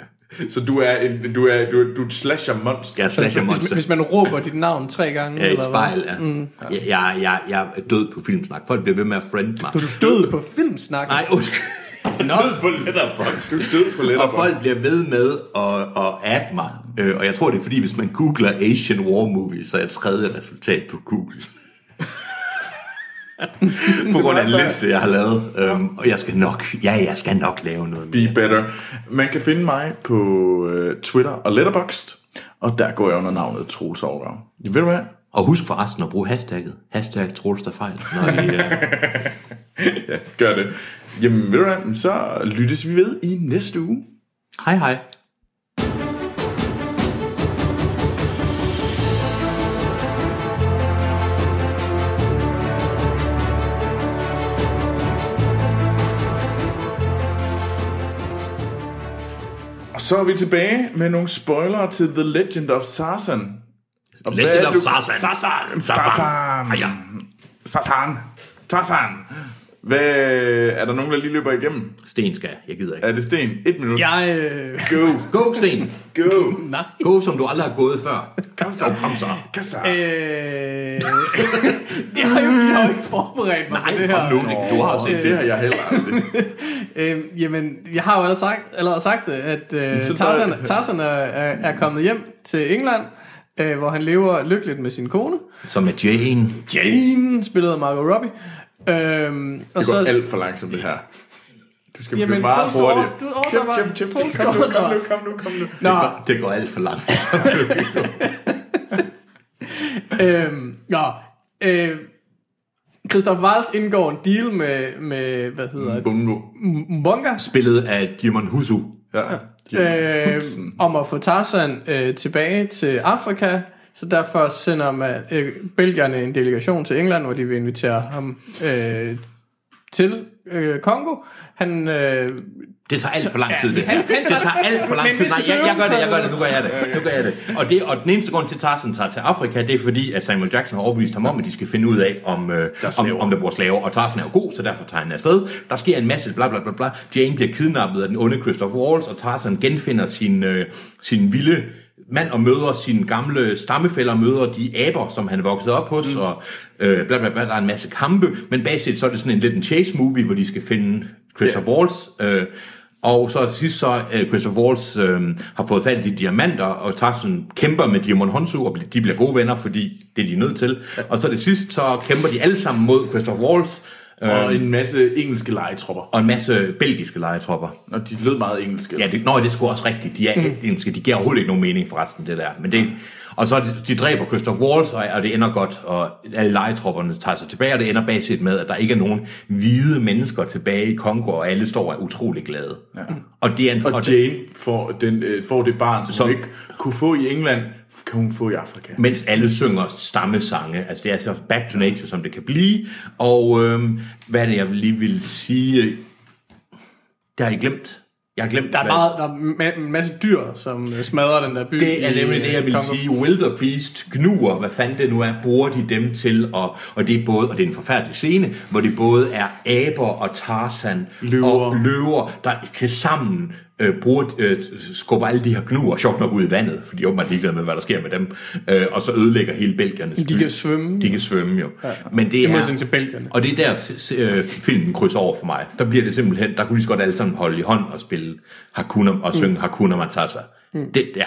Så du er en, du er, du, er- du er et slasher monster. Jeg er slasher Hvis, monster. hvis man råber dit navn tre gange, Ja, i et eller hvad? spejl, ja. Mm. Jeg, jeg, jeg, jeg er død på filmsnak. Folk bliver ved med at friend mig. Du er død på filmsnak. Nej, undskyld. Nå, Død på letterbox. Du er død på Og letterbox. folk bliver ved med at, at adde mig. Øh, og jeg tror, det er fordi, hvis man googler Asian War Movie, så er jeg tredje resultat på Google. På grund af en liste, jeg har lavet. Øhm, og jeg skal nok, ja, jeg skal nok lave noget Be mere. better. Man kan finde mig på øh, Twitter og Letterboxd, og der går jeg under navnet Troels Overgaard. Ved du hvad? Og husk forresten at bruge hashtagget. Hashtag Troels der fejl. Når I, øh, Ja, gør det. Jamen, ved du hvad? Så lyttes vi ved i næste uge. hej hej. Så er vi tilbage med nogle spoilere til The Legend of Sarzan. Og Legend of det- Tarzan. Sarzan. Tarzan. Tarzan. Hvad, er der nogen, der lige løber igennem? Sten skal, jeg gider ikke. Er det Sten? Et minut. jeg... Øh, Go. Gå, Sten. Go. nej. Gå, som du aldrig har gået før. Kom så. Kom så. Kom så. Øh, jeg, har jo, jeg har jo ikke forberedt mig Nej, på det her. kom nu. Du har også det har jeg heller aldrig. Øh, jamen, jeg har jo allerede sagt, allerede sagt det, at øh, Tarzan, Tarzan er, er, er kommet hjem til England, øh, hvor han lever lykkeligt med sin kone. Som er Jane. Jane, spillet af Margot Robbie. Øhm, og Det går så, alt for langsomt, det her. Du skal Jamen, blive meget hurtigt. du Chip, chip, chip. Kom nu, kom nu, kom nu, kom nu. Nå, Det går alt for langt. øhm, nå, øh, Christoph Waltz indgår en deal med, med hvad hedder det, Bungo. Mbonga, Spillet af Jimon Husu. Ja. øh, om at få Tarzan øh, tilbage til Afrika. Så derfor sender man øh, belgierne en delegation til England, hvor de vil invitere ham øh, til øh, Kongo. Han, øh, Det tager alt for lang tid, det han- her. Det tager- alt for lang tid. Nej, jeg, jeg gør det, jeg gør det, nu gør jeg det. Nu gør jeg det. Og, det, og den eneste grund til, at Tarzan tager til Afrika, det er fordi, at Samuel Jackson har overbevist ham om, at de skal finde ud af, om, øh, om, om der bor slaver. Og Tarzan er jo god, så derfor tager han afsted. Der sker en masse bla bla bla bla. Jane bliver kidnappet af den onde Christopher Waltz, og Tarzan genfinder sin, øh, sin vilde mand og møder sine gamle stammefælder, møder de aber, som han vokset op hos, mm. og øh, bla bla bla, der er en masse kampe, men basisk så er det sådan en lidt en chase movie, hvor de skal finde Christopher Waltz, øh, og så sidst så uh, Christopher Waltz øh, har fået fat i de diamanter, og Tarzan kæmper med Diamond Honsu, og de bliver gode venner, fordi det er de nødt til. Og så til sidst så kæmper de alle sammen mod Christopher Waltz, øh, Og en masse engelske legetropper. og en masse belgiske legetropper. Og de lød meget engelske. Ja, det, nå, det er sgu også rigtigt. De, er, mm. engelske, de giver overhovedet ikke nogen mening forresten, det der. Men det, og så de, de dræber Christoph Waltz, og, og det ender godt, og alle legetropperne tager sig tilbage, og det ender basisk med, at der ikke er nogen hvide mennesker tilbage i Kongo, og alle står og er utrolig glade. Ja. Og det er en, Og det- Jane får, den, øh, får det barn, som, Som- hun ikke kunne få i England, kan hun få i Afrika. mens alle synger stammesange. Altså det er så back to nature, som det kan blive. Og øhm, hvad er det, jeg lige vil sige? Det har I glemt. Jeg har glemt, der er, hvad- meget, der er en masse dyr, som øh, smadrer den der by. Det er nemlig det, jeg øh, vil sige. Wildebeest, gnuer, hvad fanden det nu er, bruger de dem til, og, og det er både, og det er en forfærdelig scene, hvor det både er aber og Tarzan Løver. og løver, der til sammen øh, bruger, øh, skubber alle de her gnuer, sjovt nok ud i vandet, fordi de er åbenbart ligeglade med, hvad der sker med dem, øh, og så ødelægger hele Belgiernes De kan svømme. De kan svømme jo. Ja. Men det er, til Belgierne. og det er der øh, filmen krydser over for mig. Der bliver det simpelthen, der kunne de så godt alle sammen holde i hånd og spille Hakuna og synge Hakuna Matata. Det, ja.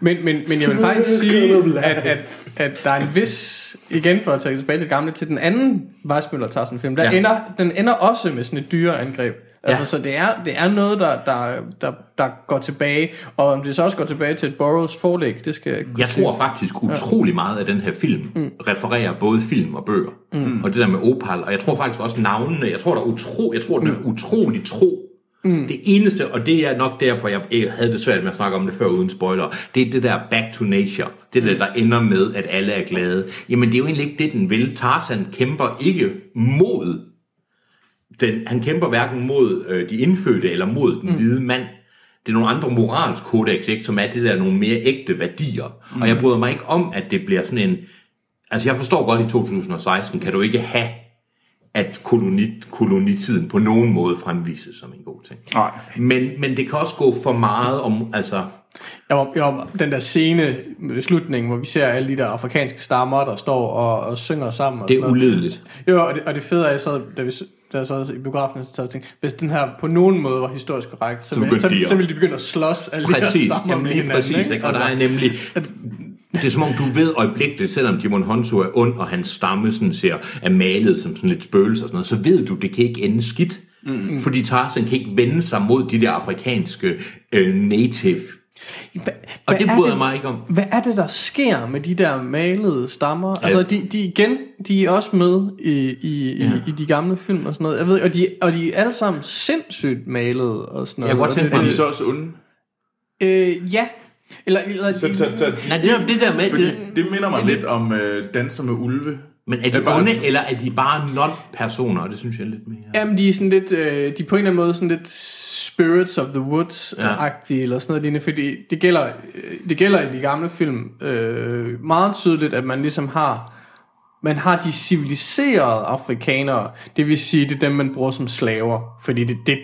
Men, men, men jeg vil faktisk sige, at, at, at der er en vis, igen for at tage tilbage til gamle, til den anden Weissmüller Tarzan film, der ja. ender, den ender også med sådan et dyreangreb. Altså, Ja. så det er, det er noget, der, der, der, der går tilbage, og om det så også går tilbage til et Burroughs forlæg, det skal jeg Jeg tror faktisk utrolig meget af den her film mm. refererer både film og bøger. Mm. Og det der med opal, og jeg tror faktisk også navnene, jeg tror, der er utro, jeg tror, den er utrolig tro. Mm. Det eneste, og det er nok derfor, jeg havde det svært med at snakke om det før uden spoiler, det er det der back to nature. Det der, der ender med, at alle er glade. Jamen, det er jo egentlig ikke det, den vil. Tarzan kæmper ikke mod den, han kæmper hverken mod øh, de indfødte eller mod den hvide mand. Det er nogle andre moralskodex, ikke, som er det der nogle mere ægte værdier. Mm. Og jeg bryder mig ikke om, at det bliver sådan en... Altså jeg forstår godt i 2016, kan du ikke have, at koloni, kolonitiden på nogen måde fremvises som en god ting. Nej. Men, men det kan også gå for meget om... Altså, jeg var, den der scene med slutningen, hvor vi ser alle de der afrikanske stammer, der står og, og synger sammen. Og det er uledeligt. Jo, og det, og det fede er, at jeg sad, da, vi, da jeg sad i biografen, så jeg tænkte, hvis den her på nogen måde var historisk korrekt, så, Så ville, så, så ville de begynde at slås alle de her Præcis, stammer jamen med hinanden. præcis. Ikke? Og der Altså, er nemlig... Det er som om, du ved øjeblikkeligt, selvom Jimon Honsu er ond, og hans stamme sådan ser, er malet som sådan lidt spøgelse og sådan noget, så ved du, det kan ikke ende skidt. Mm. Fordi Tarzan kan ikke vende sig mod de der afrikanske øh, native. Hva, Og det er bryder jeg mig ikke om. Hvad er det, der sker med de der malede stammer? Altså, de, de igen, de er også med i, i, i, Ja. i de gamle film og sådan noget. Jeg ved, og, de, og de er alle sammen sindssygt malede og sådan noget. Jeg godt tænke det- mig- Er de så også onde? Øh, ja. Eller, eller Så, så, så, Nej, det, er det der med... fordi Det, det minder mig lidt om øh, Danser med ulve. men er de Det bare- onde, eller er de bare non-personer? Det synes jeg er lidt mere... Jamen, de er sådan lidt, øh, de er på en eller anden måde sådan lidt spirits of the woods-agtige, ja. eller sådan noget lignende, fordi det gælder, øh, det gælder i de gamle film øh, meget tydeligt, at man ligesom har, man har de civiliserede afrikanere, det vil sige, det er dem, man bruger som slaver, fordi det, det,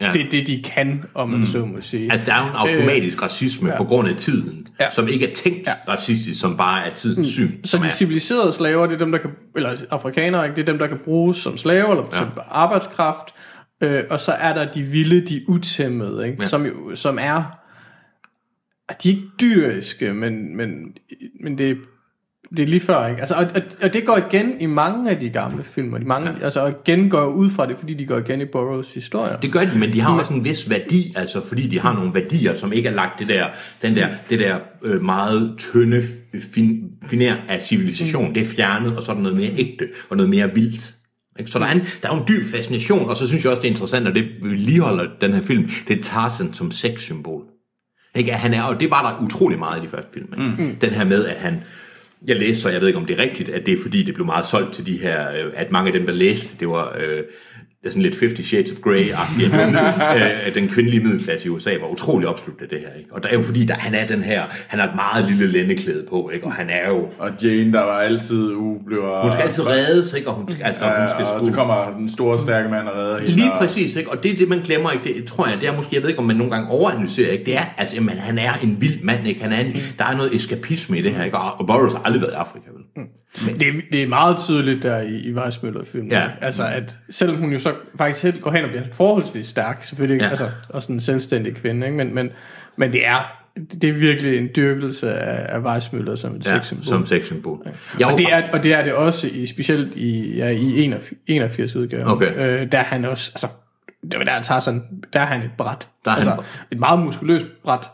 Ja. det er det, de kan, om man så må sige. At der er jo en automatisk racisme på grund af tiden, Ja. som ikke er tænkt racistisk, som bare er tidens syn. Så de er- civiliserede slaver, det er dem, der kan, eller afrikanere, ikke? det er dem, der kan bruges som slaver, eller som arbejdskraft, øh, og så er der de vilde, de utæmmede, ikke? Ja. Som, jo, som er, de er ikke dyriske, men, men, men det, det er lige før, ikke? Altså, og, og, og det går igen i mange af de gamle film, og de mange, ja. altså, og igen går ud fra det, fordi de går igen i Burroughs historier. Det gør de, men de har også en vis værdi, altså fordi de har nogle værdier, som ikke er lagt det der, den der, det der øh, meget tynde fin, finær af civilisation. Det er fjernet, og så er der noget mere ægte, og noget mere vildt. Ikke? Så der er, en, der er jo en dyb fascination, og så synes jeg også, det er interessant, og det vedligeholder den her film, det er Tarzan som sexsymbol. Ikke? At han er, og det var der utrolig meget i de første film. Ikke? Mm. Den her med, at han, jeg læste, så jeg ved ikke, om det er rigtigt, at det er fordi, det blev meget solgt til de her, øh, at mange af dem, der læste, det var øh, det er sådan lidt 50 Shades of Grey-agtigt, øh, at den kvindelige middelklasse i USA var utrolig opslugt af det her. Ikke? Og der er jo fordi, der, han er den her, han har et meget lille lændeklæde på, ikke? og han er jo, Og Jane, der var altid, bliver... hun skal altid reddes, ikke? og hun, altså, hun Ja, skal og sgu... så kommer den store, stærke mand og redder hende. Lige og- præcis, ikke? og det er det, man glemmer, ikke? Det tror jeg, det er måske, jeg ved ikke, om man nogle gange overanalyserer, ikke? Det er, altså, jamen, han er en vild mand, ikke? Han er en, der er noget eskapisme i det her, ikke? Og, og Boris har aldrig været i Afrika, vel? Det, er- det er meget tydeligt der i, i Weissmüller-filmen. Ja. Ja. Altså, at selvom hun jo så faktisk selv går hen og bliver forholdsvis stærk, selvfølgelig, Ja. ja. altså, og sådan en selvstændig kvinde, ikke? Men, men, men det er det er virkelig en dyrkelse af, af Weissmüller som et Ja, sexsymbol. som sexsymbol. Jeg og, det er, og det er det også i, specielt i, ja, i 81, 81 udgaven. Okay. Øh, der er han også, altså, det var der tager sådan, der er han et bræt. Der er han altså, et et meget muskuløst bræt,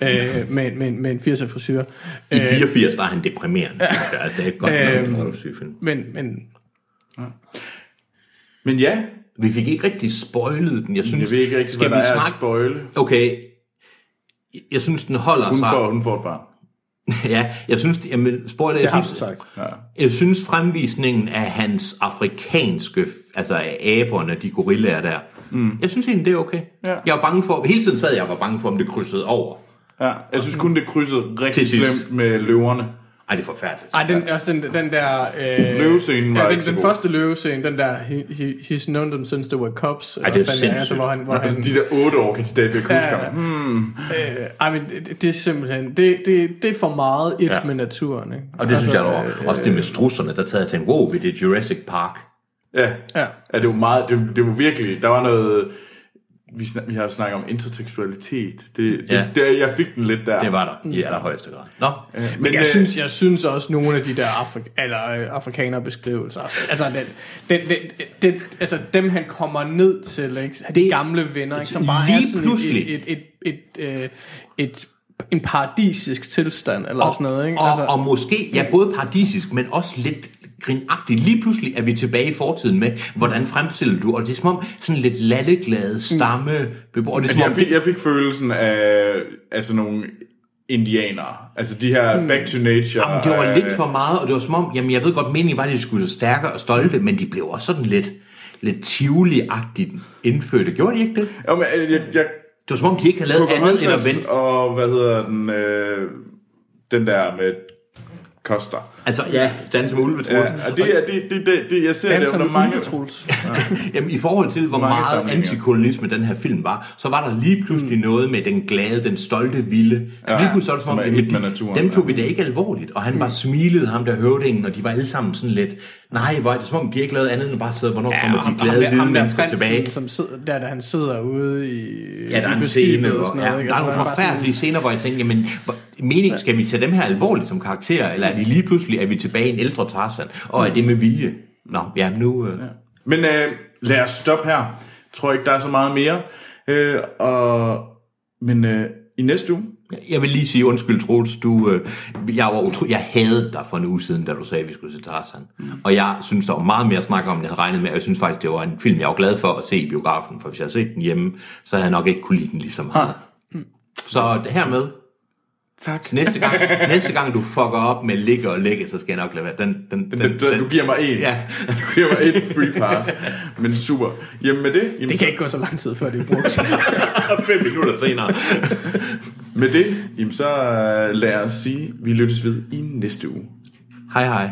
øh, med, med, med en 80'er frisyr. I 84, der er han deprimerende. Ja. Altså, det er godt Øhm, nok. Men, men Men ja, Vi fik ikke rigtig spoilet den. Jeg synes, jeg ved ikke rigtig, skal hvad vi der er at snakke? spoile. Okay, jeg synes, den holder Hun sig. får, hun får et barn. ja, jeg synes, jamen, spoiler, det jeg synes, sagt. Ja. Jeg synes fremvisningen af hans afrikanske, altså af aberne, de gorillaer der, mm. jeg synes egentlig, det er okay. Ja. Jeg var bange for, hele tiden sad jeg og var bange for, om det krydsede over. ja. Jeg synes kun, det krydsede rigtig slemt med løverne. Ej, det er forfærdeligt. Ej, den, også den, den der... Øh, Løvescenen var ja, den, den første løvescene, den der, he, he, he's known them since they were cops. Ej, det er sindssygt. hvor han, hvor han, De der otte år kan de stadigvæk huske Ja, ja. øh, ej, men det, det er simpelthen, det, det, det er for meget et Ja. med naturen, ikke? Og det altså, synes jeg, der øh. Også det med strusserne, der tager jeg tænkte, wow, det er Jurassic Park. Ja. Ja. ja. det var meget, det, det var virkelig, der var noget, vi, snak, vi har jo snakket om intertekstualitet. Det, det, Ja. det, jeg fik den lidt der. Det var der i allerhøjeste grad. Nå, Men jeg, øh, synes, jeg synes også, nogle af de der Afri- eller, øh, afrikanerbeskrivelser, altså, den, den, den, den, altså dem han kommer ned til, ikke? de Det- gamle venner, ikke? som bare lige er sådan pludselig. et, et, et, et, et, et, en paradisisk tilstand, eller og, sådan noget. Ikke? og, Altså, og måske, ja, både paradisisk, men også lidt grinagtigt. Lige pludselig er vi tilbage i fortiden med, hvordan fremstiller du, og det er som om sådan lidt lalleglade stamme beboere. Det er Altså, jeg, fik, jeg fik følelsen af, af sådan nogle indianere. Altså de her back to nature. Jamen, det var øh, lidt for meget, og det var som om, jamen jeg ved godt, meningen var, at de skulle være stærkere og stolte, men de blev også sådan lidt, lidt tivoli-agtigt indfødte. Gjorde de ikke det? Jo, men, øh, jeg, jeg, Det var som om, de ikke havde lavet andet end at vente. og hvad hedder den, øh, den der med Koster. Altså, ja, Danse med Ulve, Ja, og det er det, det, det, det jeg ser det under mange... ulvetruls. Jamen, i forhold til, hvor Mange meget antikolonisme den her film var, så var der lige pludselig mm. noget med den glade, den stolte, vilde. Så Ja, lige pludselig så det som er jamen, med de- naturen, dem tog ja. vi da ikke alvorligt. Og han bare smilede ham der høvdingen, og de var alle sammen sådan lidt, nej, hvor er det som om, de ikke lavede andet end bare sidde, hvornår ja, kommer de glade, hvide mennesker tilbage. som sidder, der, da han sidder ude i Ja, der er en på scene, og sådan ja, noget, ikke? der er Altså, nogle forfærdelige scener, hvor jeg tænker, jamen, hvor, mening, skal vi tage dem her alvorligt som karakterer, eller er de lige pludselig, er vi tilbage i en ældre Tarzan, og er det med vilje? Nå, ja, nu... Øh, Men øh, lad os stoppe her. Jeg tror ikke, der er så meget mere. Øh, og, men øh, i næste uge, Jeg vil lige sige undskyld, Troels. Du, øh, jeg, var utro, jeg havde dig for en uge siden, da du sagde, at vi skulle se Tarzan. Mm. Og jeg synes, der var meget mere at snakke om, end jeg havde regnet med. Og jeg synes faktisk, det var en film, jeg var glad for at se i biografen. For hvis jeg havde set den hjemme, så havde jeg nok ikke kunne lide den lige så meget. Så det hermed. Tak. Næste gang, næste gang du fucker op med ligge og lægge, så skal jeg nok lade være. Den, den, den, den, den, du giver mig en. Ja. Du giver mig et free pass. Men super. Jamen med det, jamen, Det så, kan ikke gå så lang tid, før det er brugt. fem minutter senere. med det, jamen, så øh, lad os sige, vi lyttes ved i næste uge. Hej hej.